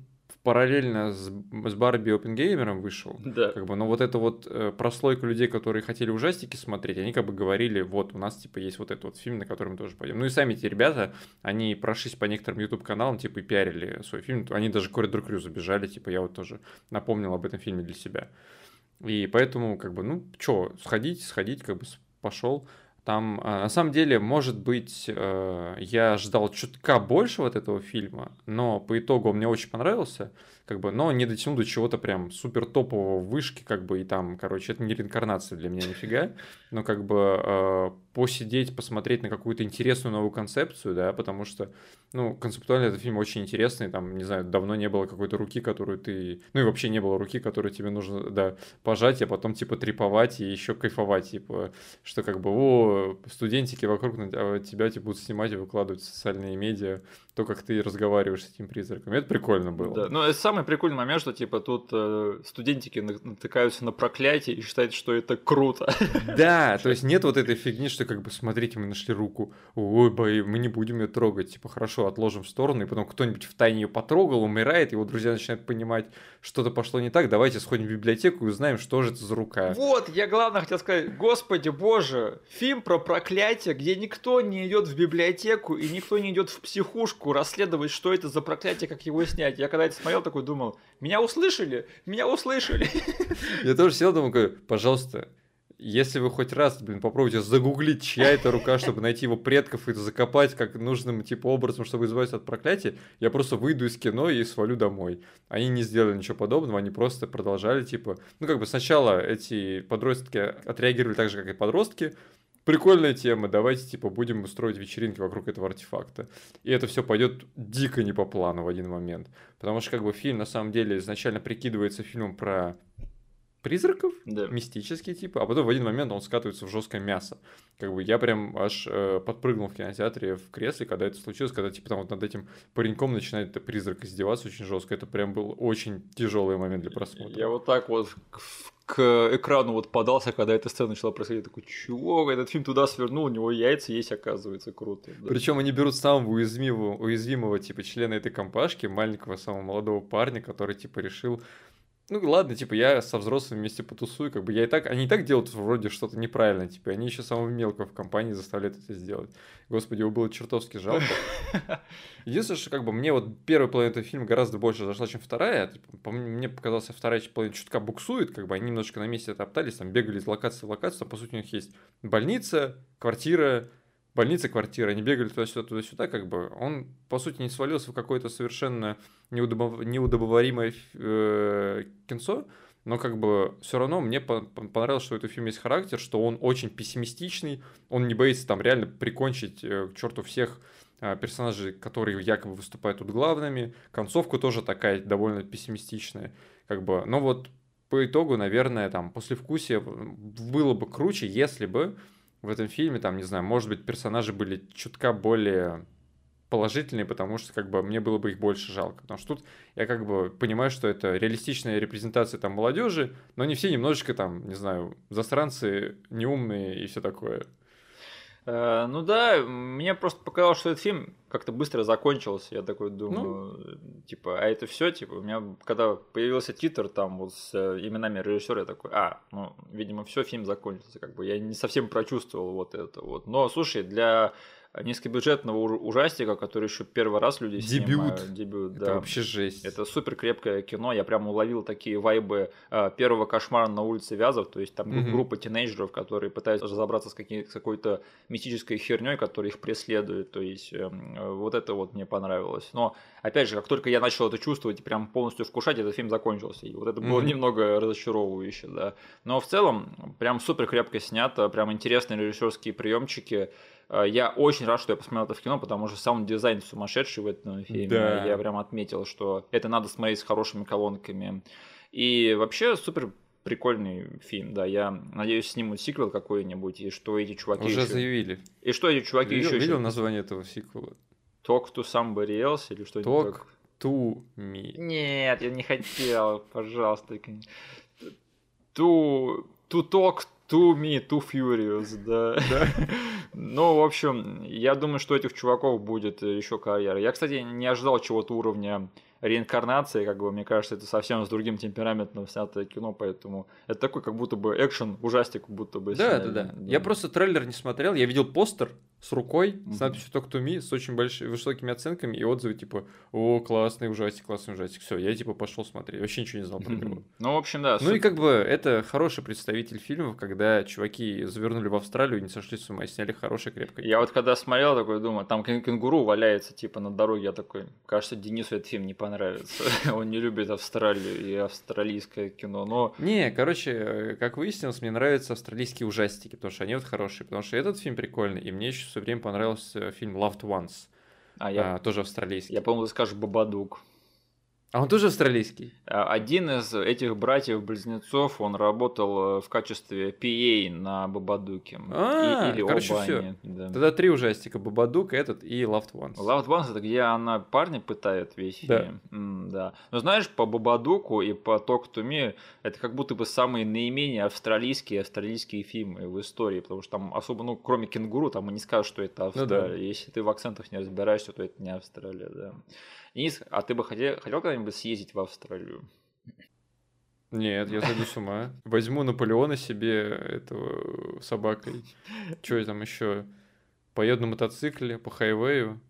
параллельно с, с Барби Опенгеймером вышел. Да. Как бы, но вот эта вот э, прослойка людей, которые хотели ужастики смотреть, они как бы говорили, вот, у нас, типа, есть вот этот вот фильм, на который мы тоже пойдем. Ну и сами эти ребята, они прошлись по некоторым YouTube-каналам, типа, и пиарили свой фильм. Они даже Коридор Крю забежали, типа, я вот тоже напомнил об этом фильме для себя. И поэтому, как бы, ну, что, сходить, сходить, как бы, пошел. Там, а, на самом деле, может быть, э, я ждал чутка больше вот этого фильма, но по итогу он мне очень понравился, как бы, но не дотянул до чего-то прям супер топового вышки, как бы, и там, короче, это не реинкарнация для меня нифига, но как бы э, посидеть, посмотреть на какую-то интересную новую концепцию, да, потому что, ну, концептуально этот фильм очень интересный, там, не знаю, давно не было какой-то руки, которую ты, ну и вообще не было руки, которую тебе нужно, да, пожать, а потом, типа, треповать и еще кайфовать, типа, что как бы, о, студентики вокруг тебя, типа, будут снимать и выкладывать в социальные медиа, то, как ты разговариваешь с этим призраком. Это прикольно было. Да, но это самый прикольный момент, что типа тут э, студентики натыкаются на проклятие и считают, что это круто. Да, то есть нет вот этой фигни, что как бы смотрите, мы нашли руку, ой, бой, мы не будем ее трогать, типа хорошо, отложим в сторону, и потом кто-нибудь в тайне ее потрогал, умирает, его друзья начинают понимать, что-то пошло не так, давайте сходим в библиотеку и узнаем, что же это за рука. Вот, я главное хотел сказать, господи боже, фильм про проклятие, где никто не идет в библиотеку и никто не идет в психушку, психушку расследовать, что это за проклятие, как его снять. Я когда это смотрел, такой думал, меня услышали, меня услышали. Я тоже сел, думал, пожалуйста, если вы хоть раз, блин, попробуйте загуглить, чья это рука, чтобы найти его предков и закопать как нужным типа образом, чтобы избавиться от проклятия, я просто выйду из кино и свалю домой. Они не сделали ничего подобного, они просто продолжали, типа, ну как бы сначала эти подростки отреагировали так же, как и подростки, прикольная тема, давайте, типа, будем устроить вечеринки вокруг этого артефакта. И это все пойдет дико не по плану в один момент. Потому что, как бы, фильм, на самом деле, изначально прикидывается фильмом про призраков, да. мистический типа, а потом в один момент он скатывается в жесткое мясо. Как бы я прям аж э, подпрыгнул в кинотеатре в кресле, когда это случилось, когда типа там вот над этим пареньком начинает призрак издеваться очень жестко. Это прям был очень тяжелый момент для просмотра. Я вот так вот к экрану вот подался, когда эта сцена начала происходить. Такой, чего? Этот фильм туда свернул, у него яйца есть, оказывается, круто. Да. Причем они берут самого уязвимого, уязвимого типа члена этой компашки, маленького самого молодого парня, который типа решил ну ладно, типа, я со взрослыми вместе потусую, как бы я и так, они и так делают вроде что-то неправильно, типа, они еще самого мелкого в компании заставляют это сделать. Господи, его было чертовски жалко. Единственное, что как бы мне вот первая половина этого фильма гораздо больше зашла, чем вторая. Типа, мне показалось, вторая половина чутка буксует, как бы они немножко на месте топтались, там бегали из локации в локацию, там, по сути, у них есть больница, квартира, больница, квартира, они бегали туда-сюда, туда-сюда, как бы он, по сути, не свалился в какое-то совершенно неудобов... неудобоваримое э, кинцо, но как бы все равно мне понравилось, что у этого фильма есть характер, что он очень пессимистичный, он не боится там реально прикончить э, черту всех э, персонажей, которые якобы выступают тут главными. Концовка тоже такая довольно пессимистичная, как бы. Но вот по итогу, наверное, там после вкусия было бы круче, если бы в этом фильме, там, не знаю, может быть, персонажи были чутка более положительные, потому что как бы мне было бы их больше жалко. Потому что тут я как бы понимаю, что это реалистичная репрезентация там молодежи, но не все немножечко там, не знаю, засранцы, неумные и все такое. Э, ну да, мне просто показалось, что этот фильм как-то быстро закончился. Я такой думаю, ну, типа, а это все, типа, у меня когда появился титр там вот с э, именами режиссера, я такой, а, ну, видимо, все, фильм закончился, как бы я не совсем прочувствовал вот это вот. Но слушай, для низкобюджетного ужастика, который еще первый раз люди дебют. снимают. Дебют. Это да. вообще жесть. Это супер крепкое кино. Я прям уловил такие вайбы э, первого кошмара на улице Вязов. То есть там mm-hmm. группа тинейджеров, которые пытаются разобраться с, какие, с какой-то мистической херней, которая их преследует. То есть э, вот это вот мне понравилось. Но опять же, как только я начал это чувствовать и прям полностью вкушать, этот фильм закончился. И вот это было mm-hmm. немного разочаровывающе, да. Но в целом прям супер крепко снято, прям интересные режиссерские приемчики. Э, я очень рад, что я посмотрел это в кино, потому что сам дизайн сумасшедший в этом фильме. Да. Я прям отметил, что это надо смотреть с хорошими колонками. И вообще супер прикольный фильм, да. Я надеюсь, снимут сиквел какой-нибудь, и что эти чуваки Уже еще... заявили. И что эти чуваки видел, еще... Видел название этого сиквела? Talk to somebody else или что-нибудь Talk to me. Нет, я не хотел, пожалуйста. To, to talk to me, to furious, да. да? Ну, в общем, я думаю, что этих чуваков будет еще карьера. Я, кстати, не ожидал чего-то уровня реинкарнации, как бы, мне кажется, это совсем с другим темпераментом снятое кино, поэтому это такой, как будто бы экшен, ужастик, будто бы. Да, да, да, да. Я просто трейлер не смотрел, я видел постер с рукой, mm-hmm. с надписью Talk to Me, с очень большими, высокими оценками и отзывы, типа, о, классный ужастик, классный ужастик. Все, я, типа, пошел смотреть, вообще ничего не знал про него. Ну, в общем, да. Ну, и как бы это хороший представитель фильмов, когда чуваки завернули в Австралию и не сошли с ума, и сняли хорошее, крепкое. Я вот когда смотрел, такой думаю, там кенгуру валяется, типа, на дороге, я такой, кажется, Денису этот фильм не понравится. Он не любит Австралию и австралийское кино, но... Не, короче, как выяснилось, мне нравятся австралийские ужастики, потому что они вот хорошие, потому что этот фильм прикольный, и мне еще все время понравился фильм Loved Ones, а, я... а, тоже австралийский. Я, по-моему, скажешь Бабадук. А он тоже австралийский? А, один из этих братьев-близнецов, он работал э, в качестве PA на Бабадуке. А, или короче, оба все. Они, да. Тогда три ужастика. Бабадук, этот и Loved Ones. Loved Ones это где она парня пытает весь да. М, да. Но знаешь, по Бабадуку и по Talk to Me это как будто бы самые наименее австралийские австралийские фильмы в истории, потому что там особо, ну, кроме кенгуру, там и не скажут, что это Австралия. Ну, да. Если ты в акцентах не разбираешься, то это не Австралия, да. Денис, а ты бы хотел, хотел когда-нибудь съездить в Австралию? Нет, я зайду с ума. Возьму Наполеона себе этого собакой. Что там еще? Поеду на мотоцикле по хайвею.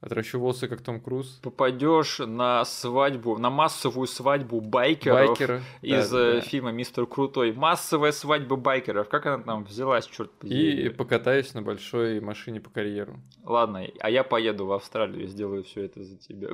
Отращу волосы, как Том Круз. Попадешь на свадьбу, на массовую свадьбу байкеров Байкеры. из да, да. Э, фильма Мистер Крутой. Массовая свадьба байкеров. Как она там взялась, черт побери. И покатаюсь на большой машине по карьеру. Ладно, а я поеду в Австралию и сделаю все это за тебя.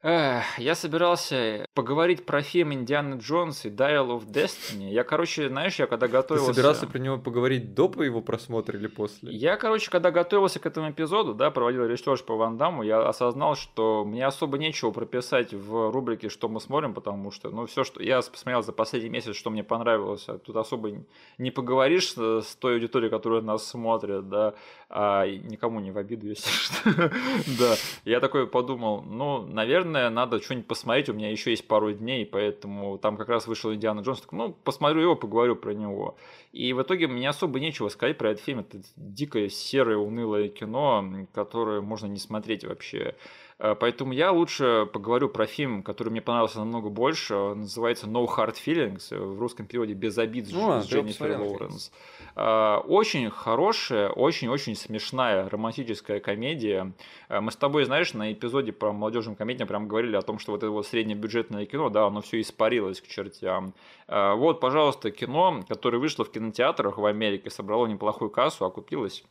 Эх, я собирался поговорить про фильм Индиана Джонс и Dial of Destiny. Я, короче, знаешь, я когда готовился... Ты собирался про него поговорить до его просмотра или после? Я, короче, когда готовился к этому эпизоду, да, проводил research по Ван Дамму, я осознал, что мне особо нечего прописать в рубрике «Что мы смотрим», потому что, ну, все, что я посмотрел за последний месяц, что мне понравилось, а тут особо не поговоришь с той аудиторией, которая нас смотрит, да, а никому не в обиду, если что. Да, я такой подумал, ну, наверное, надо что-нибудь посмотреть, у меня еще есть пару дней, поэтому там как раз вышел Индиана Джонс, ну, посмотрю его, поговорю про него. И в итоге мне особо нечего сказать про этот фильм, это дикое серое унылое кино, которое можно не смотреть вообще. Э, поэтому я лучше поговорю про фильм, который мне понравился намного больше. Он называется No Hard Feelings, в русском переводе «Без обид» с ну, Дженнифер Лоуренс. Э, очень хорошая, очень-очень смешная романтическая комедия. Э, мы с тобой, знаешь, на эпизоде про молодежную комедию прям говорили о том, что вот это вот среднебюджетное кино, да, оно все испарилось к чертям. Вот, пожалуйста, кино, которое вышло в кинотеатрах в Америке, собрало неплохую кассу, окупилось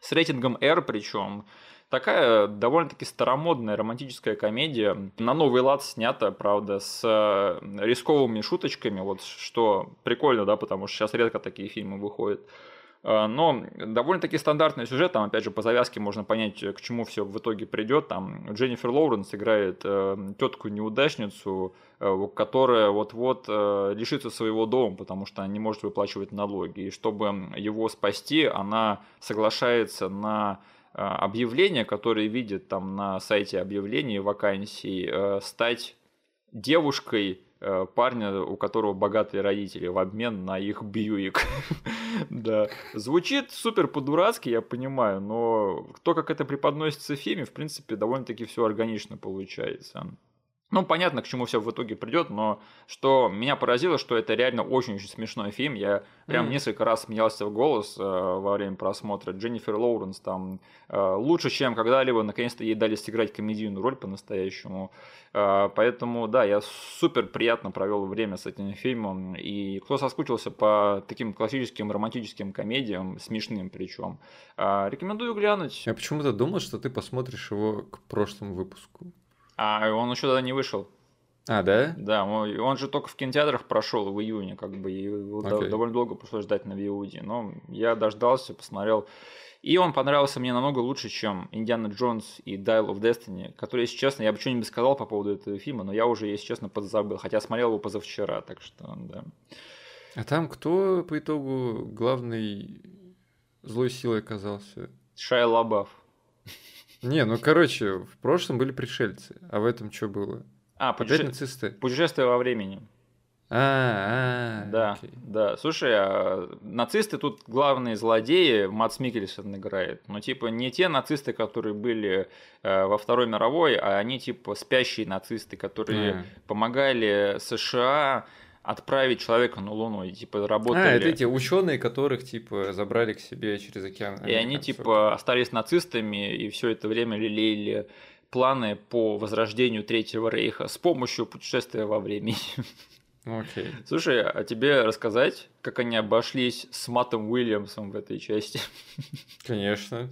с рейтингом R причем. Такая довольно-таки старомодная романтическая комедия. На новый лад снята, правда, с э, рисковыми шуточками, вот что прикольно, да, потому что сейчас редко такие фильмы выходят. Э, но довольно-таки стандартный сюжет, там, опять же, по завязке можно понять, к чему все в итоге придет. Там Дженнифер Лоуренс играет э, тетку-неудачницу, э, которая вот-вот э, лишится своего дома, потому что она не может выплачивать налоги. И чтобы его спасти, она соглашается на а, объявления, которые видят там на сайте объявлений вакансий, э, стать девушкой э, парня, у которого богатые родители, в обмен на их Бьюик. да. Звучит супер по-дурацки, я понимаю, но то, как это преподносится в фильме, в принципе, довольно-таки все органично получается. Ну, понятно, к чему все в итоге придет, но что меня поразило, что это реально очень-очень смешной фильм. Я прям mm. несколько раз смеялся в голос э, во время просмотра. Дженнифер Лоуренс там э, лучше, чем когда-либо, наконец-то ей дали сыграть комедийную роль по-настоящему. Э, поэтому, да, я супер приятно провел время с этим фильмом. И кто соскучился по таким классическим романтическим комедиям, смешным причем, э, рекомендую глянуть. Я почему-то думал, что ты посмотришь его к прошлому выпуску. А он еще тогда не вышел. А, да? Да, он же только в кинотеатрах прошел в июне, как бы, и okay. довольно долго пришлось ждать на VOD. Но я дождался, посмотрел. И он понравился мне намного лучше, чем Индиана Джонс и Dial of Destiny, который, если честно, я бы что-нибудь сказал по поводу этого фильма, но я уже, если честно, подзабыл. Хотя смотрел его позавчера, так что, да. А там кто по итогу главной злой силой оказался? Шайа Лабаф. Не, ну короче, в прошлом были пришельцы, а в этом что было? А, путеше... нацисты. Путешествие во времени. А, а, да, окей. да. Слушай, а нацисты тут главные злодеи, Мац Микельсон играет. Но типа не те нацисты, которые были э, во Второй мировой, а они типа спящие нацисты, которые а. помогали США отправить человека на Луну. И типа работали. А, это эти ученые, которых типа забрали к себе через океан. И они типа остались нацистами и все это время лелеяли планы по возрождению Третьего Рейха с помощью путешествия во времени. Окей. Слушай, а тебе рассказать, как они обошлись с Матом Уильямсом в этой части? Конечно.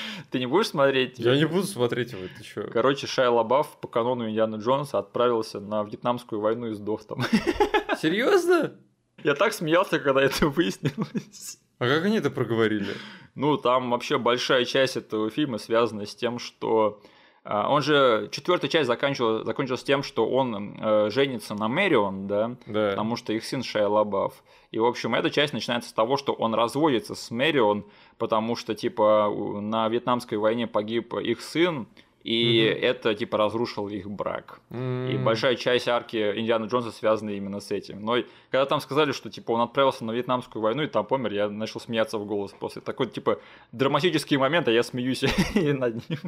Ты не будешь смотреть? Я не буду смотреть его, ты чё? Короче, Шай Лабаф по канону Индиана Джонса отправился на Вьетнамскую войну и сдох там. Серьезно? Я так смеялся, когда это выяснилось. А как они это проговорили? Ну, там вообще большая часть этого фильма связана с тем, что он же четвертая часть заканчивал, закончилась тем, что он э, женится на Мэрион, да, да, потому что их сын Шайя Лабаф. И, в общем, эта часть начинается с того, что он разводится с Мэрион, потому что, типа, на Вьетнамской войне погиб их сын, и угу. это типа разрушило их брак. Mm. И большая часть арки Индианы Джонса связана именно с этим. Но когда там сказали, что типа он отправился на Вьетнамскую войну и там помер, я начал смеяться в голос после такой типа драматический момент, а я смеюсь над ним.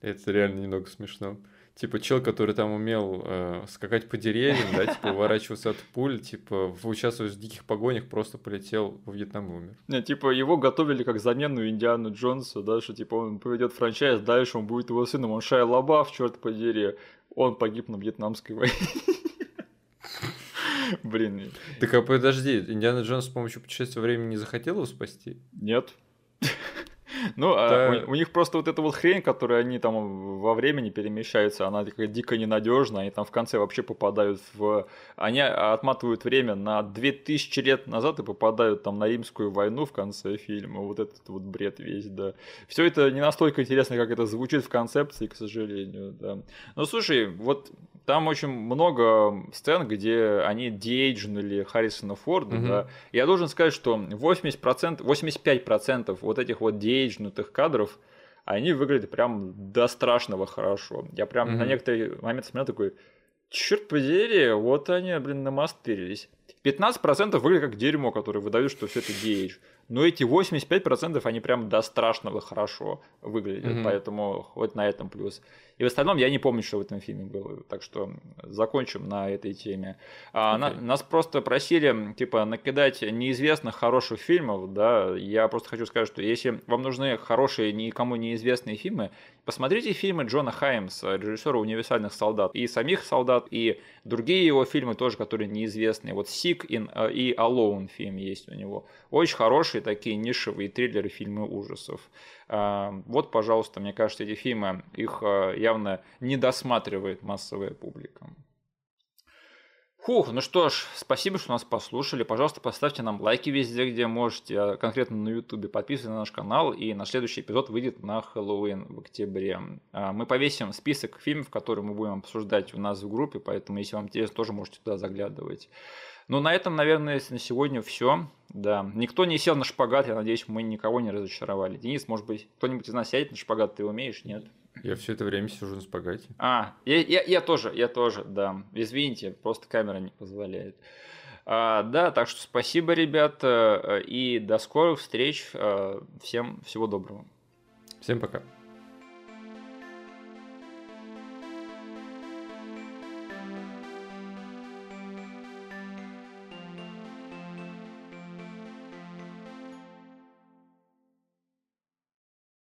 Это реально немного смешно. Типа чел, который там умел э, скакать по деревьям, да, типа уворачиваться от пуль, типа участвовать в диких погонях, просто полетел во Вьетнам и умер. Не, типа его готовили как замену Индиану Джонсу, да, что типа он поведет франчайз, дальше он будет его сыном, он Шайя Лабаф, черт подери, он погиб на вьетнамской войне. Блин. Так а подожди, Индиана Джонс с помощью путешествия времени не захотел его спасти? Нет. Ну, а у, у них просто вот эта вот хрень, которая они там во времени перемещаются, она такая дико ненадежная, они там в конце вообще попадают в... Они отматывают время на 2000 лет назад и попадают там на римскую войну в конце фильма. Вот этот вот бред весь, да. Все это не настолько интересно, как это звучит в концепции, к сожалению, да. Ну, слушай, вот там очень много сцен, где они деэйджнули Харрисона Форда, угу. да. Я должен сказать, что 80%, 85% вот этих вот деэйджнутых кадров, они выглядят прям до страшного хорошо. Я прям угу. на некоторые моменты смотрел такой, черт подери, вот они, блин, намастырились. 15% выглядит как дерьмо, которое выдают, что все это DH. Но эти 85% они прям до страшного хорошо выглядят, mm-hmm. поэтому хоть на этом плюс. И в остальном я не помню, что в этом фильме было. Так что закончим на этой теме. Okay. на, нас просто просили, типа, накидать неизвестных хороших фильмов, да. Я просто хочу сказать, что если вам нужны хорошие, никому неизвестные фильмы, посмотрите фильмы Джона Хаймса, режиссера «Универсальных солдат», и самих солдат, и другие его фильмы тоже, которые неизвестные. Вот «Сик» и «Alone» фильм есть у него. Очень хорошие такие нишевые триллеры, фильмы ужасов. А, вот, пожалуйста, мне кажется, эти фильмы, их а, явно не досматривает массовая публика. Фух, ну что ж, спасибо, что нас послушали. Пожалуйста, поставьте нам лайки везде, где можете, а, конкретно на Ютубе. Подписывайтесь на наш канал, и на следующий эпизод выйдет на Хэллоуин в октябре. Мы повесим список фильмов, которые мы будем обсуждать у нас в группе, поэтому, если вам интересно, тоже можете туда заглядывать. Ну, на этом, наверное, на сегодня все. Да. Никто не сел на шпагат, я надеюсь, мы никого не разочаровали. Денис, может быть, кто-нибудь из нас сядет на шпагат, ты умеешь, нет? Я все это время сижу на шпагате. А, я, я, я тоже, я тоже, да. Извините, просто камера не позволяет. А, да, так что спасибо, ребята, и до скорых встреч. А, всем всего доброго. Всем пока.